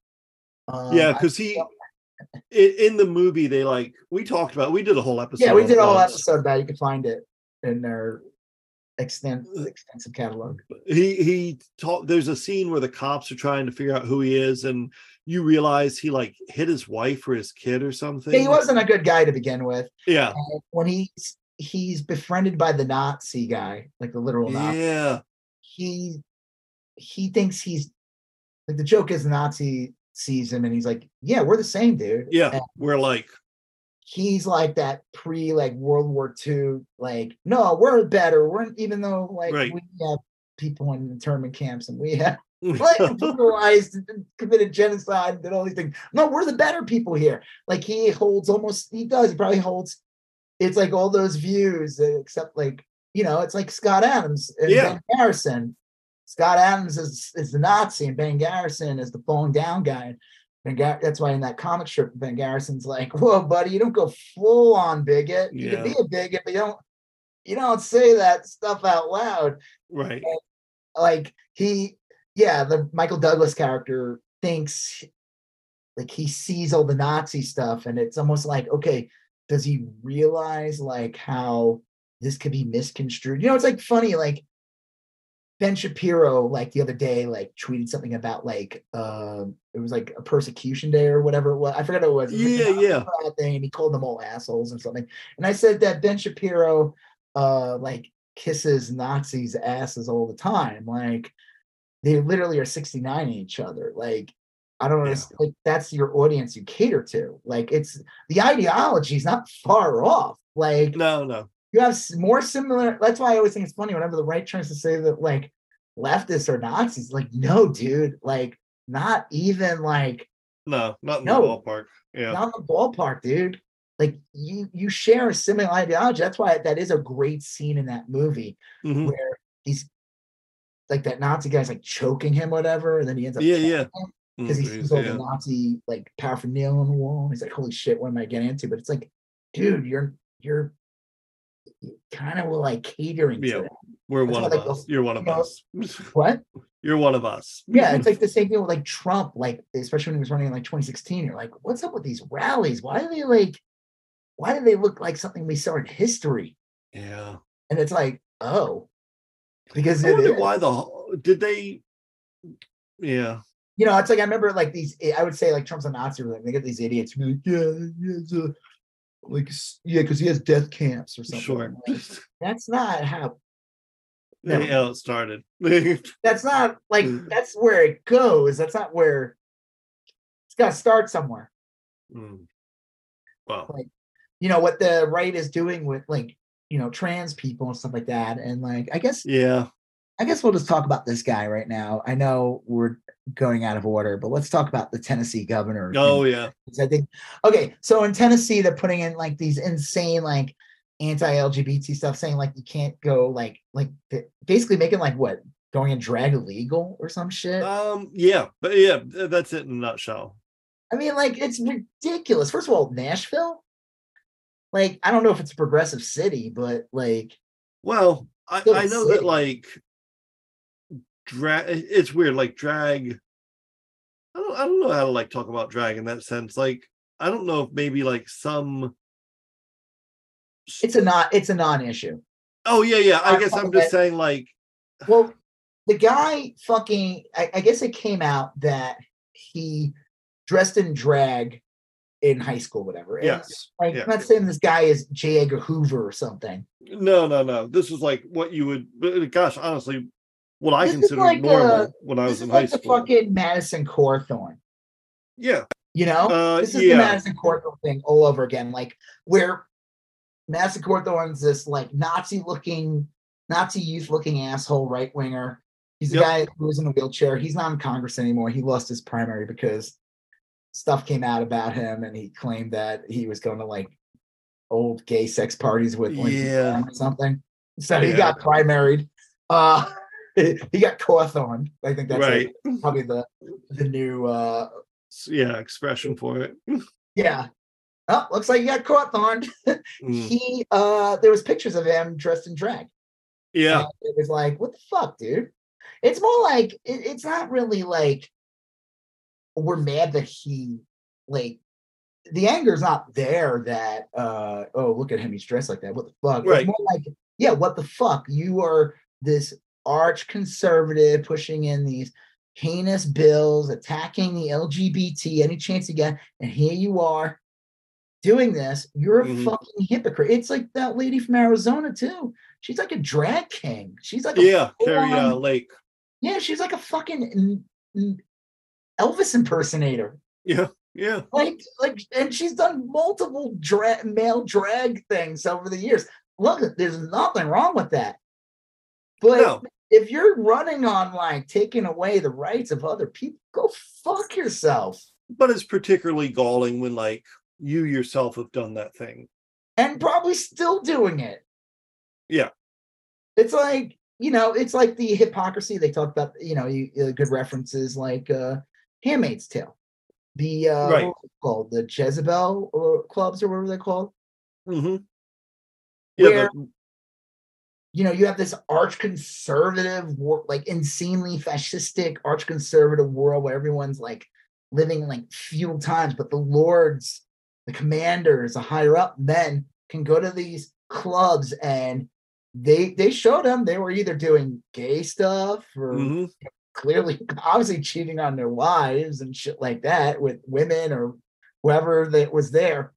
Um, yeah, because he in, in the movie they like we talked about we did a whole episode. yeah we did a whole episode about it. you can find it in their extent extensive catalog. he he taught there's a scene where the cops are trying to figure out who he is and you realize he like hit his wife or his kid or something Yeah, he wasn't a good guy to begin with. yeah And when he's he's befriended by the Nazi guy, like the literal Nazi, yeah he he thinks he's like the joke is the Nazi sees him and he's like, Yeah, we're the same, dude. yeah And we're like he's like that pre like World War II, like, no, we're better. We're even though like Right. we have people in internment camps and we have like brutalized committed genocide and did all these things. No, we're the better people here. Like he holds almost he does, he probably holds it's like all those views, except like, you know, it's like Scott Adams and Yeah. Ben Garrison. Scott Adams is, is the Nazi and Ben Garrison is the falling down guy. Ben Gar- that's why in that comic strip, Ben Garrison's like, "Whoa, buddy, you don't go full on bigot. You can be a bigot, but you don't you don't say that stuff out loud." right like he yeah the michael douglas character thinks like he sees all the nazi stuff and it's almost like okay does he realize like how this could be misconstrued you know it's like funny like ben shapiro like the other day like tweeted something about like um it was like a persecution day or whatever it was i forgot what it was It was Yeah, yeah. Thing and he called them all assholes and something and i said that ben shapiro uh like kisses Nazis' asses all the time. Like they literally are 69 each other. Like I don't know, Yeah. like that's your audience you cater to. Like it's the ideology is not far off. Like no no you have more similar. That's why I always think it's funny whenever the right tries to say that like leftists are Nazis. Like no, dude. Like not even like no not in No. the ballpark yeah not in the ballpark, dude. Like you you share a similar ideology. That's why that is a great scene in that movie Mhm. where he's like that Nazi guy's like choking him, whatever, and then he ends up yeah yeah because he Mm, sees all yeah. the Nazi like paraphernalia on the wall. And he's like, "Holy shit, what am I getting into?" But it's like, dude, you're you're kind of like catering Yeah. to that. we're That's one of go- us you're one of you know, us What? you're one of us Yeah, it's like the same thing with like Trump, like especially when he was running in like 2016. You're like, what's up with these rallies? Why do they like? Why do they look like something we saw in history? yeah And it's like, oh, because I wonder is. why the did they yeah you know, it's like I remember like these. I would say like Trump's a Nazi. Like they get these idiots who like, yeah, a, like yeah, because he has death camps or something. sure Like, that's not how. No. how it started That's not like Mm. that's where it goes. That's not where. It's got to start somewhere. Mm. Well, Like, you know what the right is doing with like you know trans people and stuff like that. And like, I guess yeah. I guess we'll just talk about this guy right now. I know we're going out of order, but let's talk about the Tennessee governor. Oh yeah. I think okay, so in Tennessee they're putting in like these insane like anti-LGBT stuff, saying like you can't go like like basically making like what going in drag illegal or some shit. Um. Yeah. But yeah, that's it in a nutshell. I mean, like it's ridiculous. First of all, Nashville, like I don't know if it's a progressive city, but like Well, I, I know that like drag. It's weird. Like drag. I don't. I don't know how to like talk about drag in that sense. Like I don't know if maybe like some. it's a not it's a non-issue. Oh yeah, yeah. I Uh, guess I'm just saying like. Well, the guy fucking I, I guess it came out that he dressed in drag in high school, whatever. And, Yes. Like yeah. I'm not saying this guy is J. Edgar Hoover or something. No, no, no. This is like what you would. Gosh, honestly, what I This considered like, normal uh, when I was in high like the school. fucking Madison Cawthorn. Yeah. You know? Uh, this is yeah. the Madison Cawthorn thing all over again. Like where Madison Cawthorn's this like Nazi looking, Nazi youth looking asshole right winger. He's the Yep. guy who was in a wheelchair. He's not in Congress anymore. He lost his primary because stuff came out about him and he claimed that he was going to like old gay sex parties with Lindsey Yeah. Or something. So he Yeah. got primaried. Uh he got Cawthorn. I think that's right. like, probably the the new uh Yeah. Expression for it. yeah. Oh, looks like you got Cawthorn. Mm. he uh there was pictures of him dressed in drag. Yeah. And it was like, what the fuck, dude? It's more like it, it's not really like we're mad that he like the anger's not there that uh oh look at him he's dressed like that what the fuck Right. it's more like yeah what the fuck you are this arch conservative pushing in these heinous bills attacking the lgbt any chance you get and here you are doing this you're a Mhm. fucking hypocrite it's like that lady from arizona too she's like a drag king she's like a Yeah. Kari uh, Lake. yeah she's like a fucking elvis impersonator Yeah. Yeah. like like and she's done multiple drag male drag things over the years look there's nothing wrong with that but No. if you're running on like taking away the rights of other people go fuck yourself But it's particularly galling when like you yourself have done that thing. and probably still doing it Yeah. it's like you know it's like the hypocrisy they talk about you know you, uh, good references like uh handmaid's tale the uh Right. called the jezebel or clubs or whatever they're called Mm-hmm. Yeah. Where- the- you know, you have this arch conservative, like insanely fascistic arch conservative world where everyone's like living like feudal times, but the lords, the commanders, the higher up men can go to these clubs and they they showed them they were either doing gay stuff or mhm. Clearly obviously cheating on their wives and shit like that with women or whoever that was there.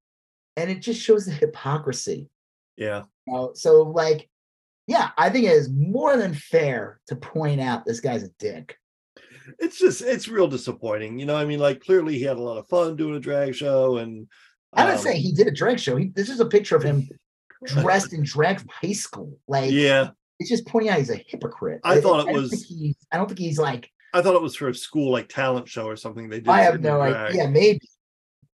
And it just shows the hypocrisy. Yeah. You know, so like, yeah, I think it is more than fair to point out this guy's a dick. It's just it's real disappointing. You know, I mean, like clearly he had a lot of fun doing a drag show and I didn't um, say he did a drag show. He, this is a picture of him dressed in drag from high school. Like, Yeah. It's just pointing out he's a hypocrite. I thought it don't was- I don't think he's like. I thought it was for a school like talent show or something they did. I have no idea. Yeah, maybe.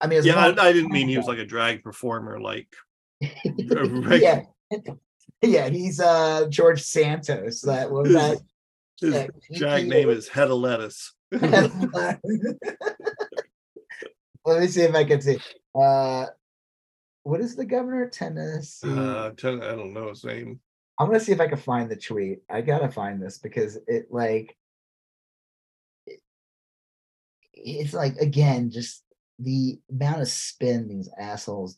I mean, Yeah, I, I didn't mean he was like a drag performer, like yeah, yeah. He's uh George Santos. That was His- that. his drag name is Head of Lettuce. Let me see if I can see. Uh, what is the governor of Tennessee? Uh, I don't know his name. I'm gonna see if I can find the tweet. I gotta find this because it like it- it's like again just the amount of spin these assholes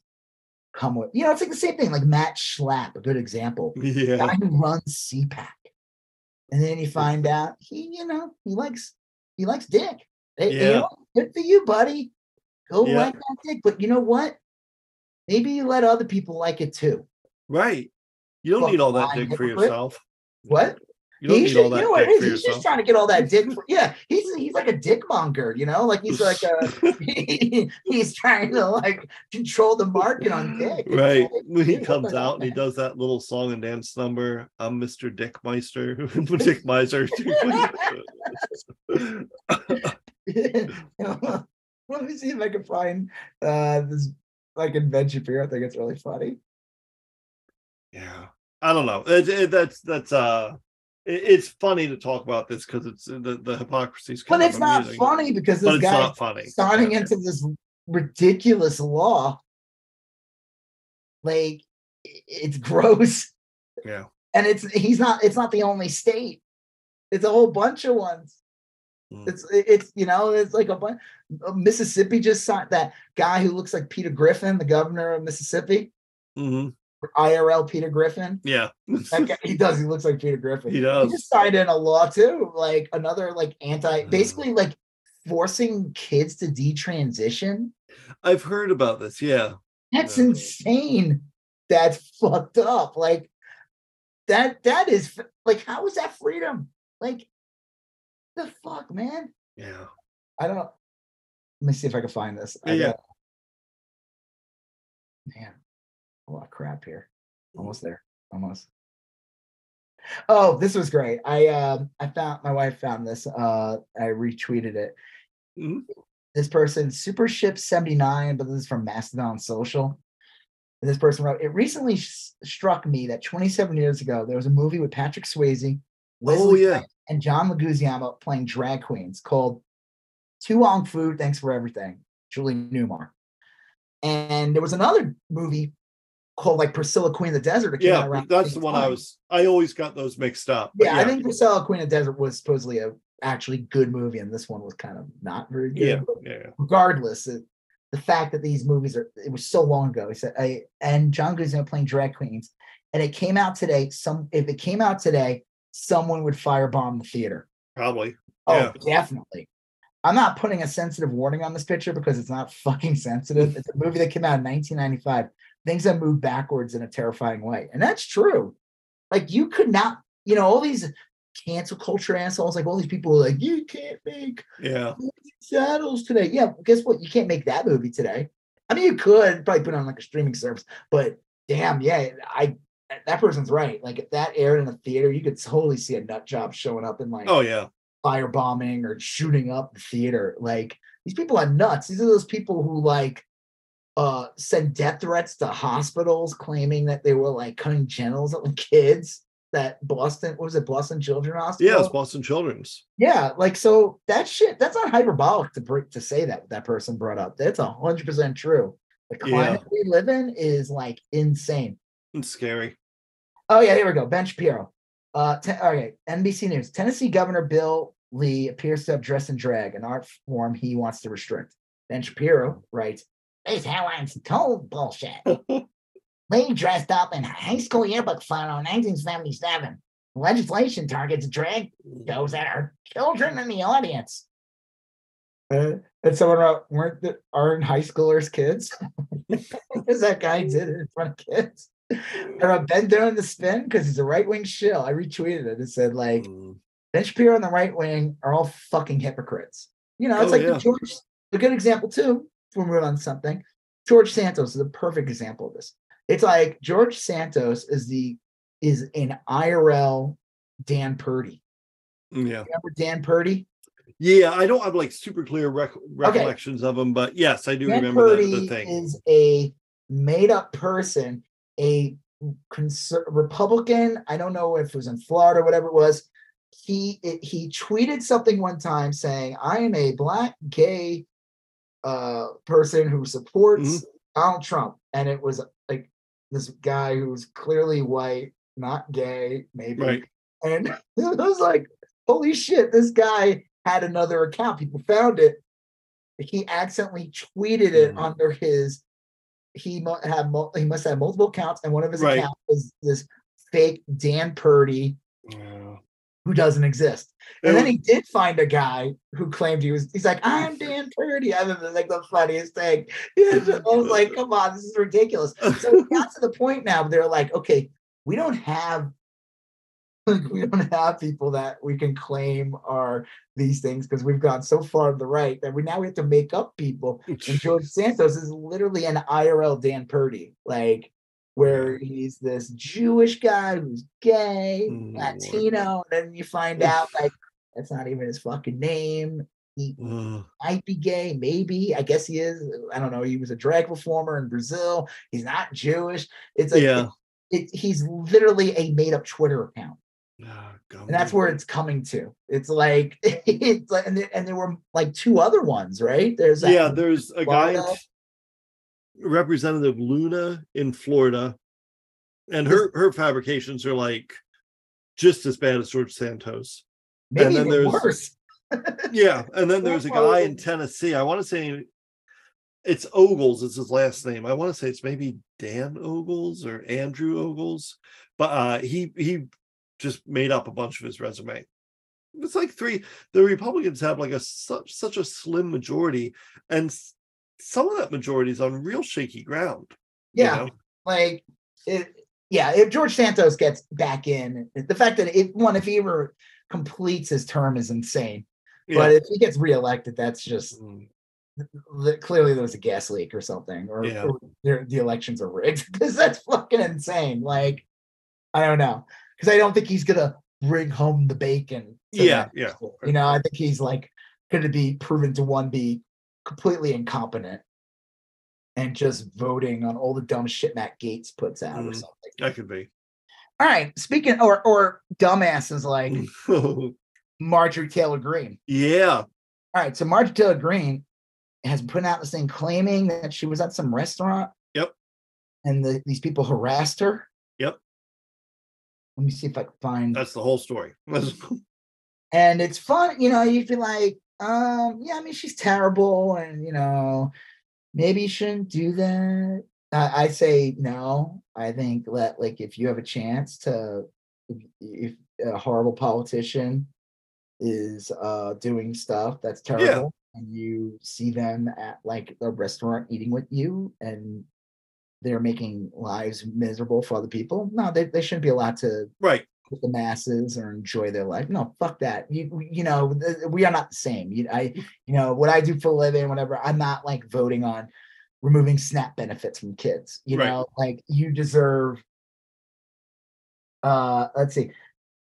come with. You know, it's like the same thing. Like Matt Schlapp, a good example. Yeah. guy who runs CPAC. And then you find out he, you know, he likes he likes dick. Hey, you Yeah. know, good for you, buddy. Go Yeah. like that dick. But you know what? Maybe you let other people like it too. Right. You don't need all that dick for yourself. What? You don't He need should, all that you know what dick it is? He's yourself. just trying to get all that dick. For, yeah, he's he's like a dick monger, you know, like he's like a he's trying to like control the market on dick. Right. When he comes out and he does that little song and dance number, I'm Mr. Dick Meister. Dick Meister. Let me see if I can find uh this like Ben Shapiro. I think it's really funny. yeah. I don't know. It, it, that's that's uh it- it's funny to talk about this because it's the, the hypocrisy is But it's of not funny because this guy not funny. signing Yeah. into this ridiculous law. Like it's gross. Yeah. And it's he's not it's not the only state. It's a whole bunch of ones. Mm. It's it's you know, it's like a bunch Mississippi just signed that guy who looks like Peter Griffin, the governor of Mississippi, Mhm. IRL Peter Griffin. Yeah. That guy, he does. He looks like Peter Griffin. He does. He just signed in a law too, like another like anti, basically like forcing kids to detransition. I've heard about this. Yeah. That's Yeah. insane. That's fucked up. Like that. That is like how is that freedom? Like the fuck, man. Yeah. I don't. Let me see if I can find this. Yeah. Man, a lot of crap here. Almost there. Almost. Oh, this was great. I um I found my wife found this. Uh I retweeted it. Mhm. This person, Supership 79, but this is from Mastodon Social. And this person wrote, It recently s- struck me that 27 years ago there was a movie with Patrick Swayze, Wesley Oh, yeah. And John Leguizamo playing drag queens called To Wong Foo, Thanks for Everything, Julie Newmar. And there was another movie called like Priscilla Queen of the Desert. Yeah. That's same the one I was I always got those mixed up. but Yeah, I think Priscilla Queen of the Desert was supposedly a actually good movie, and this one was kind of not very good. Yeah. Yeah. Regardless, it, the fact that these movies are it was so long ago. He said, I and John Leguizamo playing drag queens, and it came out today. Some if it came out today, someone would firebomb the theater. Probably. Oh, Yeah. definitely. I'm not putting a sensitive warning on this picture because it's not fucking sensitive. It's a movie that came out in 1995. Things that move backwards in a terrifying way. And that's true. Like you could not, you know, all these cancel culture assholes, like all these people are like, you can't make Yeah. saddles today. Yeah, guess what? You can't make that movie today. I mean, you could probably put it on like a streaming service, but damn, yeah, I that person's right. Like if that aired in a theater, you could totally see a nut job showing up in like Oh yeah. firebombing or shooting up the theater. Like these people are nuts. These are those people who like uh send death threats to hospitals claiming that they were like cutting genitals with kids. That Boston, what was it, Boston Children's Hospital? Yeah, it's Boston Children's. Yeah, like so that shit, that's not hyperbolic to to say that that person brought up. That's a hundred percent true. The Yeah. climate we live in is like insane. It's scary. Oh yeah, here we go. Ben Shapiro. Uh, te- okay, NBC News. Tennessee Governor Bill Lee appears to have dressed in drag, an art form he wants to restrict. Ben Shapiro writes, "This headline's total bullshit." Lee dressed up in high school yearbook photo in 1977. Legislation targets drag those that are children in the audience. Uh, and someone wrote, weren't the, aren't high schoolers kids? Because that guy did it in front of kids. I wrote Ben doing the spin because he's a right wing shill. I retweeted it and said, like, Mm. Ben Shapiro and the right wing are all fucking hypocrites. You know, it's Oh, like yeah. the George, a good example too, if we're on something. George Santos is a perfect example of this. It's like George Santos is the is an IRL Dan Purdy. Yeah. Remember Dan Purdy? Yeah, I don't have like super clear rec- recollections of him, but yes, I do Dan remember that, the thing. is a made up person, a conser- Republican. I don't know if it was in Florida, or whatever it was. He it, he tweeted something one time saying, "I am a black gay uh, person who supports Mhm. Donald Trump," and it was like this guy who's clearly white, not gay, maybe, Right. and it was like, holy shit, this guy had another account. People found it. He accidentally tweeted it Mhm. under his. He mu- had mul- he must have multiple accounts, and one of his Right. accounts was this fake Dan Purdy. Who doesn't exist. And then he did find a guy who claimed he was. He's like, I'm Dan Purdy. I it like the funniest thing. I was like, come on, this is ridiculous. So we got to the point now they're like, okay, we don't have like we don't have people that we can claim are these things because we've gone so far to the right that we now we have to make up people. And George Santos is literally an IRL Dan Purdy, like where he's this Jewish guy who's gay, Mm, Lord. Latino, and then you find out like that's not even his fucking name. He Ugh. might be gay, maybe. I guess he is. I don't know. He was a drag performer in Brazil. He's not Jewish. It's like yeah. it, he's literally a made up Twitter account Ah, and that's where it's coming to. It's like it's like, and there, and there were like two other ones, right? There's yeah, there's a guy. Representative Luna in Florida, and her her fabrications are like just as bad as George Santos. maybe then even there's- worse. Yeah, and then there's a guy in Tennessee. I want to say it's Ogles is his last name. I want to say it's maybe Dan Ogles or Andrew Ogles, but uh, he he just made up a bunch of his resume. It's like three. The Republicans have like a such such a slim majority, and some of that majority is on real shaky ground. you Yeah, know? like it, yeah. If George Santos gets back in, the fact that if one, if he ever completes his term, is insane. But if he gets reelected, that's just Mm, clearly there was a gas leak or something, or, Yeah. or the, elections are rigged because that's fucking insane. Like, I don't know, because I don't think he's gonna bring home the bacon. Yeah, that yeah. You know, I think he's like gonna be proven to one be completely incompetent and just voting on all the dumb shit Matt Gaetz puts out or Mm. something. That could be. All right, speaking or or dumbasses like. Marjorie Taylor Greene. yeah. All right, so Marjorie Taylor Greene has put out this thing claiming that she was at some restaurant. Yep. And the, these people harassed her. Yep. Let me see if I can find. That's the whole story. and it's fun, you know. You feel like, um, yeah, I mean, she's terrible, and you know, maybe you shouldn't do that. I, I say no. I think that, like, if you have a chance to, if, if a horrible politician is uh doing stuff that's terrible and you see them at like a restaurant eating with you and they're making lives miserable for other people no they, they shouldn't be allowed to right. With the masses or enjoy their life no fuck that you you know we are not the same you, i you know what i do for a living whatever i'm not like voting on removing snap benefits from kids you Right. know like you deserve uh let's see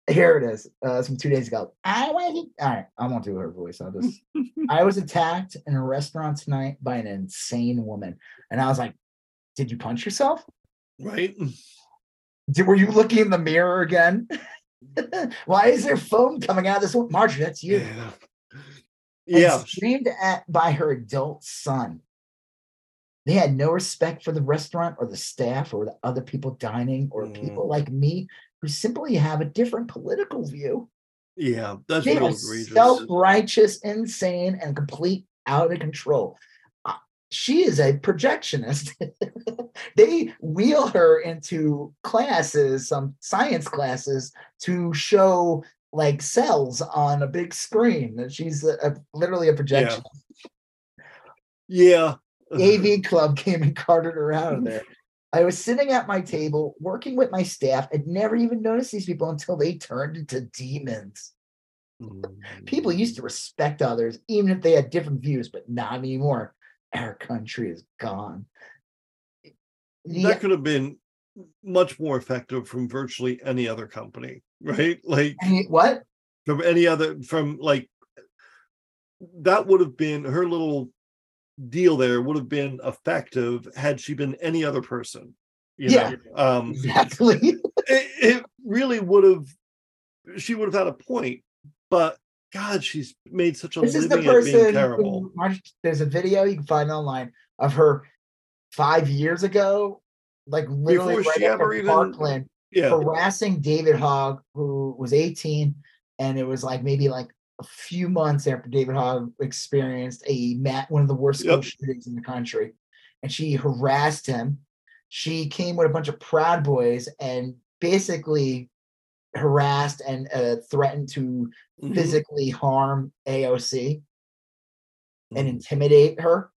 here it is. Uh, it's from two days ago. I was all right. I won't do her voice. I'll just. I was attacked in a restaurant tonight by an insane woman, and I was like, "Did you punch yourself? Right. Did, were you looking in the mirror again? Why is there foam coming out of this one? Marjorie, that's you." Yeah. Yeah. screamed at by her adult son. They had no respect for the restaurant or the staff or the other people dining or Mm. people like me who simply have a different political view. Yeah. That's They real are egregious. self-righteous, insane, and complete out of control. She is a projectionist. they wheel her into classes, some science classes, to show like cells on a big screen. And She's a, a- literally a projection. Yeah. AV Club came and carted her out of there. I was sitting at my table working with my staff and never even noticed these people until they turned into demons. People used to mm. respect others, even if they had different views, but not anymore. Our country is gone. That Yeah, could have been much more effective from virtually any other company, right? Like any- what? from any other from like that would have been her little deal there would have been effective had she been any other person you Yeah. know um Exactly. it, it really would have she would have had a point but god she's made such a this is the living at being person. terrible Who, there's a video you can find online of her five years ago, like literally Before right after even- Parkland. yeah harassing David Hogg, who was 18, and it was like maybe like a few months after David Hogg experienced a mat one of the worst school Yep. shootings in the country, and she harassed him. She came with a bunch of Proud Boys and basically harassed and uh, threatened to. Physically harm AOC and Mhm. intimidate her.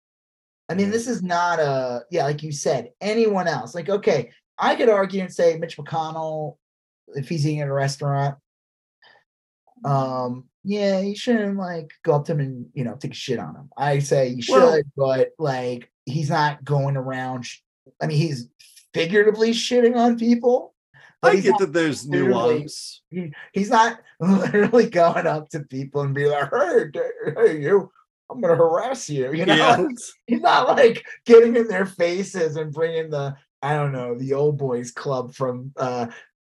I mean, this is not a yeah, like you said, anyone else. Like, okay, I could argue and say Mitch McConnell if he's eating at a restaurant, um, yeah, you shouldn't like go up to him and you know take a shit on him. I say you should, Well- but like he's not going around. sh- I mean, he's figuratively shitting on people. I get that there's nuance. he- he's not literally going up to people and be like, "Hey, hey, you, I'm gonna harass you." You know, Yeah. he's not like getting in their faces and bringing the I don't know the old boys club from uh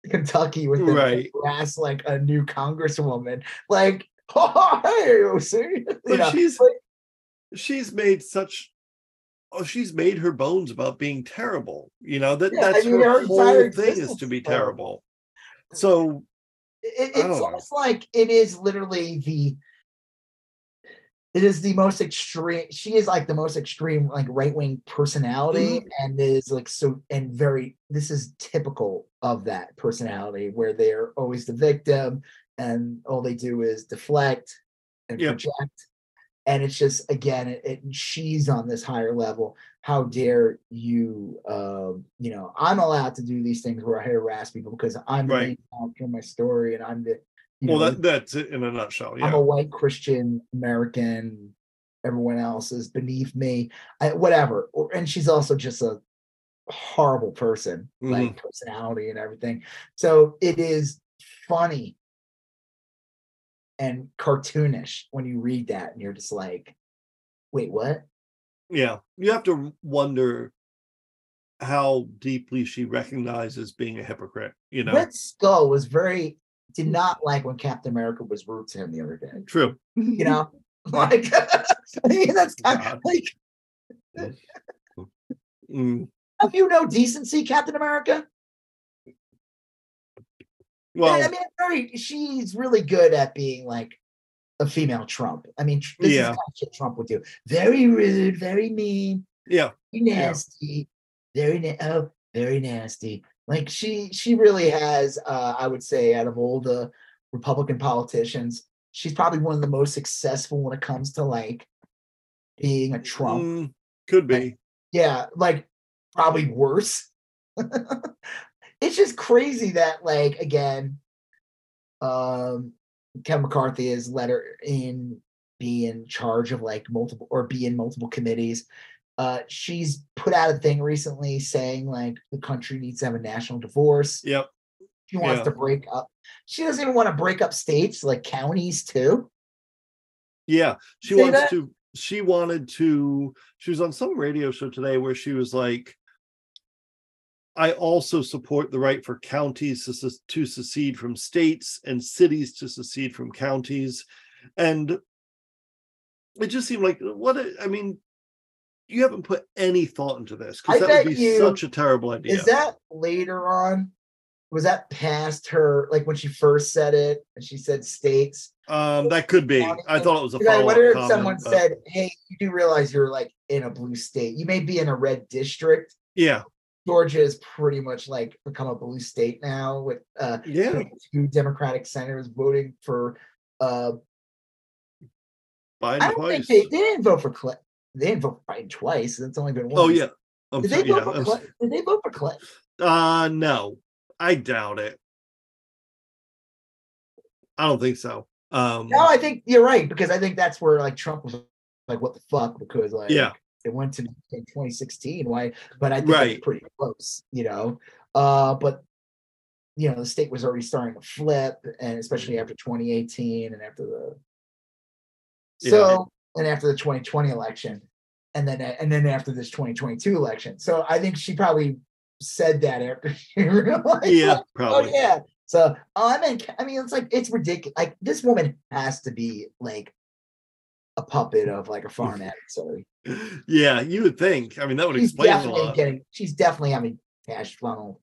Kentucky with them to Right. harass like a new congresswoman. Like, oh, hey, you see, you know, she's like, she's made such oh she's made her bones about being terrible you know that Yeah, I that's mean, her her whole thing is to be terrible. so it, I it's almost like it is literally the it is the most extreme she is like the most extreme like right-wing personality Mm-hmm. and is like so and very this is typical of that personality where they're always the victim and all they do is deflect and Yep. project and it's just again it, it she's on this higher level how dare you um you know i'm allowed to do these things where i harass people because i'm the Right. main my story and i'm the you well know, that that's it in a nutshell yeah. I'm a white Christian American. Everyone else is beneath me. I, whatever. Or, and she's also just a horrible person, like Mm-hmm. personality and everything. So it is funny and cartoonish when you read that, and you're just like, "Wait, what?" yeah you have to wonder how deeply she recognizes being a hypocrite you know Red Skull was very did not like when Captain America was rude to him the other day. true You know, like I mean, that's kind God. of like Mm, have you no decency, Captain America? Well I mean, very. She's really good at being like a female Trump. I mean, this is kind of shit Trump would do. Very rude, very mean, yeah very nasty, very na- oh, very nasty. Like she, she really has. uh I would say, out of all the Republican politicians, she's probably one of the most successful when it comes to like being a Trump. Mm, could be Yeah, like probably worse. it's just crazy that like again, um Kevin McCarthy is let her in be in charge of like multiple or be in multiple committees. Uh she's put out a thing recently saying like the country needs to have a national divorce. yep She wants yeah. to break up. She doesn't even want to break up states like counties too. Yeah, she Say wants that? to. She wanted to. She was on some radio show today where she was like, "I also support the right for counties to, to secede from states and cities to secede from counties," and it just seemed like what. a- I mean, you haven't put any thought into this because that would be you- such a terrible idea. Is that later on? Was that past her, like when she first said it and she said states? um, that could be. I thought it was a Because I follow wonder if someone but- said, "Hey, you do realize you're like in a blue state. You may be in a red district. "Yeah, Georgia is pretty much like become a blue state now with uh yeah, two Democratic senators voting for. uh Biden I don't twice." think they, they didn't vote for Clinton. They didn't vote for Biden twice. That's only been one. oh yeah, I'm Did sorry, they vote yeah, for I'm Clinton? Did they vote for Clinton? Uh no, I doubt it. I don't think so. Um No, I think you're right because I think that's where like Trump was like, "What the fuck?" Because like, Yeah. Went to in 2016. Why? But I think Right. it's pretty close, you know. Uh, but you know, the state was already starting to flip, and especially after 2018 and after the Yeah. so and after the 2020 election, and then and then after this 2022 election. So I think she probably said that after she realized, yeah, like, oh yeah. So oh, I mean, I mean, it's like it's ridiculous. Like this woman has to be like a puppet of like a foreign adversary. Yeah, you would think. I mean, that would She's explain a definitely lot. getting. She's definitely having cash funnel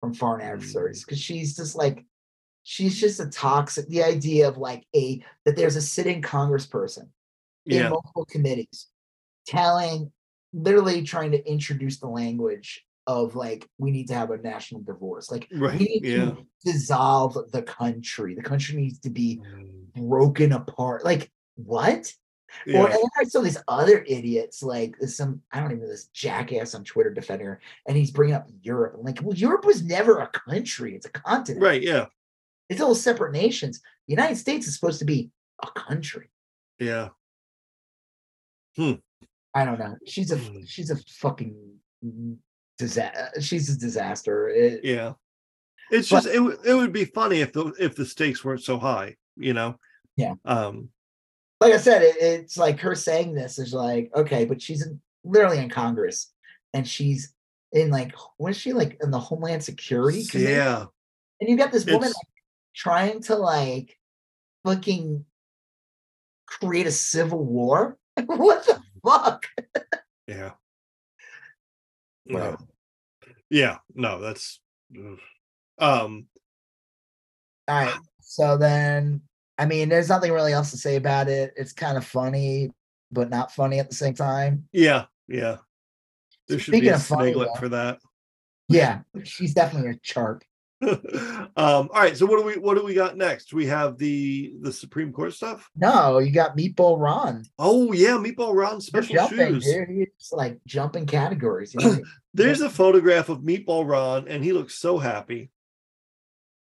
from foreign Mm. adversaries because she's just like, she's just a toxic. The idea of like a that there's a sitting congressperson in Yeah, multiple committees telling literally trying to introduce the language of like we need to have a national divorce like we right. need Yeah. to dissolve the country the country needs to be broken apart like what Yeah. Or and then I saw these other idiots, like some I don't even know this jackass on Twitter defending her, and he's bringing up Europe. I'm like, well, Europe was never a country; it's a continent. Right. Yeah. It's all separate nations. The United States is supposed to be a country. Yeah. I don't know. She's a Hmm. she's a fucking disaster. She's a disaster. It- Yeah. It's But- just it, would it would be funny if the if the stakes weren't so high, you know. Yeah. Um. Like I said, it, it's like her saying this is like okay, but she's in, literally in Congress, and she's in like was she like in the Homeland Security? they- Yeah. and you got this woman like, trying to like fucking create a civil war. what the fuck? Yeah. No. Yeah. No. That's. ugh. Um. All right. So then, I mean, there's nothing really else to say about it. It's kind of funny, but not funny at the same time. Yeah. Yeah. There should be Speaking a snaglet though. for that. Yeah, she's definitely a charp. um. All right. So what do we what do we got next? We have the the Supreme Court stuff. No, you got Meatball Ron. Oh yeah, Meatball Ron special jumping, shoes. dude. He's like jumping categories. There's a photograph of Meatball Ron, and he looks so happy.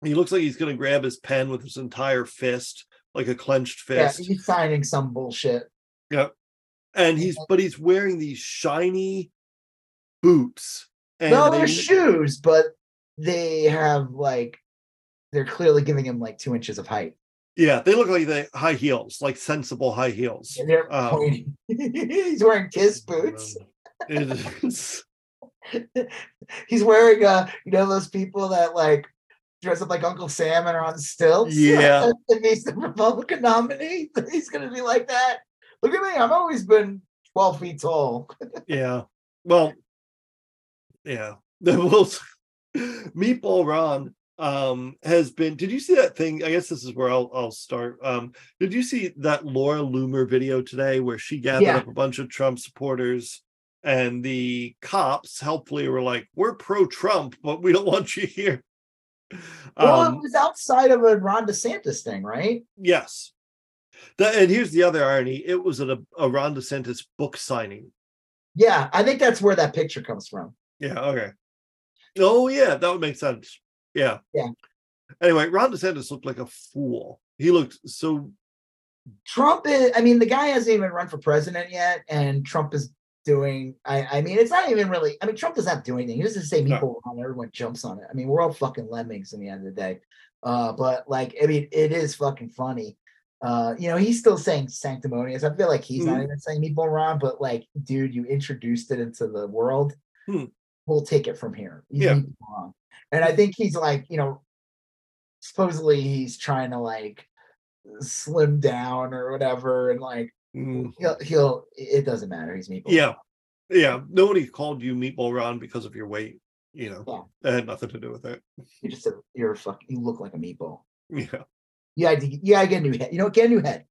He looks like he's going to grab his pen with his entire fist, like a clenched fist. yeah, he's signing some bullshit. Yep. And he's but he's wearing these shiny boots. And no, they- they're shoes, but they have like they're clearly giving him like two inches of height. yeah, they look like the high heels, like sensible high heels. And they're Um, pointing. he's wearing kiss boots. It is- he's wearing uh you know those people that like dress up like Uncle Sam and are on stilts. Yeah. if he's the Republican nominee, he's gonna be like that. Look at me, I've always been 12 feet tall. yeah. Well, yeah. Meatball Ron um has been did you see that thing? I guess this is where I'll I'll start. Um did you see that Laura Loomer video today where she gathered Yeah. up a bunch of Trump supporters and the cops helpfully were like, We're pro-Trump, but we don't want you here. Well, Um, it was outside of a Ron DeSantis thing, right? Yes. That, and here's the other irony: it was at a, a Ron DeSantis book signing. Yeah, I think that's where that picture comes from. Yeah. Okay. Oh yeah, that would make sense. Yeah. Yeah. Anyway, Ron DeSantis looked like a fool. He looked so. Trump is, I mean, the guy hasn't even run for president yet, and Trump is doing, I, I mean, it's not even really, I mean, Trump does not do anything. He doesn't say No. people on everyone jumps on it. I mean, we're all fucking lemmings in the end of the day. Uh, but like, I mean, it is fucking funny. Uh, you know, he's still saying sanctimonious. I feel like he's not Mhm. even saying meatball Ron, but like, dude, you introduced it into the world. Hmm. We'll take it from here. He's Yeah. And I think he's like, you know, supposedly he's trying to like slim down or whatever, and like mm, he'll he'll it doesn't matter. He's meatball. yeah, yeah. Nobody called you Meatball Ron because of your weight. You know, Yeah. that had nothing to do with it. You just said, you're a fuck. You look like a meatball. Yeah, Yeah. gotta, you get a new head. You know, get a new head.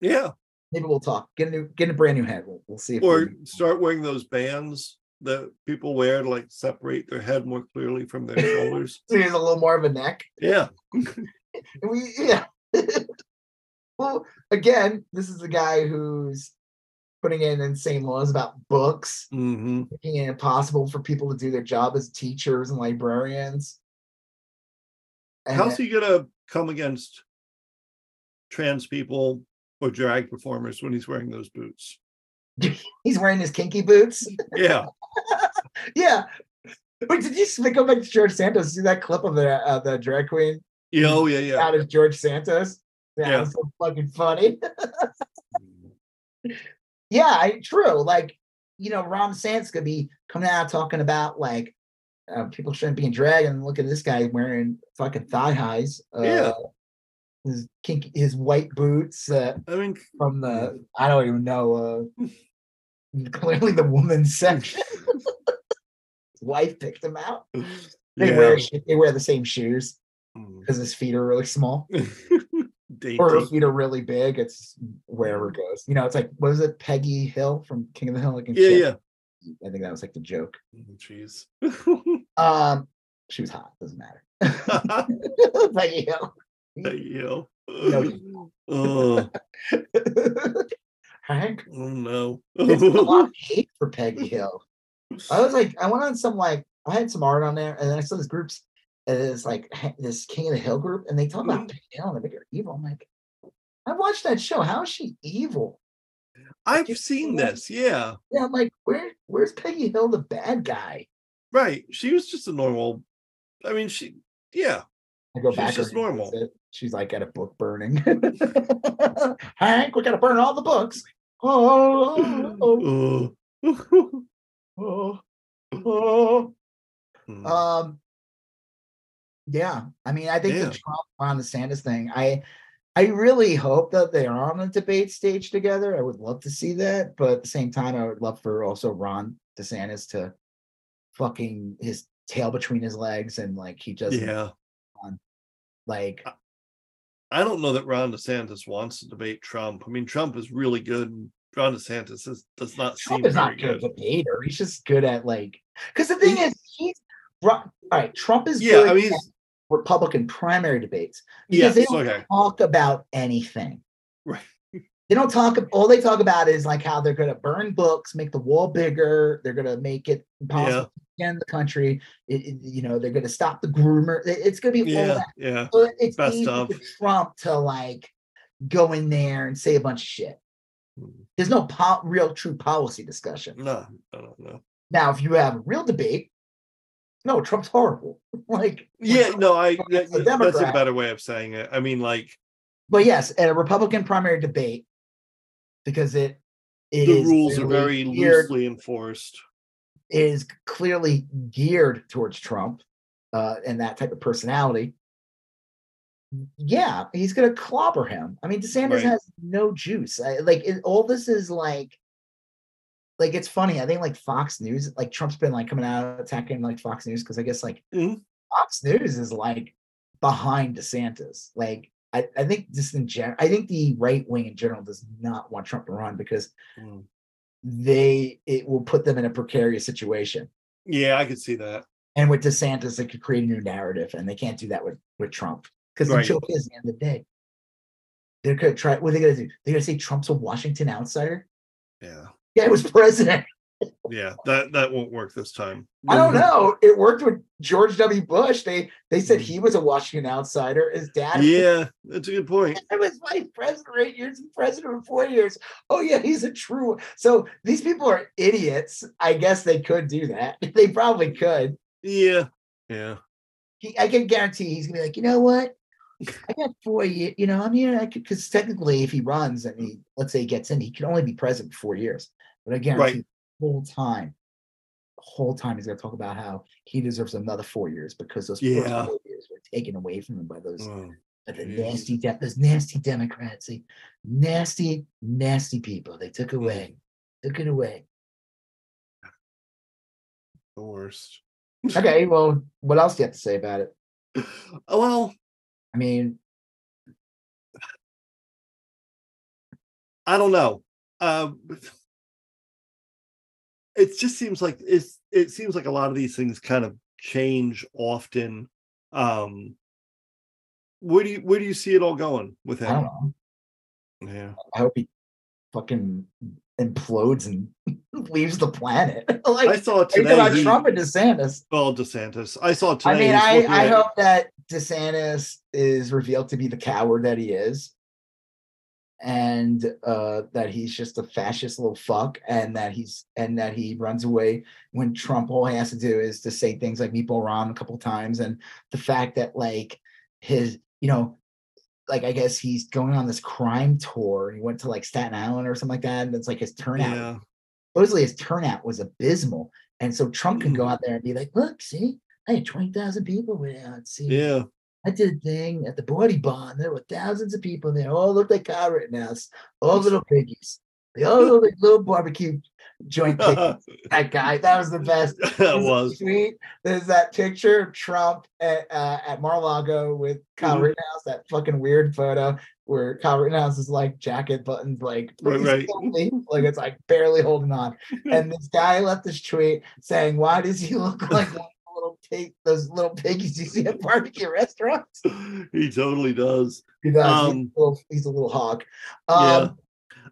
yeah. Maybe we'll talk. Get a new, get a brand new head. We'll, we'll see. If Or we- start wearing those bands that people wear to like separate their head more clearly from their shoulders. so there's a little more of a neck. Yeah, we yeah. well, again, this is a guy who's putting in insane laws about books, hmm making it impossible for people to do their job as teachers and librarians. And How's he gonna come against trans people or drag performers when he's wearing those boots? he's wearing his kinky boots. Yeah, yeah. Wait, did you go back to George Santos? See that clip of the uh, the drag queen yeah, oh yeah, yeah. out as George Santos? Yeah, Yeah. was so fucking funny. yeah, I, true. Like, you know, Ron DeSantis could be coming out talking about like uh, people shouldn't be in drag, and look at this guy wearing fucking thigh highs. Uh, Yeah. His kinky, his white boots uh, I mean, from the I don't even know. Uh, clearly the woman's section. his wife picked him out. They yeah. wear they wear the same shoes Mm. because his feet are really small or Dainty. feet are really big. It's wherever it goes. You know, it's like what was it, Peggy Hill from King of the Hill? Like Yeah, Shit? yeah. I think that was like the joke. Oh, Jeez. Um, she was hot. Doesn't matter. Peggy Hill. Hey, yo. No. Oh, Hank. Oh no. A lot of hate for Peggy Hill. I was like, I went on some like, I had some art on there, and then I saw this groups, and it's like this King of the Hill group, and they talk about Peggy Hill and make her evil. I'm like, I watched that show. How is she evil? I've you seen this. Yeah. Yeah, I'm like, where, where's Peggy Hill, the bad guy? Right. She was just a normal. I mean, she. Yeah. I go She's back. just normal. She's like at a book burning. Hank, we gotta burn all the books. Oh, oh, Uh, oh, oh. hmm. Um, yeah, I mean, I think Yeah. the Trump Ron DeSantis thing, I, I really hope that they are on a debate stage together. I would love to see that, but at the same time, I would love for also Ron DeSantis to fucking his tail between his legs and like he doesn't yeah. like I don't know that Ron DeSantis wants to debate Trump. I mean, Trump is really good. And Ron DeSantis is, does not Trump seem is not good good. at debater. He's just good at like because the thing He- is he's all right. Trump is Yeah, good I mean, he's- Republican primary debates yes, because they don't okay, talk about anything. right. They don't talk. All they talk about is like how they're going to burn books, make the wall bigger. They're going to make it impossible to end the country. It, it- you know, they're going to stop the groomer. It- It's going to be all Yeah, that. yeah. So it's Best easy of. for Trump to like go in there and say a bunch of shit. Hmm. There's no po- real true policy discussion. No, I don't know. Now, if you have a real debate, no, Trump's horrible. like, Yeah, no, I that- a that's a better way of saying it. I mean, like but yes, at a Republican primary debate, because it, it the rules are very geared- loosely enforced. is clearly geared towards Trump uh, and that type of personality. Yeah, he's gonna clobber him. I mean, DeSantis Right. has no juice. I, like it, all this is like, like it's funny. I think like Fox News, like Trump's been like coming out attacking like Fox News because I guess like Mhm. Fox News is like behind DeSantis. Like I, I think just in general, I think the right wing in general does not want Trump to run because Mm. they it will put them in a precarious situation. Yeah, I could see that. And with DeSantis, it could create a new narrative, and they can't do that with with Trump because the joke is, the end of the day, they're gonna try. What are they gonna do? They're gonna say Trump's a Washington outsider. Yeah, Yeah, it was president. yeah. That that won't work this time. I don't know. It worked with George W. Bush. They they said Mm. he was a Washington outsider. His dad Yeah, that's a good point. I was vice president for eight years and president for four years. Oh yeah, he's a true. So these people are idiots. I guess they could do that. They probably could. Yeah, yeah. He, I can guarantee he's gonna be like, you know what? I got four years. You know, I'm here. I could because technically, if he runs and he let's say he gets in, he can only be president for four years. But I guarantee Right. the whole time, the whole time he's gonna talk about how he deserves another four years because those Yeah. first four years were taken away from him by those Oh, But the Jesus. nasty, de- those nasty Democrats, see, nasty, nasty people. They took Mm. away, took it away. the worst. Okay, well, what else do you have to say about it? Oh, well, I mean, I don't know. Um, it just seems like it's. It seems like a lot of these things kind of change often. Um, where do you where do you see it all going with I don't know. Yeah, I hope he fucking implodes and leaves the planet. like, I saw are you talking today. about he- Trump or DeSantis? well, DeSantis. I saw today. I mean, I, I hope that DeSantis is revealed to be the coward that he is. And uh, that he's just a fascist little fuck, and that he's and that he runs away when Trump all he has to do is to say things like Meatball Ron a couple times, and the fact that like his, you know, like I guess he's going on this crime tour. He went to like Staten Island or something like that, and it's like his turnout Yeah, supposedly his turnout was abysmal. And so Trump can go out there and be like, look, see, I had 20,000 people went out. See, yeah. I did a thing at the Body Bond. There were thousands of people there. All looked like Kyle Rittenhouse, all little piggies. They all look like little barbecue joint piggies. that guy, that was the best. that was. sweet. There's that picture of Trump at uh, at Mar-a-Lago with Kyle Mhm. Rittenhouse. That fucking weird photo where Kyle Rittenhouse is like jacket buttons, like Right, right. like it's like barely holding on. And this guy left this tweet saying, "Why does he look like one of the little pig, those little piggies you see at barbecue restaurants?" he totally does. He does. he's, Um, a little, he's a little. Yeah. Um,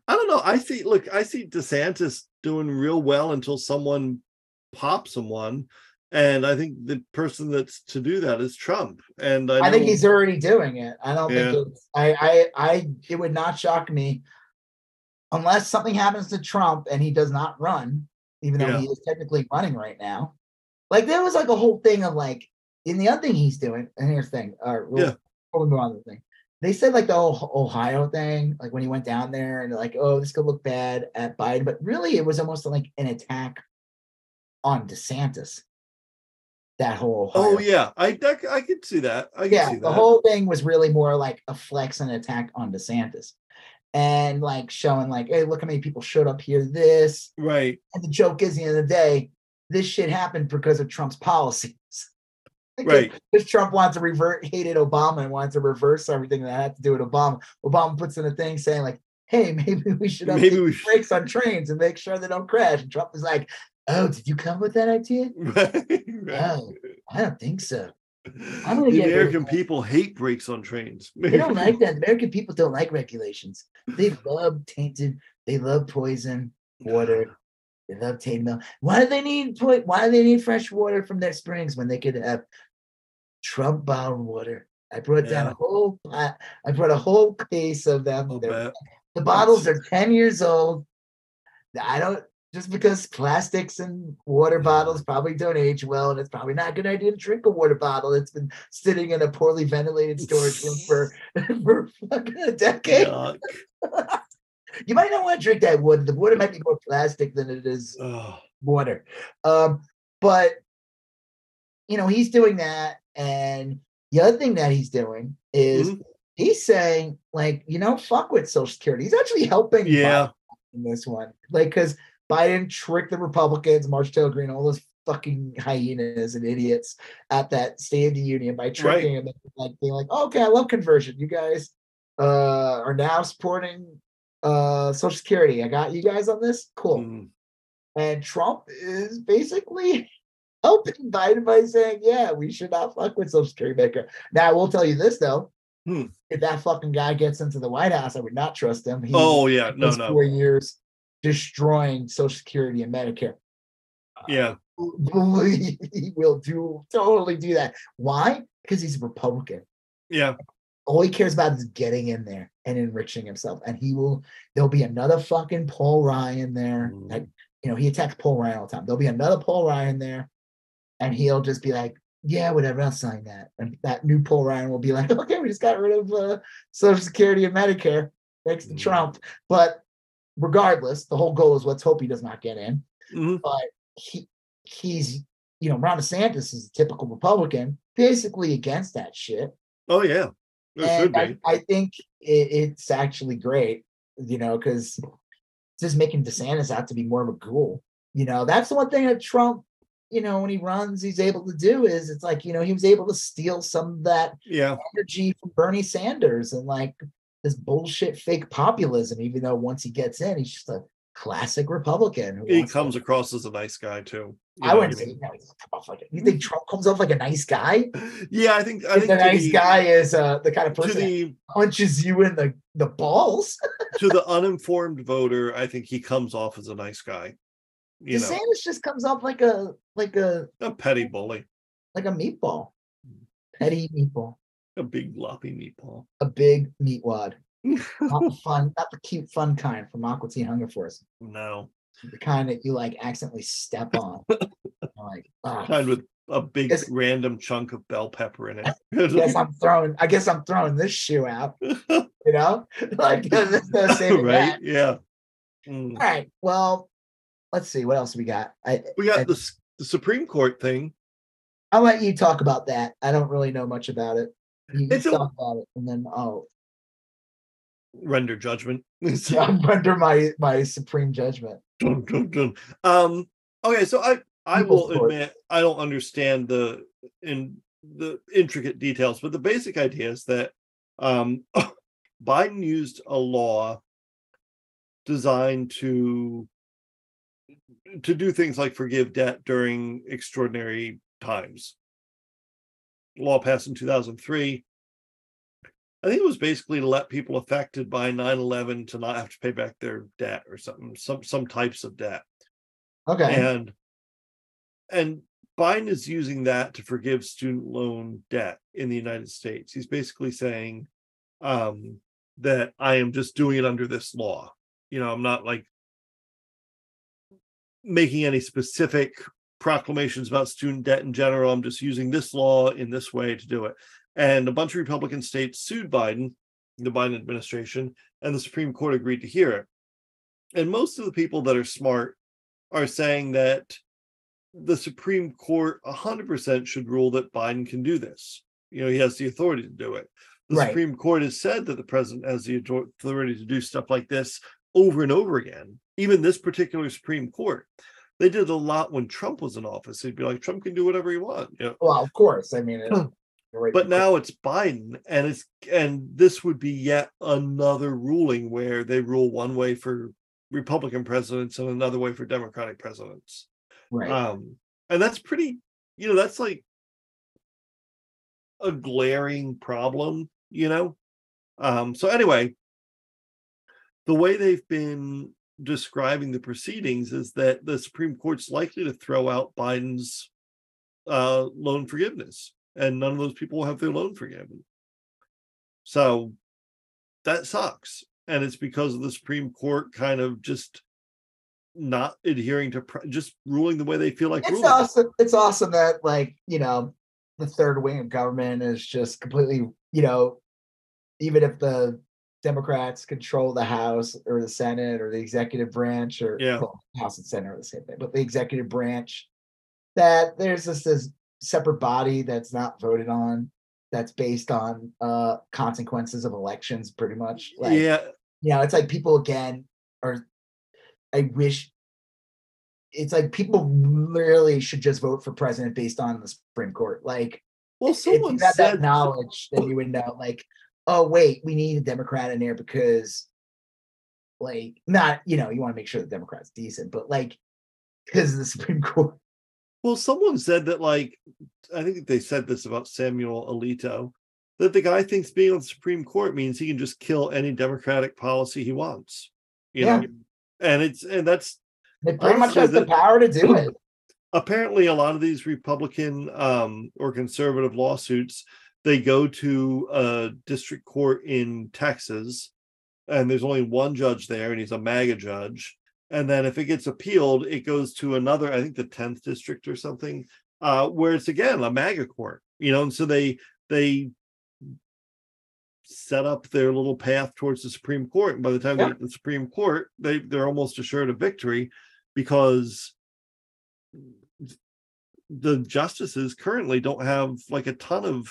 I don't know. I see. Look, I see DeSantis doing real well until someone pops someone, and I think the person that's to do that is Trump. And I, I think he's already doing it. I don't Yeah. think it's, I, I, I, it would not shock me unless something happens to Trump and he does not run, even though Yeah. he is technically running right now. Like there was like a whole thing of like, in the other thing he's doing, and here's the thing, uh, real- Yeah. before we move on to the thing. They said like the whole Ohio thing, like when he went down there and like, oh, this could look bad at Biden, but really it was almost like an attack on DeSantis. That whole Ohio Oh yeah, I that, I could see that. I yeah, see the that. whole thing was really more like a flex and attack on DeSantis, and like showing like, hey, look how many people showed up here. This right. and the joke is, at the end of the day, this shit happened because of Trump's policies. Right. Because Trump wants to revert, hated Obama and wants to reverse everything that had to do with Obama. Obama puts in a thing saying like, hey, maybe we should Maybe we should- brakes on trains and make sure they don't crash. And Trump is like, oh, did you come with that idea? Right. right. Oh, I don't think so. the gonna get rid American people hate brakes on trains. They don't like that. American people don't like regulations. They love tainted. They love poison water. They love tainted milk. Why do they need Why do they need fresh water from their springs when they could have Trump bound water? I brought down a whole. pot- I brought a whole case of them. I'll They're- bet. The bottles are ten years old. I don't. Just because plastics and water Yeah. bottles probably don't age well, and it's probably not a good idea to drink a water bottle that's been sitting in a poorly ventilated storage room for for fucking a decade. You might not want to drink that water. The water might be more plastic than it is water. Um, but you know, he's doing that, and the other thing that he's doing is Mhm. he's saying, like, you know, fuck with Social Security. He's actually helping Yeah. Biden in this one. Like, because Biden tricked the Republicans, March Taylor Greene, all those fucking hyenas and idiots at that State of the Union by tricking them, like being like, okay, I love conversion. You guys uh are now supporting uh Social Security. I got you guys on this. Cool. Mm. And Trump is basically helping Biden by saying, yeah, we should not fuck with Social Security Maker. Now, I will tell you this, though. Hmm. If that fucking guy gets into the White House, I would not trust him. He Oh yeah, no, no, four years destroying Social Security and Medicare. yeah, he will do totally do that. Why? Because he's a Republican. yeah, All he cares about is getting in there and enriching himself. And he will, there'll be another fucking Paul Ryan there. Mm. Like, you know, he attacks Paul Ryan all the time. There'll be another Paul Ryan there. And he'll just be like, yeah, whatever, I'll sign that. And that new Paul Ryan will be like, okay, we just got rid of uh, Social Security and Medicare thanks to Mm. Trump. But regardless, the whole goal is let's hope he does not get in. Mhm. But he he's you know, Ron DeSantis is a typical Republican, basically against that shit. Oh yeah, I, be. I think it, it's actually great, you know, because just making DeSantis out to be more of a ghoul. You know, that's the one thing that Trump, you know, when he runs, he's able to do is it's like, you know, he was able to steal some of that Yeah, energy from Bernie Sanders and like this bullshit fake populism, even though once he gets in, he's just a classic Republican. who he wants to- comes across as a nice guy too. You I know wouldn't say no, like you think Trump comes off like a nice guy? Yeah, I think I think the nice the, guy is uh, the kind of person the punches you in the, the balls. to the uninformed voter, I think he comes off as a nice guy. You know, DeSantis just comes off like a like a a petty bully, like a meatball, petty meatball, a big floppy meatball. a big meat wad. Not the fun, not the cute fun kind from Aqua Teen Hunger Force. no, The kind that you like accidentally step on. Like, ah, kind with a big Guess- random chunk of bell pepper in I it. guess I'm throwing. I guess I'm throwing this shoe out. You know, like there's no saving right? that. Yeah. Mm. All right. Well, let's see what else we got. I We got I- the, the Supreme Court thing. I'll let you talk about that. I don't really know much about it. You It's a- talk about it, and then I'll Render judgment. I'm under my my supreme judgment. Dun, dun, dun. Um. Okay, so I I will admit I don't understand the in the intricate details, but the basic idea is that um Biden used a law designed to to do things like forgive debt during extraordinary times. Law passed in 2003 I think it was basically to let people affected by 9-11 to not have to pay back their debt or something, some some types of debt. Okay. And and Biden is using that to forgive student loan debt in the United States. He's basically saying um, that I am just doing it under this law. You know, I'm not like making any specific proclamations about student debt in general. I'm just using this law in this way to do it. And a bunch of Republican states sued Biden, the Biden administration, and the Supreme Court agreed to hear it. And most of the people that are smart are saying that the Supreme Court 100% should rule that Biden can do this. You know, he has the authority to do it. The Right. Supreme Court has said that the president has the authority to do stuff like this over and over again. Even this particular Supreme Court, they did a lot when Trump was in office. They'd be like, Trump can do whatever he wants. You know, well, of course. I mean, it- you're hmm. Right. but now it's Biden, and it's and this would be yet another ruling where they rule one way for Republican presidents and another way for Democratic presidents. right. Um, and that's pretty, you know, that's like a glaring problem, you know. Um, so anyway, the way they've been describing the proceedings is that the Supreme Court's likely to throw out Biden's uh, loan forgiveness, and none of those people will have their loan forgiven. So that sucks, and it's because of the Supreme Court kind of just not adhering to pre- just ruling the way they feel like it's ruling. awesome. It's awesome that like you know the third wing of government is just completely you know even if the Democrats control the House or the Senate or the executive branch or Yeah. well, House and Senate are the same thing, but the executive branch that there's just this separate body that's not voted on that's based on uh consequences of elections pretty much like yeah, you know, it's like people again are. I wish it's like people really should just vote for president based on the Supreme Court. Like, well, if someone had said that knowledge, then you would know. Like, oh wait, we need a Democrat in there because, like, not you know, you want to make sure the Democrat's decent, but like, because the Supreme Court. Well, someone said that, like, I think they said this about Samuel Alito, that the guy thinks being on the Supreme Court means he can just kill any Democratic policy he wants. You Yeah. know, and it's and that's It pretty much has the the- power to do it. apparently a lot of these Republican um, or conservative lawsuits they go to a district court in Texas, and there's only one judge there, and he's a MAGA judge. And then if it gets appealed, it goes to another, I think the 10th district or something, uh, where it's again a MAGA court, you know, and so they they set up their little path towards the Supreme Court. And by the time they Yeah. get to the Supreme Court, they they're almost assured of victory because the justices currently don't have like a ton of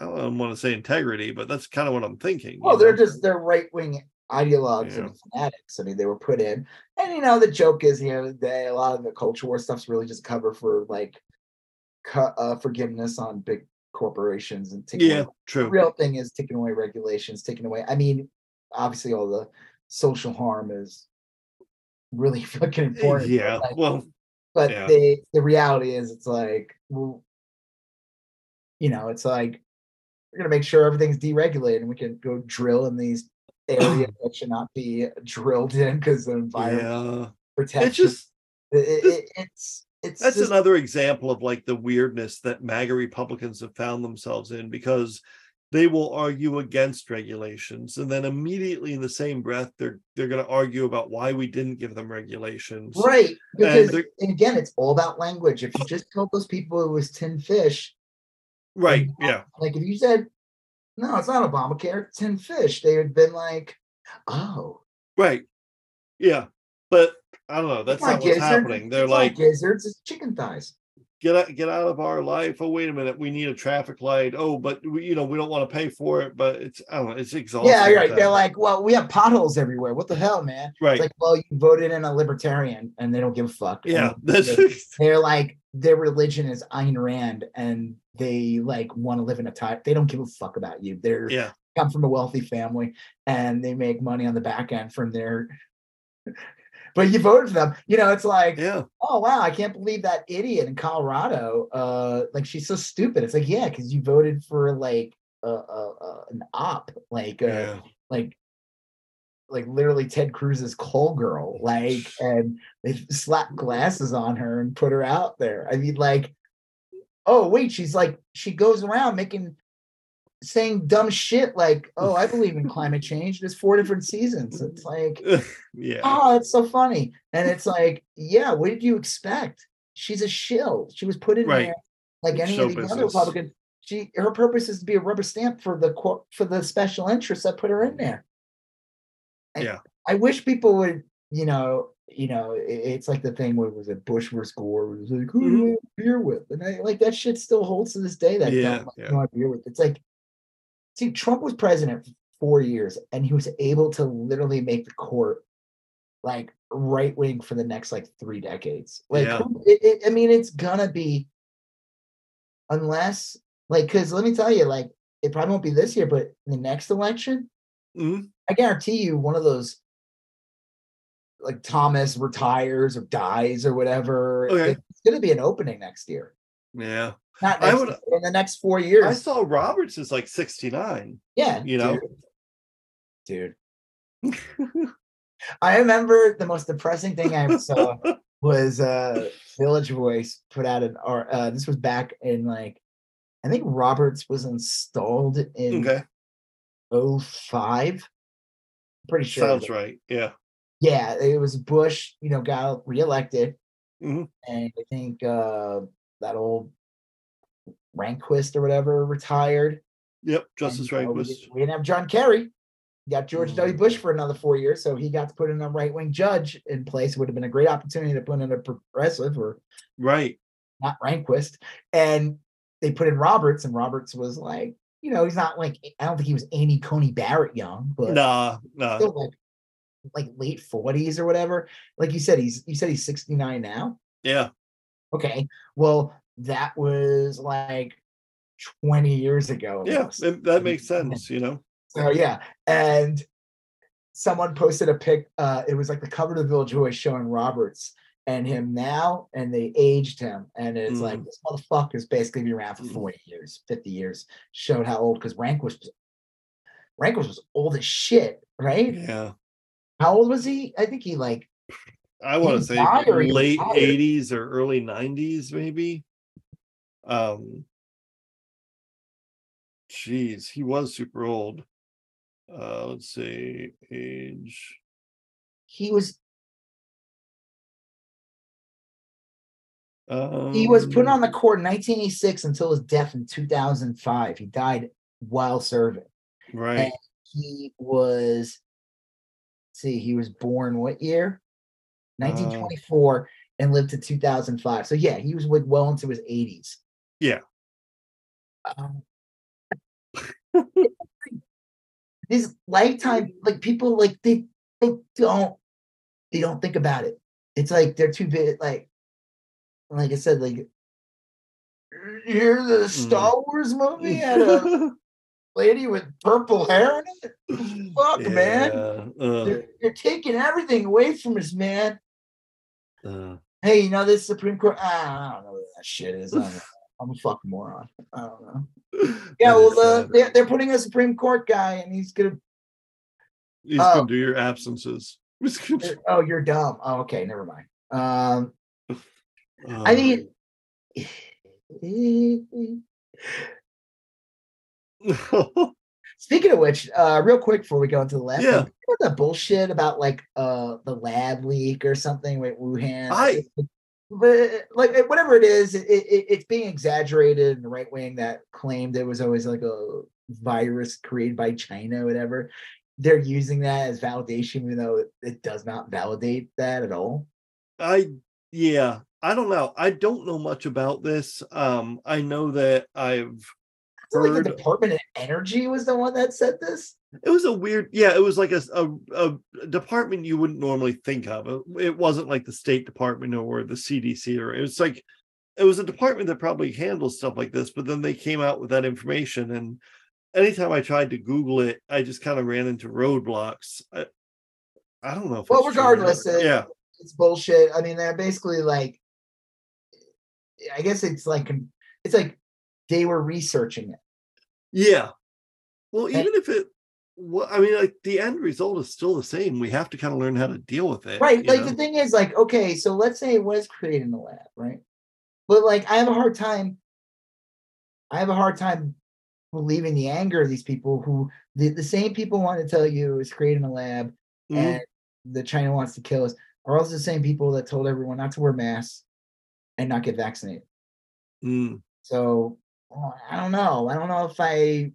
I don't want to say integrity, but that's kind of what I'm thinking. Well, they're know? just they're right wing ideologues Yeah. and fanatics. I mean, they were put in, and you know, the joke is, you know, they, a lot of the culture war stuff's really just cover for like cut uh, forgiveness on big corporations and taking yeah, away- the real thing is taking away regulations, taking away. I mean, obviously, all the social harm is really fucking important. but, Yeah, like, well, but yeah. the the reality is, it's like, well, you know, it's like we're gonna make sure everything's deregulated and we can go drill in these areas that should not be drilled in because the environment yeah. protection. It's just it, it- it's it's that's just, another example of like the weirdness that MAGA Republicans have found themselves in because they will argue against regulations and then immediately in the same breath they're they're going to argue about why we didn't give them regulations. right because they're- and again, it's all about language. If you just told those people it was tin fish, Right. and- Yeah. like if you said no, it's not Obamacare, it's tin fish, they had been like, oh, Right. Yeah. But I don't know. That's not not what's happening. They're it's like, gizzards, it's chicken thighs. get out, get out of our life. Oh, wait a minute. We need a traffic light. Oh, but we, you know, we don't want to pay for it. But it's, I don't know. It's exhausting. Yeah, right. They're like, well, we have potholes everywhere. What the hell, man? right. It's like, well, you voted in a libertarian and they don't give a fuck. And yeah. That's they're, they're like, their religion is Ayn Rand and they like want to live in a time. They don't give a fuck about you. They're yeah. come from a wealthy family and they make money on the back end from their. but you voted for them. You know, it's like, Yeah. oh wow, I can't believe that idiot in Colorado. Uh, like she's so stupid. It's like, yeah, because you voted for like a, a, a an op, like uh, Yeah. like like literally Ted Cruz's call girl, like, and they slapped glasses on her and put her out there. I mean, like, oh wait, she's like she goes around making saying dumb shit like, oh, I believe in climate change. There's four different seasons. It's like, yeah. oh, it's so funny. And it's like, yeah, what did you expect? She's a shill. She was put in Right. there like any Show of the other business. Republicans. She her purpose is to be a rubber stamp for the for the special interests that put her in there. I, Yeah. I wish people would, you know, you know, i- it's like the thing where was it Bush versus Gore? It was like, who do you want beer with? And I, like that shit still holds to this day. That Mm-hmm. Yeah, like, yeah. want beer with. It's like, see, Trump was president for four years, and he was able to literally make the court like right wing for the next like three decades. Like, Yeah. it, it, I mean, it's gonna be unless like because let me tell you, like it probably won't be this year, but the next election, Mhm. I guarantee you, one of those like Thomas retires or dies or whatever. Okay. It's gonna be an opening next year. Yeah. Not I would- year, in the next four years. I saw Roberts is like 69. yeah, you know? dude. Dude. I remember the most depressing thing I ever saw was uh Village Voice put out an or uh this was back in like I think Roberts was installed in okay. 05. Pretty sure. Sounds right. Yeah. Yeah, it was Bush, you know, got reelected. Mhm. And I think uh that old Rehnquist or whatever retired. Yep. Justice And, uh, we, Rehnquist. didn't- we didn't have John Kerry. We got George W. Mm. Bush for another four years, so he got to put in a right wing judge in place. It would have been a great opportunity to put in a progressive or Right. not Rehnquist. And they put in Roberts, and Roberts was like, you know, he's not like I don't think he was Amy Coney Barrett young, but Nah, nah. still like like late 40s or whatever. Like you said, he's you said he's 69 now. Yeah. Okay. Well, that was like 20 years ago. Yeah. almost. That, makes sense, you know? So yeah, and someone posted a pic. Uh, it was like the cover of the Village Voice showing Roberts and him now, and they aged him, and it's like Mm. this motherfucker's basically been around for Mm. forty years, fifty years. Showed how old because Rank was Rank was old as shit, right? Yeah. How old was he? I think he like I want to say died or he late retired? 80s or early 90s, maybe. Um, geez, he was super old. Uh, let's see, age. he was Um, he was put on the court in 1986 until his death in 2005. He died while serving. right. he was see he was born what year? 1924 and lived to 2005 so yeah he was like well into his 80s Yeah. um, his lifetime like people like they they don't they don't think about it. It's like they're too big like like i said like you hear the star wars movie? Had a lady with purple hair in it Fuck, man. Yeah, uh, They're, they're taking everything away from us, man. uh, Hey, you know this Supreme Court? Ah, I don't know what that shit is. I don't know. I'm a fucking moron. I don't know. Yeah, well, uh, they're, they're putting a Supreme Court guy, and he's gonna. He's oh. gonna do your absences. Oh, you're dumb. Oh, okay, never mind. Um, Um, I mean, speaking of which, uh, real quick before we go into the last, Yeah. thing, the bullshit about like uh the lab leak or something with Wuhan? I- but like whatever it is, it, it, it's being exaggerated. And the right wing that claimed it was always like a virus created by China, or whatever. They're using that as validation, even though it, it does not validate that at all. I yeah, I don't know. I don't know much about this. Um, I know that I've like the Department of Energy was the one that said this. it was a weird yeah, it was like a a, a department you wouldn't normally think of. It, it wasn't like the State Department or the CDC or it was like it was a department that probably handles stuff like this, but then they came out with that information and anytime I tried to Google it, I just kind of ran into roadblocks. I, I don't know if Well, it's true or not. regardless, uh, yeah. it's bullshit. I mean, they're basically like, I guess it's like, it's like they were researching it. Yeah. Well, even if it, well, I mean, like the end result is still the same. We have to kind of learn how to deal with it. Right. Like know? the thing is, like, okay, so let's say it was created in the lab, right? But like I have a hard time, I have a hard time believing the anger of these people who the, the same people want to tell you it's created in a lab Mhm. and the China wants to kill us are also the same people that told everyone not to wear masks and not get vaccinated. Mm. So I don't know. I don't know if I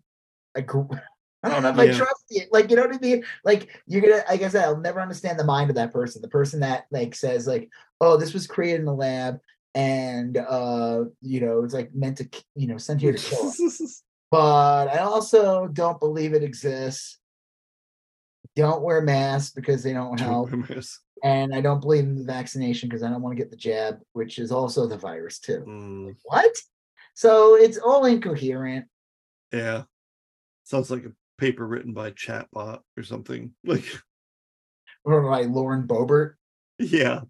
agree. I don't know if I trust it. Like, you know what I mean? Like, you're gonna, like I said, I'll never understand the mind of that person. The person that like says, like, oh, this was created in the lab, and uh, you know, it's like meant to, you know, sent here to kill us. But I also don't believe it exists. Don't wear masks because they don't help. And I don't believe in the vaccination because I don't want to get the jab, which is also the virus too. Mm, What? So it's all incoherent. yeah. Sounds like a paper written by chatbot or something. Like, Or by Lauren Boebert. yeah.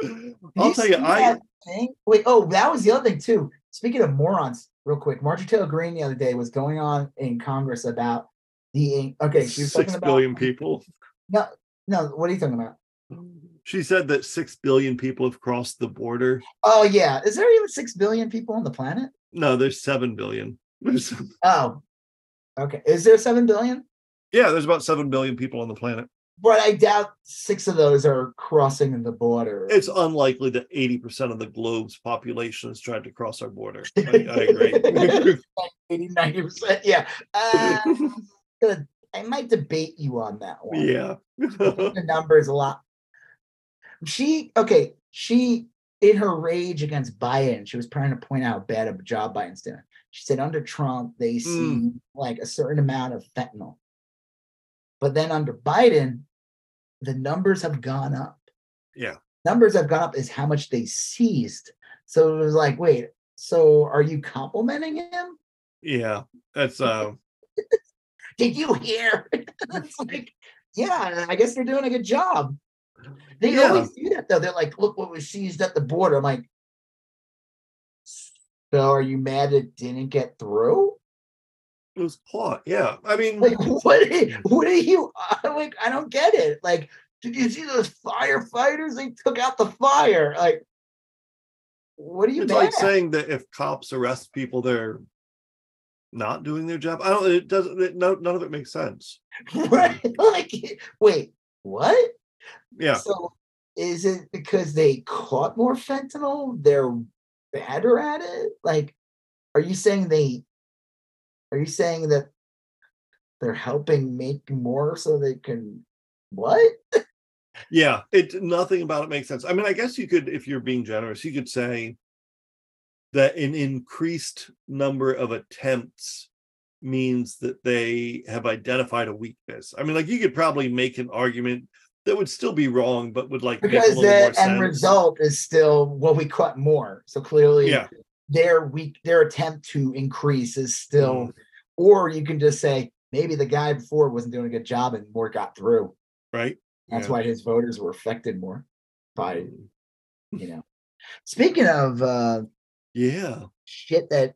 Did I'll tell you, I thing? Wait, oh, that was the other thing too. Speaking of morons, real quick, Marjorie Taylor Greene the other day was going on in Congress about the okay. She was six talking about billion people. No, no. What are you talking about? She said that six billion people have crossed the border. Oh yeah, is there even six billion people on the planet? No, there's seven billion. There's, Oh, okay. Is there seven billion? yeah, there's about seven billion people on the planet. But I doubt six of those are crossing the border. It's unlikely that 80% of the globe's population has tried to cross our border. I, I agree. 80, 90 percent. Yeah. Uh. I might debate you on that one. yeah. the number is a lot. She okay. She in her rage against Biden, she was trying to point out how bad of a job Biden's doing. She said under Trump they see like a certain amount of fentanyl, but then under Biden, the numbers have gone up. Yeah. Numbers have gone up is how much they seized. So it was like, wait, so are you complimenting him? Yeah. That's uh Did you hear? it's like, yeah, I guess they're doing a good job. They Yeah. always do that though. They're like, look what was seized at the border. I'm like, so are you mad it didn't get through? it was caught. Yeah. I mean Like, what? What are you? I'm like, I don't get it. Like, did you see those firefighters? They took out the fire. Like, what are you it's like at? saying that if cops arrest people, they're not doing their job. I don't it doesn't it, no, none of it makes sense. right? Like, wait, what? Yeah. So is it because they caught more fentanyl? They're better at it? Like, are you saying they are you saying that they're helping make more so they can what? Yeah, it nothing about it makes sense. I mean, I guess you could, if you're being generous, you could say that an increased number of attempts means that they have identified a weakness. I mean, like you could probably make an argument that would still be wrong, but would like Because the end result is still well, we cut more. So clearly Yeah. their weak their attempt to increase is still Mm. or you can just say maybe the guy before wasn't doing a good job and more got through. right? That's Yeah. why his voters were affected more by, you know. Speaking of uh Yeah. shit that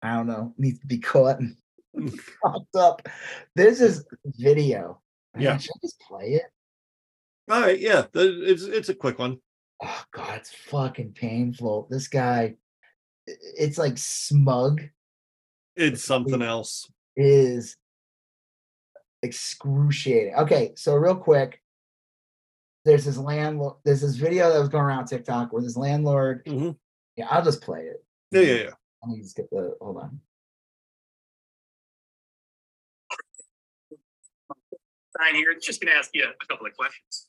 I don't know needs to be caught and popped up, there's this video. Yeah. Should I just play it? All right. Yeah. the- It's it's a quick one. Oh god, it's fucking painful. This guy, it's like smug It's something else. is excruciating. Okay, so real quick, there's this landlord. There's this video that was going around TikTok where this landlord. Mhm. Yeah, I'll just play it. Yeah. Yeah. Yeah. Let me just get the. Hold on. sign here. Just gonna ask you a couple of questions.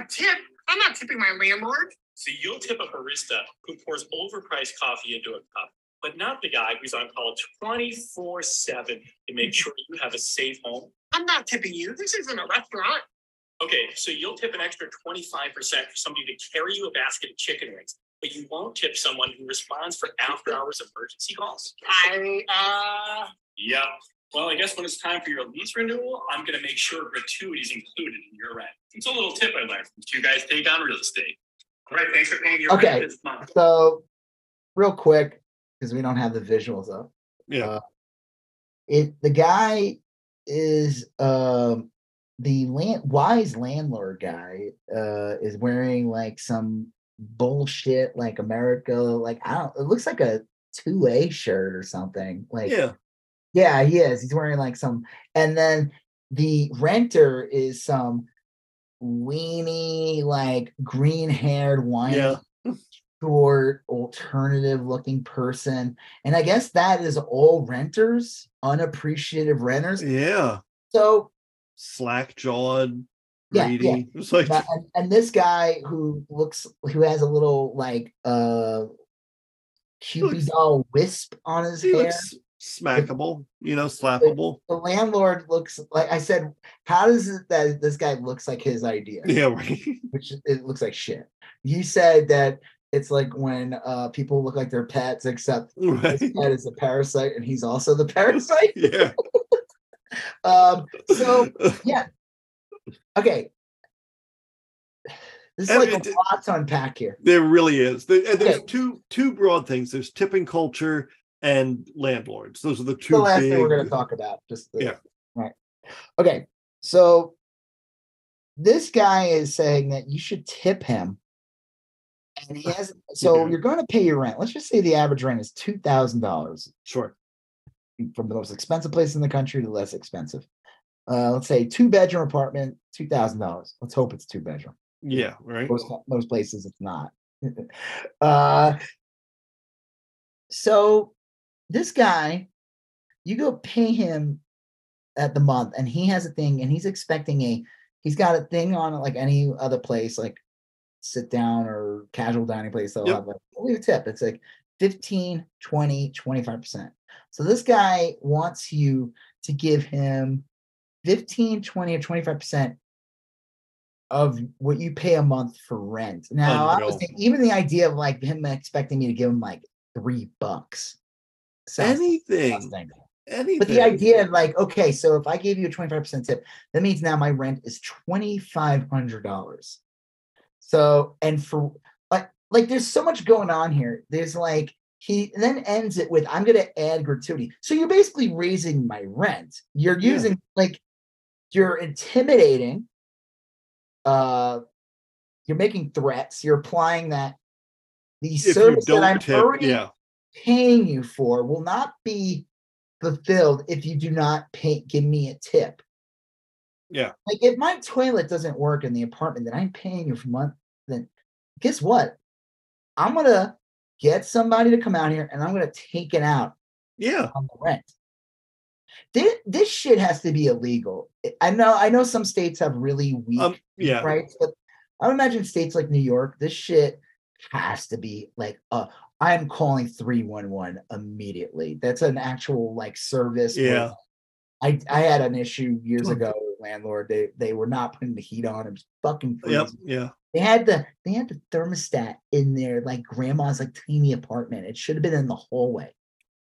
A tip? I'm not tipping my landlord. So you'll tip a barista who pours overpriced coffee into a cup, but not the guy who's on call 24 7 to make sure you have a safe home. I'm not tipping you. This isn't a restaurant. Okay, so you'll tip an extra 25% for somebody to carry you a basket of chicken wings, but you won't tip someone who responds for after hours emergency calls. I, uh, yeah. Well, I guess when it's time for your lease renewal, I'm gonna make sure gratuities included in your rent. It's a little tip I learned from two guys take on real estate. All right, thanks for paying your Okay. rent this month. So, real quick, because we don't have the visuals up. Yeah. Uh, it the guy is um the land wise landlord guy uh is wearing like some bullshit like America like I don't it looks like a 2A shirt or something like Yeah. Yeah he is he's wearing like some and then the renter is some weenie like green haired whiny Yeah. short alternative looking person and I guess that is all renters unappreciative renters Yeah. so Slack jawed, Yeah, greedy. yeah. Like and, and this guy who looks who has a little like uh Cupid doll wisp on his he hair. looks smackable, you know, slappable. The landlord looks like I said, how does it that this guy looks like his idea? Yeah, right. Which it looks like shit. You said that it's like when uh people look like their pets, except right. this pet is a parasite and he's also the parasite. Yeah. Um so yeah. okay. There's And like it- a lot to unpack here. There really is. There- there's Okay. two two broad things. There's tipping culture and landlords. Those are the two the last big. thing we're going to talk about. Just the- Yeah. right. Okay, so this guy is saying that you should tip him, and he has. So Yeah. you're going to pay your rent. Let's just say the average rent is two thousand dollars Sure. from the most expensive place in the country to the less expensive. Uh, let's say two bedroom apartment, two thousand dollars. Let's hope it's two bedroom. Yeah. Right. Most most places it's not. uh, so this guy, you go pay him at the month, and he has a thing, and he's expecting a. He's got a thing on it like any other place, like sit down or casual dining place. They'll Yep. have like leave a tip. It's like 15, 20, 25%. So this guy wants you to give him 15, 20, or 25% of what you pay a month for rent. Now, I was thinking, even the idea of like him expecting me to give him like three bucks. Sounds Anything. Anything. But the idea of like, okay, so if I gave you a 25% tip, that means now my rent is $2,500. So, and for like, like there's so much going on here. There's like, he then ends it with, I'm going to add gratuity. So you're basically raising my rent. You're Yeah. using like, you're intimidating. Uh, you're making threats. You're applying that the if service that I'm tip, already yeah. Paying you for will not be fulfilled if you do not pay give me a tip. Yeah. Like if my toilet doesn't work in the apartment that I'm paying you for month, then guess what? I'm gonna get somebody to come out here and I'm gonna take it out Yeah. on the rent. This, this shit has to be illegal. I know I know some states have really weak Um, yeah. rights, but I would imagine states like New York, this shit has to be like uh I am calling 311 immediately. That's an actual like service. Yeah. I I had an issue years ago with landlord. They they were not putting the heat on. It was fucking Yep. Yeah. They had the they had the thermostat in their like grandma's like tiny apartment. It should have been in the hallway.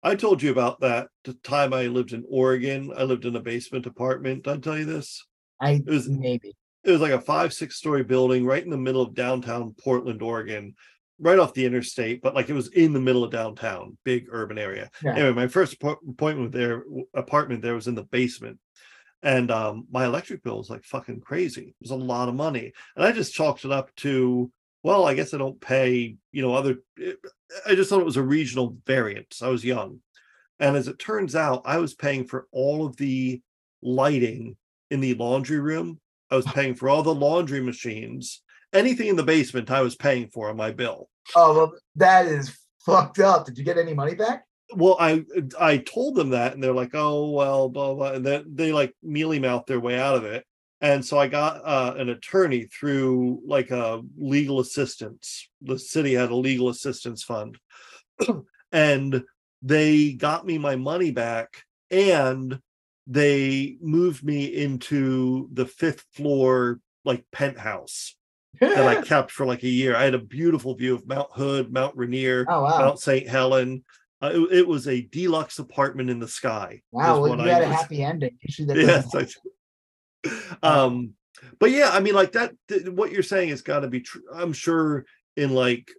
I told you about that the time I lived in Oregon. I lived in a basement apartment. Did I tell you this? I It was- maybe. It was like a five, six story building right in the middle of downtown Portland, Oregon, right off the interstate, but like it was in the middle of downtown, big urban area. Yeah. Anyway, my first appo- appointment there, apartment there was in the basement. And um, my electric bill was like fucking crazy. It was a lot of money. And I just chalked it up to, well, I guess I don't pay, you know, other, I just thought it was a regional variance. I was young. And as it turns out, I was paying for all of the lighting in the laundry room. I was paying for all the laundry machines. Anything in the basement, I was paying for on my bill. Oh well, that is fucked up. Did you get any money back? Well, I I told them that, and they're like, "Oh, well, blah blah," and then they like mealy mouth their way out of it. And so I got uh, an attorney through like a legal assistance. The city had a legal assistance fund, and they got me my money back, and they moved me into the fifth floor like penthouse that I kept for like a year. I had a beautiful view of Mount Hood, Mount Rainier, oh wow. Mount St. Helen. Uh, it, it was a deluxe apartment in the sky. Wow, well, you I had a happy ending. Yes. I- um, but yeah, I mean, like that. th- what you're saying has got to be true. I'm sure in like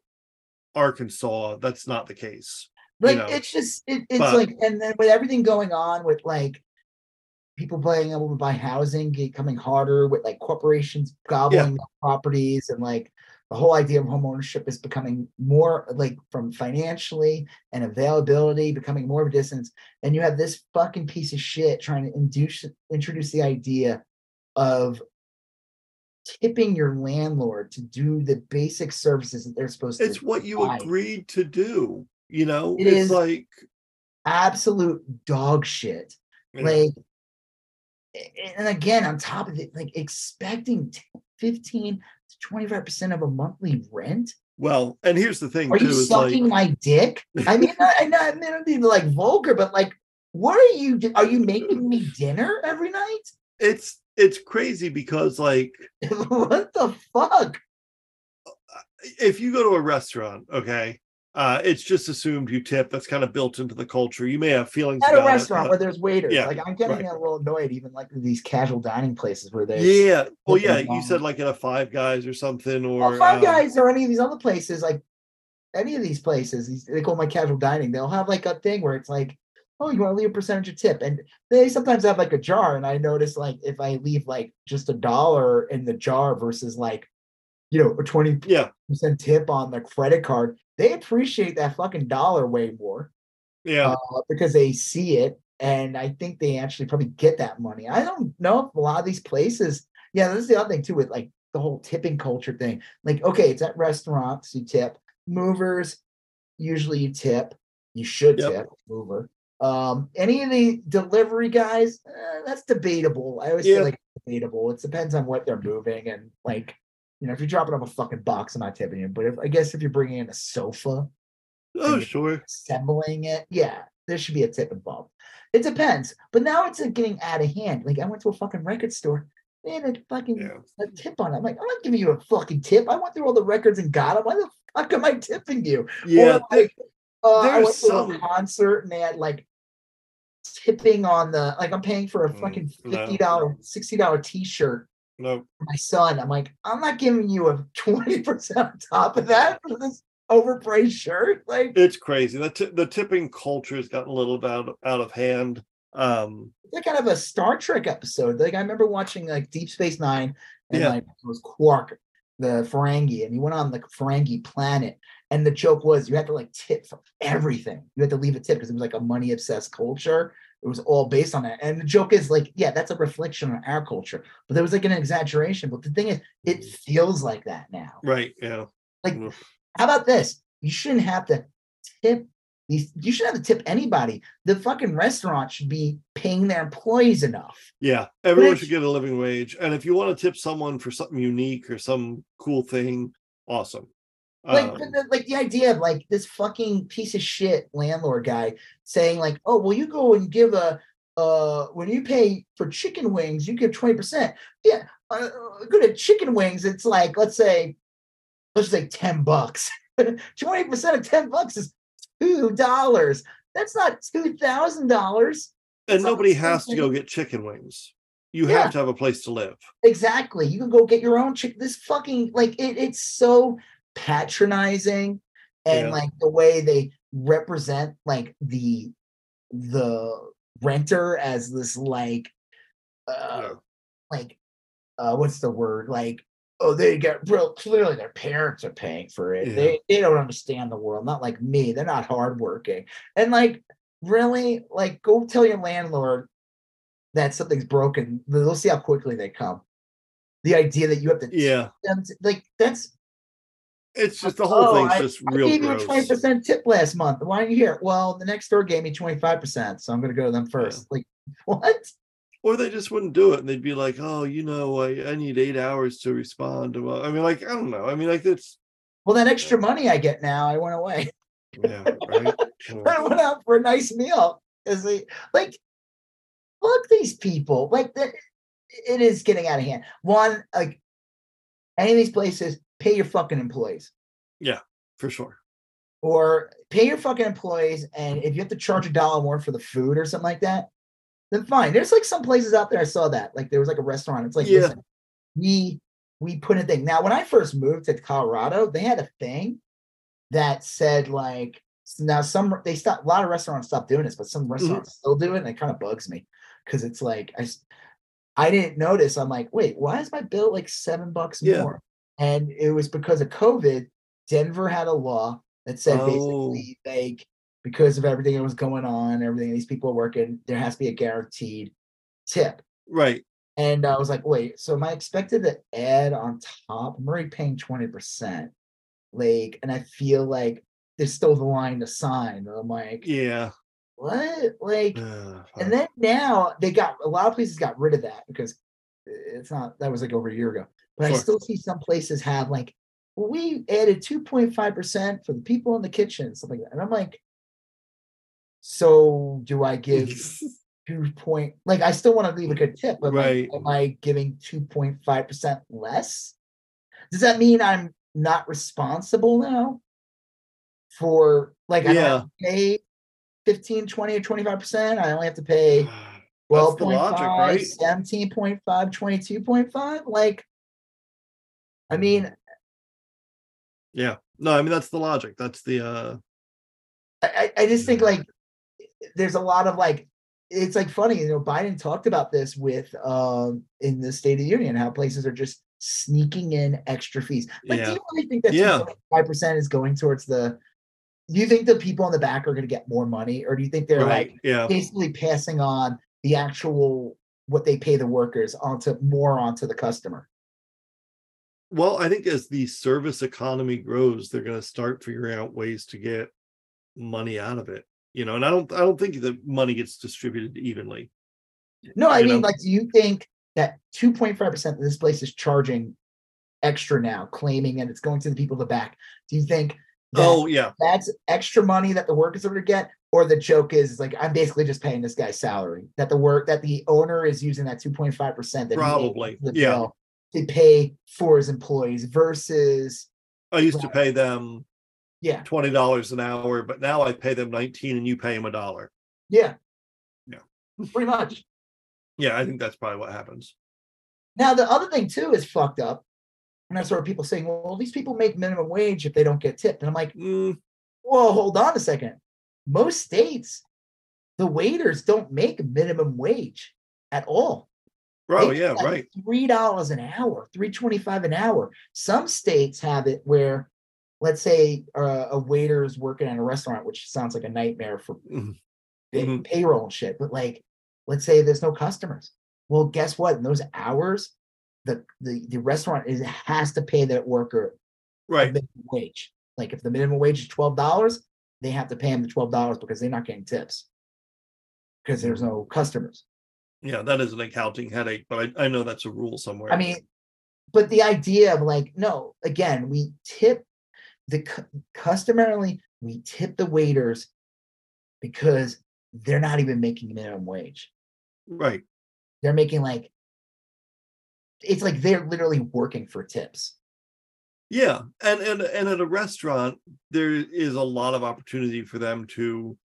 Arkansas, that's not the case. Like know, it's just it, it's but- like and then with everything going on with like people being able to buy housing becoming harder with like corporations gobbling up properties and like the whole idea of home ownership is becoming more like from financially and availability becoming more of a distance and you have this fucking piece of shit trying to induce introduce the idea of tipping your landlord to do the basic services that they're supposed to. it's what you provide. agreed to do. You know, It it's like absolute dog shit. Yeah. Like, and again, on top of it, like expecting 15 to 25% of a monthly rent. well, and here's the thing Are too you sucking like my dick? I mean, I, know- I mean, I don't mean to like vulgar, but like, what are you? Are you making me dinner every night? it's it's crazy because like what the fuck? Uh, if you go to a restaurant, okay, uh, it's just assumed you tip. That's kind of built into the culture. You may have feelings At a about it, restaurant where there's waiters, yeah, like I'm getting right. a little annoyed, even like these casual dining places where they yeah. Well, yeah. You said like in a Five Guys or something, or Well, Five um, Guys or any of these other places, like any of these places, these, they call like casual dining. They'll have like a thing where it's like, oh, you want to leave a percentage of tip, and they sometimes have like a jar. And I notice like if I leave like just a dollar in the jar versus like, you know, a twenty Yeah, percent tip on the credit card, they appreciate that fucking dollar way more yeah. uh, because they see it. And I think they actually probably get that money. I don't know if a lot of these places, yeah, this is the other thing too with like the whole tipping culture thing. Like, okay, it's at restaurants, you tip. Movers, usually you tip. You should Yep. tip mover. Um, any of the delivery guys, eh, that's debatable. I always Yeah. feel like debatable. It depends on what they're moving and like, you know, if you're dropping off a fucking box, I'm not tipping you. But if I guess if you're bringing in a sofa, oh, sure. assembling it, yeah, there should be a tip involved. It depends, but now it's like, getting out of hand. Like I went to a fucking record store, they had a fucking Yeah. a tip on it. I'm like, I'm not giving you a fucking tip. I went through all the records and got them. Why the fuck am I tipping you? Yeah. Or, like, uh, I went to a concert and they had like tipping on the like I'm paying for a Mm, fucking fifty dollar, sixty dollar t-shirt no. my son. I'm like, I'm not giving you a 20% on top of that for this overpriced shirt. Like It's crazy. The ti- the tipping culture has gotten a little bit out, out of hand. Um, it's like kind of a Star Trek episode. Like I remember watching like Deep Space Nine, and Yeah. like it was Quark, the Ferengi, and he went on the Ferengi planet. And the joke was you had to like tip for everything. You had to leave a tip because it was like a money obsessed culture. It was all based on that. And the joke is like, yeah, that's a reflection on our culture. But there was like an exaggeration. But the thing is, it mm. feels like that now. right. Yeah. Like, Oof. how about this? You shouldn't have to tip these. You shouldn't have to tip anybody. The fucking restaurant should be paying their employees enough. Yeah, everyone should get a living wage, and if you want to tip someone for something unique or some cool thing, awesome. Like, Um, the, like the idea of like this fucking piece of shit landlord guy saying like, oh, well, you go and give a uh when you pay for chicken wings, you give twenty percent. Yeah, uh, good at chicken wings. It's like let's say, let's say ten bucks. Twenty percent of ten bucks is two dollars. That's not two thousand dollars. and nobody has to go get chicken wings. You Yeah. have to have a place to live. Exactly. You can go get your own chicken. This fucking like it, it's so patronizing and Yeah. like the way they represent like the the renter as this like uh Yeah. like uh what's the word like oh they get real clearly their parents are paying for it Yeah. they they don't understand the world not like me they're not hardworking and like really like go tell your landlord that something's broken they'll see how quickly they come the idea that you have to Yeah, them to- like that's it's just the whole oh, thing's I, just I real gave you a twenty percent tip last month. Why aren't you here? Well, the next door gave me twenty five percent, so I'm going to go to them first. Like what? Or they just wouldn't do it, and they'd be like, "Oh, you know, I, I need eight hours to respond." to well, I mean, like, I don't know. I mean, like, it's Well, that extra money I get now, I went away. yeah, right. I went out for a nice meal. Is they like fuck these people? Like that, it is getting out of hand. One, like any of these places, pay your fucking employees. Yeah, for sure. or pay your fucking employees and if you have to charge a dollar more for the food or something like that then fine there's like some places out there i saw that like there was like a restaurant it's like Yeah. listen we we put a thing now when i first moved to colorado they had a thing that said like now some they stop a lot of restaurants stop doing this, but some Mm-hmm. restaurants still do it, and it kind of bugs me because it's like I I didn't notice. I'm like, wait, why is my bill like seven bucks Yeah. more? And it was because of COVID. Denver had a law that said Oh. basically like because of everything that was going on, everything these people are working, there has to be a guaranteed tip. Right. And I was like, wait, so am I expected to add on top? I'm already paying 20%. Like, and I feel like there's still the line to sign. I'm like, Yeah. what? Like, Uh, and then now they got a lot of places got rid of that because it's not that was like over a year ago. But I still see some places have like, well, we added 2.5% for the people in the kitchen, stuff like that. And I'm like, so do I give two point like I still want to leave a good tip, but Right. like, am I giving 2.5% less? Does that mean I'm not responsible now for like I to pay 15, 20, or 25%? I only have to pay That's 12.5, logic, right? 17.5, 22.5. Like, I mean, Yeah. No, I mean that's the logic. That's the uh I, I just think like there's a lot of like it's like funny, you know, Biden talked about this with um in the State of the Union, how places are just sneaking in extra fees. Like, do you really think that Yeah. five percent is going towards the do you think the people in the back are gonna get more money, or do you think they're right. like Yeah. basically passing on the actual what they pay the workers onto more onto the customer? Well, I think as the service economy grows, they're going to start figuring out ways to get money out of it. You know, and I don't I don't think that money gets distributed evenly. No, I You mean, know? like, do you think that 2.5% of this place is charging extra now, claiming and it's going to the people in the back? Do you think that Oh, yeah. that's extra money that the workers are going to get? Or the joke is, is like, I'm basically just paying this guy's salary, that the work that the owner is using that 2.5% that Probably, yeah. bill to pay for his employees versus, I used to pay them yeah, $20 an hour, but now I pay them 19 and you pay them a dollar. yeah, Yeah. pretty much. Yeah, I think that's probably what happens. Now, the other thing too is fucked up. And that's where people saying, well, these people make minimum wage if they don't get tipped. And I'm like, Mm, Well, hold on a second. Most states, the waiters don't make minimum wage at all. Oh, They yeah, right. Three dollars an hour, three twenty-five an hour. Some states have it where, let's say, uh, a waiter is working at a restaurant, which sounds like a nightmare for Mhm. pay- Mhm. payroll and shit. But like, let's say there's no customers. Well, guess what? In those hours, the the, the restaurant is has to pay that worker Right. minimum wage. Like if the minimum wage is twelve dollars, they have to pay him the twelve dollars because they're not getting tips because there's no customers. Yeah, that is an accounting headache, but I, I know that's a rule somewhere. I mean, but the idea of like, no, again, we tip the customarily we tip the waiters because they're not even making minimum wage. right. They're making like it's like they're literally working for tips. Yeah, and and and at a restaurant, there is a lot of opportunity for them to,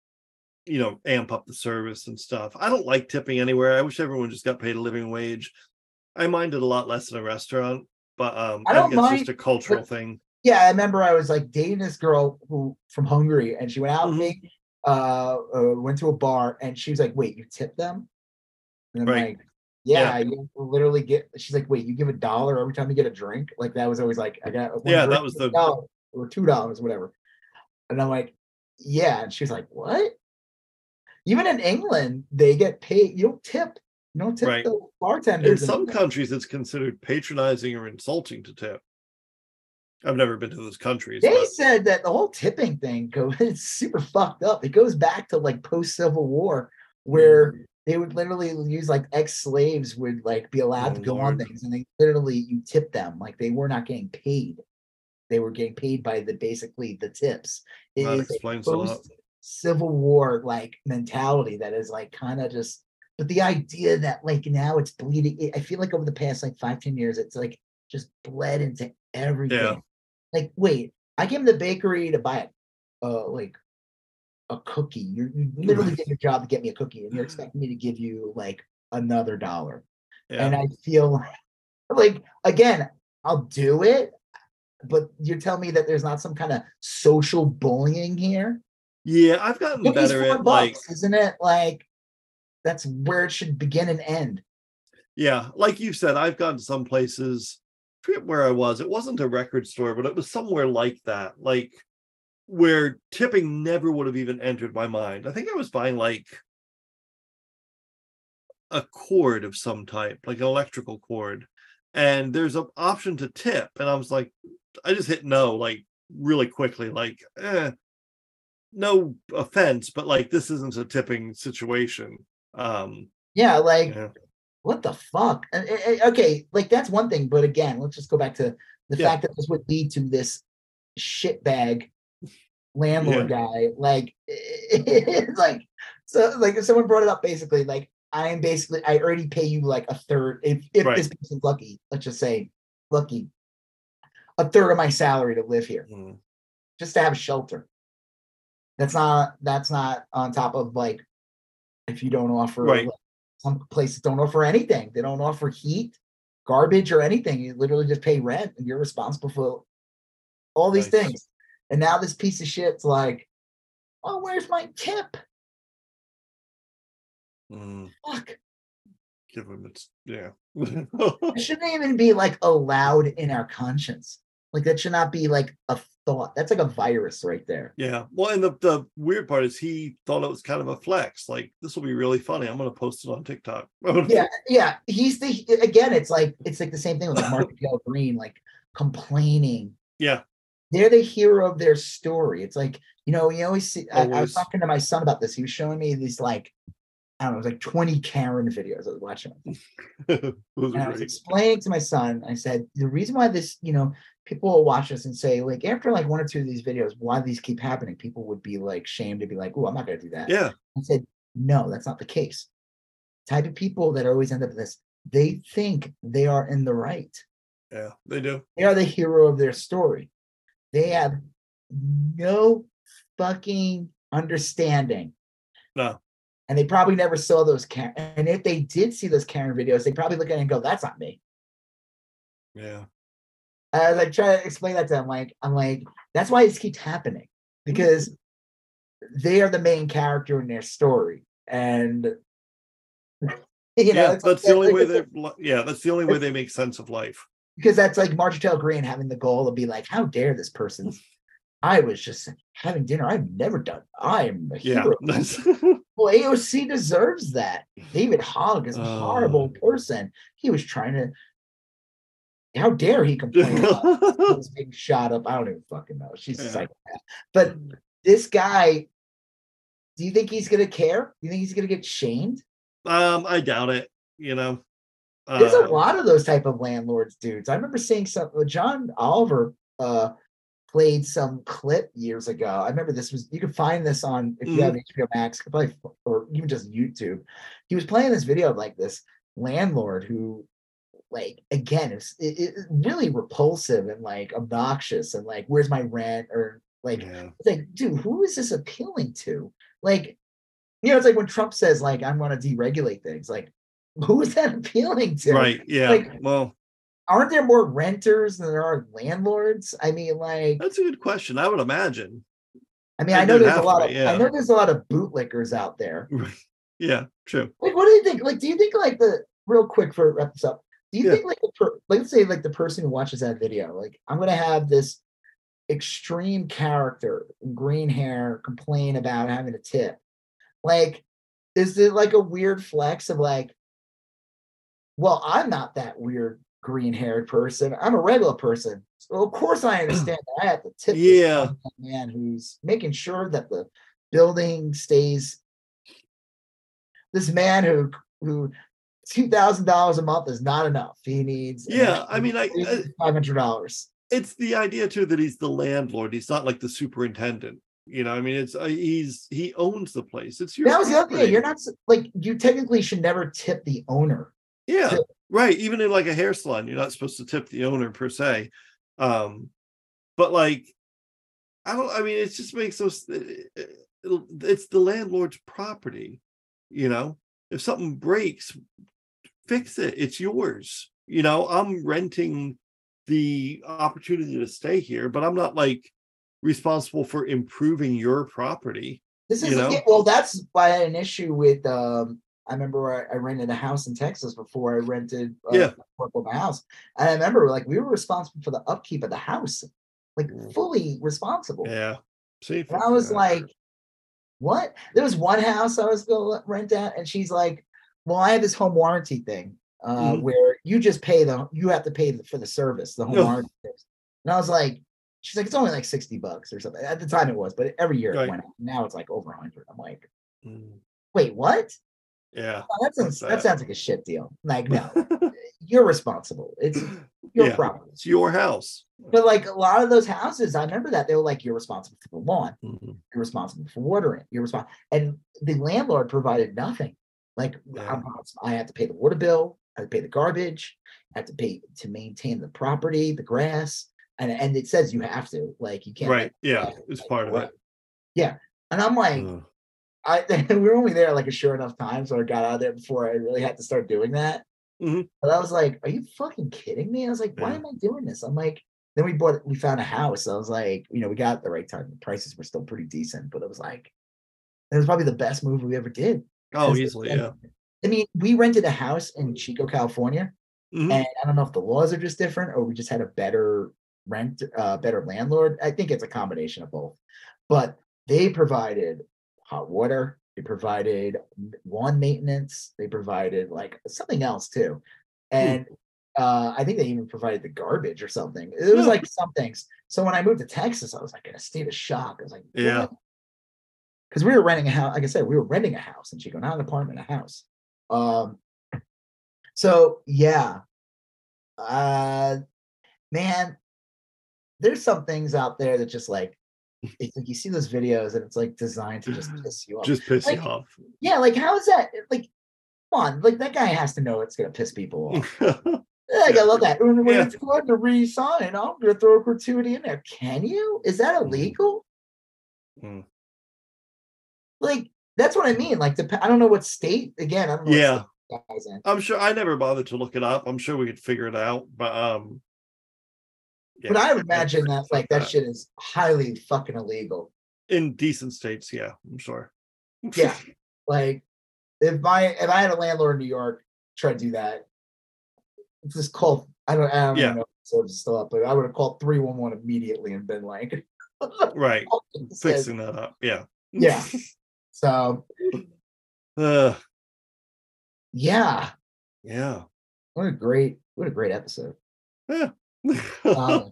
you know, amp up the service and stuff. I don't like tipping anywhere. I wish everyone just got paid a living wage. I mind it a lot less in a restaurant, but um, I I, don't think it's just a cultural but- thing. Yeah, I remember I was like dating this girl who from Hungary, and she went out with Mhm. me, uh, uh, went to a bar, and she was like, "Wait, you tip them?" And I'm Right. like, "Yeah, you literally get." She's like, "Wait, you give a dollar every time you get a drink?" Like that was always like, "I got Yeah, that was the- dollar or two dollars, whatever." And I'm like, "Yeah," and she was like, "What?" Even in England, they get paid. You don't tip. You don't tip Right. the In some England. countries, it's considered patronizing or insulting to tip. I've never been to those countries. They but- said that the whole tipping thing goes it's super fucked up. It goes back to like post Civil War, where Mm. they would literally use like ex-slaves would like be allowed Oh, to go on things and they literally you tip them like they were not getting paid. They were getting paid by the basically the tips. It That is a explains a lot. Civil War like mentality that is like kind of just but the idea that like now it's bleeding it- I feel like over the past like five, ten years, it's like just bled into everything. Like, wait, I came to the bakery to buy uh like a cookie. You're, you literally did your job to get me a cookie, and you're expecting me to give you like another dollar. Yeah. And I feel like again, I'll do it, but you're telling me that there's not some kind of social bullying here. Yeah, I've gotten Cookies better at like isn't it? Like that's where it should begin and end. Yeah, like you said, I've gone to some places. I forget where I was. It wasn't a record store, but it was somewhere like that, like where tipping never would have even entered my mind. I think I was buying like a cord of some type, like an electrical cord, and there's an option to tip, and I was like, I just hit no, like really quickly, like, eh, no offense, but like this isn't a tipping situation. Um, Yeah, like yeah. what the fuck? Okay, like that's one thing, but again, let's just go back to the Yeah. fact that this would lead to this shitbag landlord guy. Like, it's like so, like if someone brought it up, basically, like I am basically I already pay you like a third. If if Right. this person's lucky, let's just say lucky, a third of my salary to live here, Mm. just to have shelter. That's not that's not on top of like if you don't offer Right. like, some places don't offer anything. They don't offer heat, garbage, or anything. You literally just pay rent and you're responsible for all these things. And now this piece of shit's like, oh, where's my tip? Mm. Fuck. give him its yeah It shouldn't even be like allowed in our conscience. Like that should not be like a thought. That's like a virus right there. yeah well and the, the weird part is he thought it was kind of a flex like this will be really funny i'm gonna post it on tiktok Yeah, yeah. He's the again, it's like it's like the same thing with like Mark Del Green, like complaining. yeah they're the hero of their story. It's like, you know, you always see. I, I was talking to my son about this. He was showing me these like, I don't know, it was like 20 Karen videos I was watching. Those And I was explaining to my son, I said, the reason why this, you know, people will watch this and say, like, after like one or two of these videos, why do these keep happening, people would be like shamed to be like, oh, I'm not gonna do that. yeah I said, no, that's not the case. Type of people that always end up in this, they think they are in the right. yeah they do They are the hero of their story. They have no fucking understanding. no And they probably never saw those Karen. And if they did see those Karen videos, they probably look at it and go, that's not me. yeah As I try to explain that to them, like, I'm like, that's why this keeps happening. Because they are the main character in their story. And you know, yeah that's like- the only like way they yeah that's the only way they make sense of life because that's like Marjorie Taylor Greene having the goal to be like, how dare this person? I was just having dinner. I've never done. I am a yeah hero. Well, AOC deserves that. David Hogg is a horrible Oh. person. He was trying to. How dare he complain about he was being shot up? I don't even fucking know. She's Yeah. psychopath. But this guy, do you think he's gonna care? Do you think he's gonna get shamed? um i doubt it you know There's a Um, lot of those type of landlords dudes. I remember seeing some John Oliver uh played some clip years ago. I remember this was you can find this on if you have HBO Max, probably or even just YouTube. He was playing this video of like this landlord who like again it's it, it, really repulsive and like obnoxious and like where's my rent or like yeah like dude who is this appealing to like you know it's like when Trump says like I'm going to deregulate things like who is that appealing to right yeah like- well aren't there more renters than there are landlords? I mean, like, that's a good question i would imagine I mean, I and know there's a lot to of be, I know there's a lot of bootlickers out there. yeah true Like, what do you think? Like, do you think like the real quick for wrap this up? Do you Yeah. think like the per, like, let's say like the person who watches that video, like I'm gonna have this extreme character, green hair, complain about having a tip. Like, is it like a weird flex of like, well, I'm not that weird green haired person. I'm a regular person. So of course I understand that I have to tip Yeah. man who's making sure that the building stays. This man who who two thousand dollars a month is not enough. He needs Yeah, I mean, I- I- five hundred dollars. it's the idea too that he's the landlord he's not like the superintendent you know i mean it's uh, he's he owns the place it's your That was the other thing. You're not like you technically should never tip the owner. yeah to- right even in like a hair salon you're not supposed to tip the owner per se um but like i don't i mean it just makes those it'll- it's the landlord's property you know if something breaks fix it it's yours you know i'm renting the opportunity to stay here but i'm not like responsible for improving your property. This is You know? well, that's why I had an issue with. Um, I remember I, I rented a house in Texas before I rented uh, Yeah. my house, and I remember like we were responsible for the upkeep of the house, like Mm. fully responsible. Yeah. See, And I was like, "What?" There was one house I was going to rent out, and she's like, "Well, I have this home warranty thing uh, Mhm. where you just pay the you have to pay for the service, the home Ugh. warranty." service." And I was like, "She's like, it's only like sixty bucks or something." At the time, it was, but every year Right. it went up. Now it's like over a hundred. I'm like, Mm, "Wait, what?" yeah. Oh, that sounds That's that sounds like a shit deal. Like, no, you're responsible. It's your Yeah. property. It's your house. But like a lot of those houses, I remember that they were like, "You're responsible for the lawn." Mhm. you're responsible for watering. You're responsible, and the landlord provided nothing. Like Yeah. I had to pay the water bill, I had to pay the garbage, I had to pay to maintain the property, the grass, and and it says you have to. Like you can't. Right. Yeah. It's like, part of it. Yeah, and I'm like, Ugh. I we were only there like a sure enough time, so I got out of there before I really had to start doing that. Mhm. But I was like, "Are you fucking kidding me?" I was like, "Why Yeah. am I doing this?" I'm like, then we bought, we found a house. I was like, you know, we got the right time. The prices were still pretty decent, but it was like, it was probably the best move we ever did. Oh, easily. Yeah. I mean, we rented a house in Chico, California, Mhm. and I don't know if the laws are just different or we just had a better rent, uh, better landlord. I think it's a combination of both. But they provided hot water, they provided lawn maintenance, they provided like something else too. And uh, I think they even provided the garbage or something. It was like some things. So when I moved to Texas, I was like in a state of shock. I was like, Yeah. Because we were renting a house, like I said, we were renting a house in Chico, not an apartment, a house. Um, so yeah, uh, man, there's some things out there that just like, it's like you see those videos and it's like designed to just piss you off. Just piss you off. yeah, like how is that? Like, come on, like that guy has to know it's gonna piss people off. Like, I love that. When, when Yeah. it's going to re-sign, I'm gonna throw a gratuity in there. Can you? Is that Mhm. illegal? Mm. Like, that's what I mean. Like, dep- I don't know what state. Again, I don't Yeah. state that guy's in. I'm sure I never bothered to look it up. I'm sure we could figure it out, but um but I would imagine that like that that. shit is highly fucking illegal. in decent states, yeah, I'm sure. Yeah. Like, if my if I had a landlord in New York try to do that, it's just called. I don't. I don't Yeah. know if the is still up, but I would have called three one one immediately and been like, right. Fixing that up. Yeah. Yeah. So Uh, yeah, yeah. what a great what a great episode. Yeah. Um, a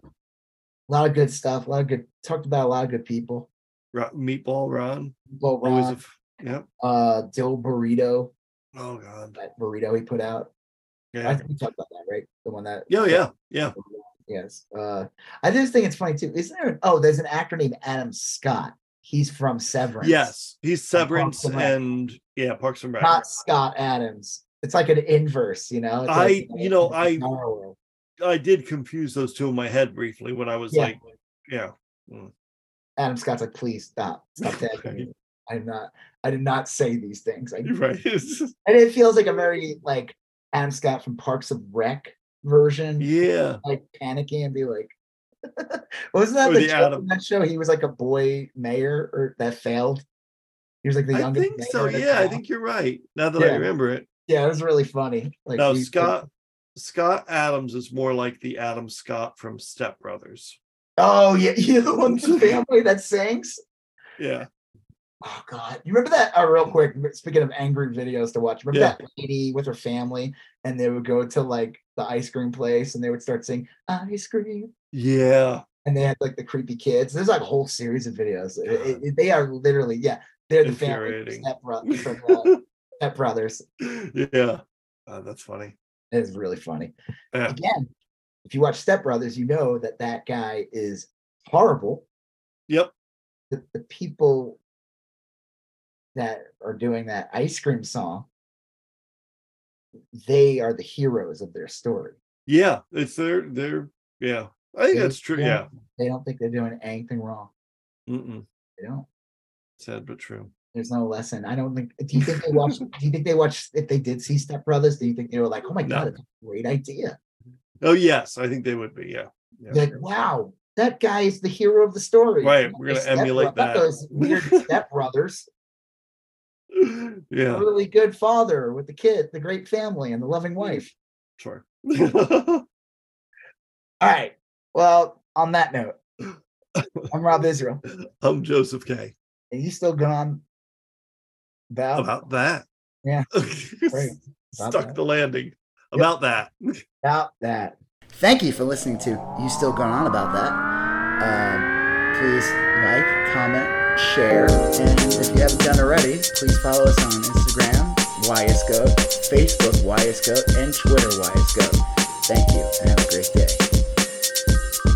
lot of good stuff. A lot of good talked about a lot of good people. Meatball Ron. Well, Always a Ron, f- yeah. uh, Dilberito, Oh god. that burrito he put out. Yeah. I think we talked about that, right? The one that. Yeah, yeah, yeah. Yes. Uh, I just think it's funny too. Isn't there? Oh, there's an actor named Adam Scott. He's from Severance. Yes. He's Severance and and yeah, Parks and Rec. Not Scott Adams. It's like an inverse, you know. It's I- like, you know, I-. I did confuse those two in my head briefly when I was Yeah. like, yeah. Hmm. Adam Scott's like, please stop, stop tagging me. I did not. I did not say these things. I right. and it feels like a very like Adam Scott from Parks of Rec version, yeah. like panicking and be like, wasn't that Or the, the Adam- that show? He was like a boy mayor or that failed. He was like the youngest. I think so. Yeah, I think you're right. Now that I remember it. Yeah, it was really funny. Like he's- Scott Scott Adams is more like the Adam Scott from Step Brothers. Oh yeah, you're the one the family that sings. Yeah. Oh God, you remember that? Uh, real quick, speaking of angry videos to watch, remember Yeah. that lady with her family, and they would go to like the ice cream place, and they would start singing ice cream, Yeah. and they had like the creepy kids. There's like a whole series of videos. It- it- it- they are literally, yeah, they're the family Step, Bro- from, uh, Step Brothers. yeah. Uh, that's funny. It is really funny. Yeah. Again, if you watch Step Brothers, you know that that guy is horrible. Yep. the, the people that are doing that ice cream song they are the heroes of their story Yeah. It's their their yeah. I think They- that's true. Yeah. they don't think they're doing anything wrong Mm-mm. they don't Sad but true. there's no lesson i don't think do you think they watch do you think they watched if they did see step brothers do you think they were like oh my No. god it's a great idea Oh yes, I think they would be. Yeah. Yeah. like wow that guy is the hero of the story. Right, we're gonna step- emulate that. Those weird stepbrothers. yeah, Really good father with the kid, the great family, and the loving mm, wife. sure. All right. Well, on that note, I'm Rob Israel. I'm Joseph K. And you still gone about, About that. Yeah, Right. About Stuck that. the landing. About that. about that. Thank you for listening to You Still Going On About That. Um, please like, comment, share, and if you haven't done already, please follow us on Instagram, YSGO, Facebook, YSGO, and Twitter, YSGO. Thank you, and have a great day. Thank you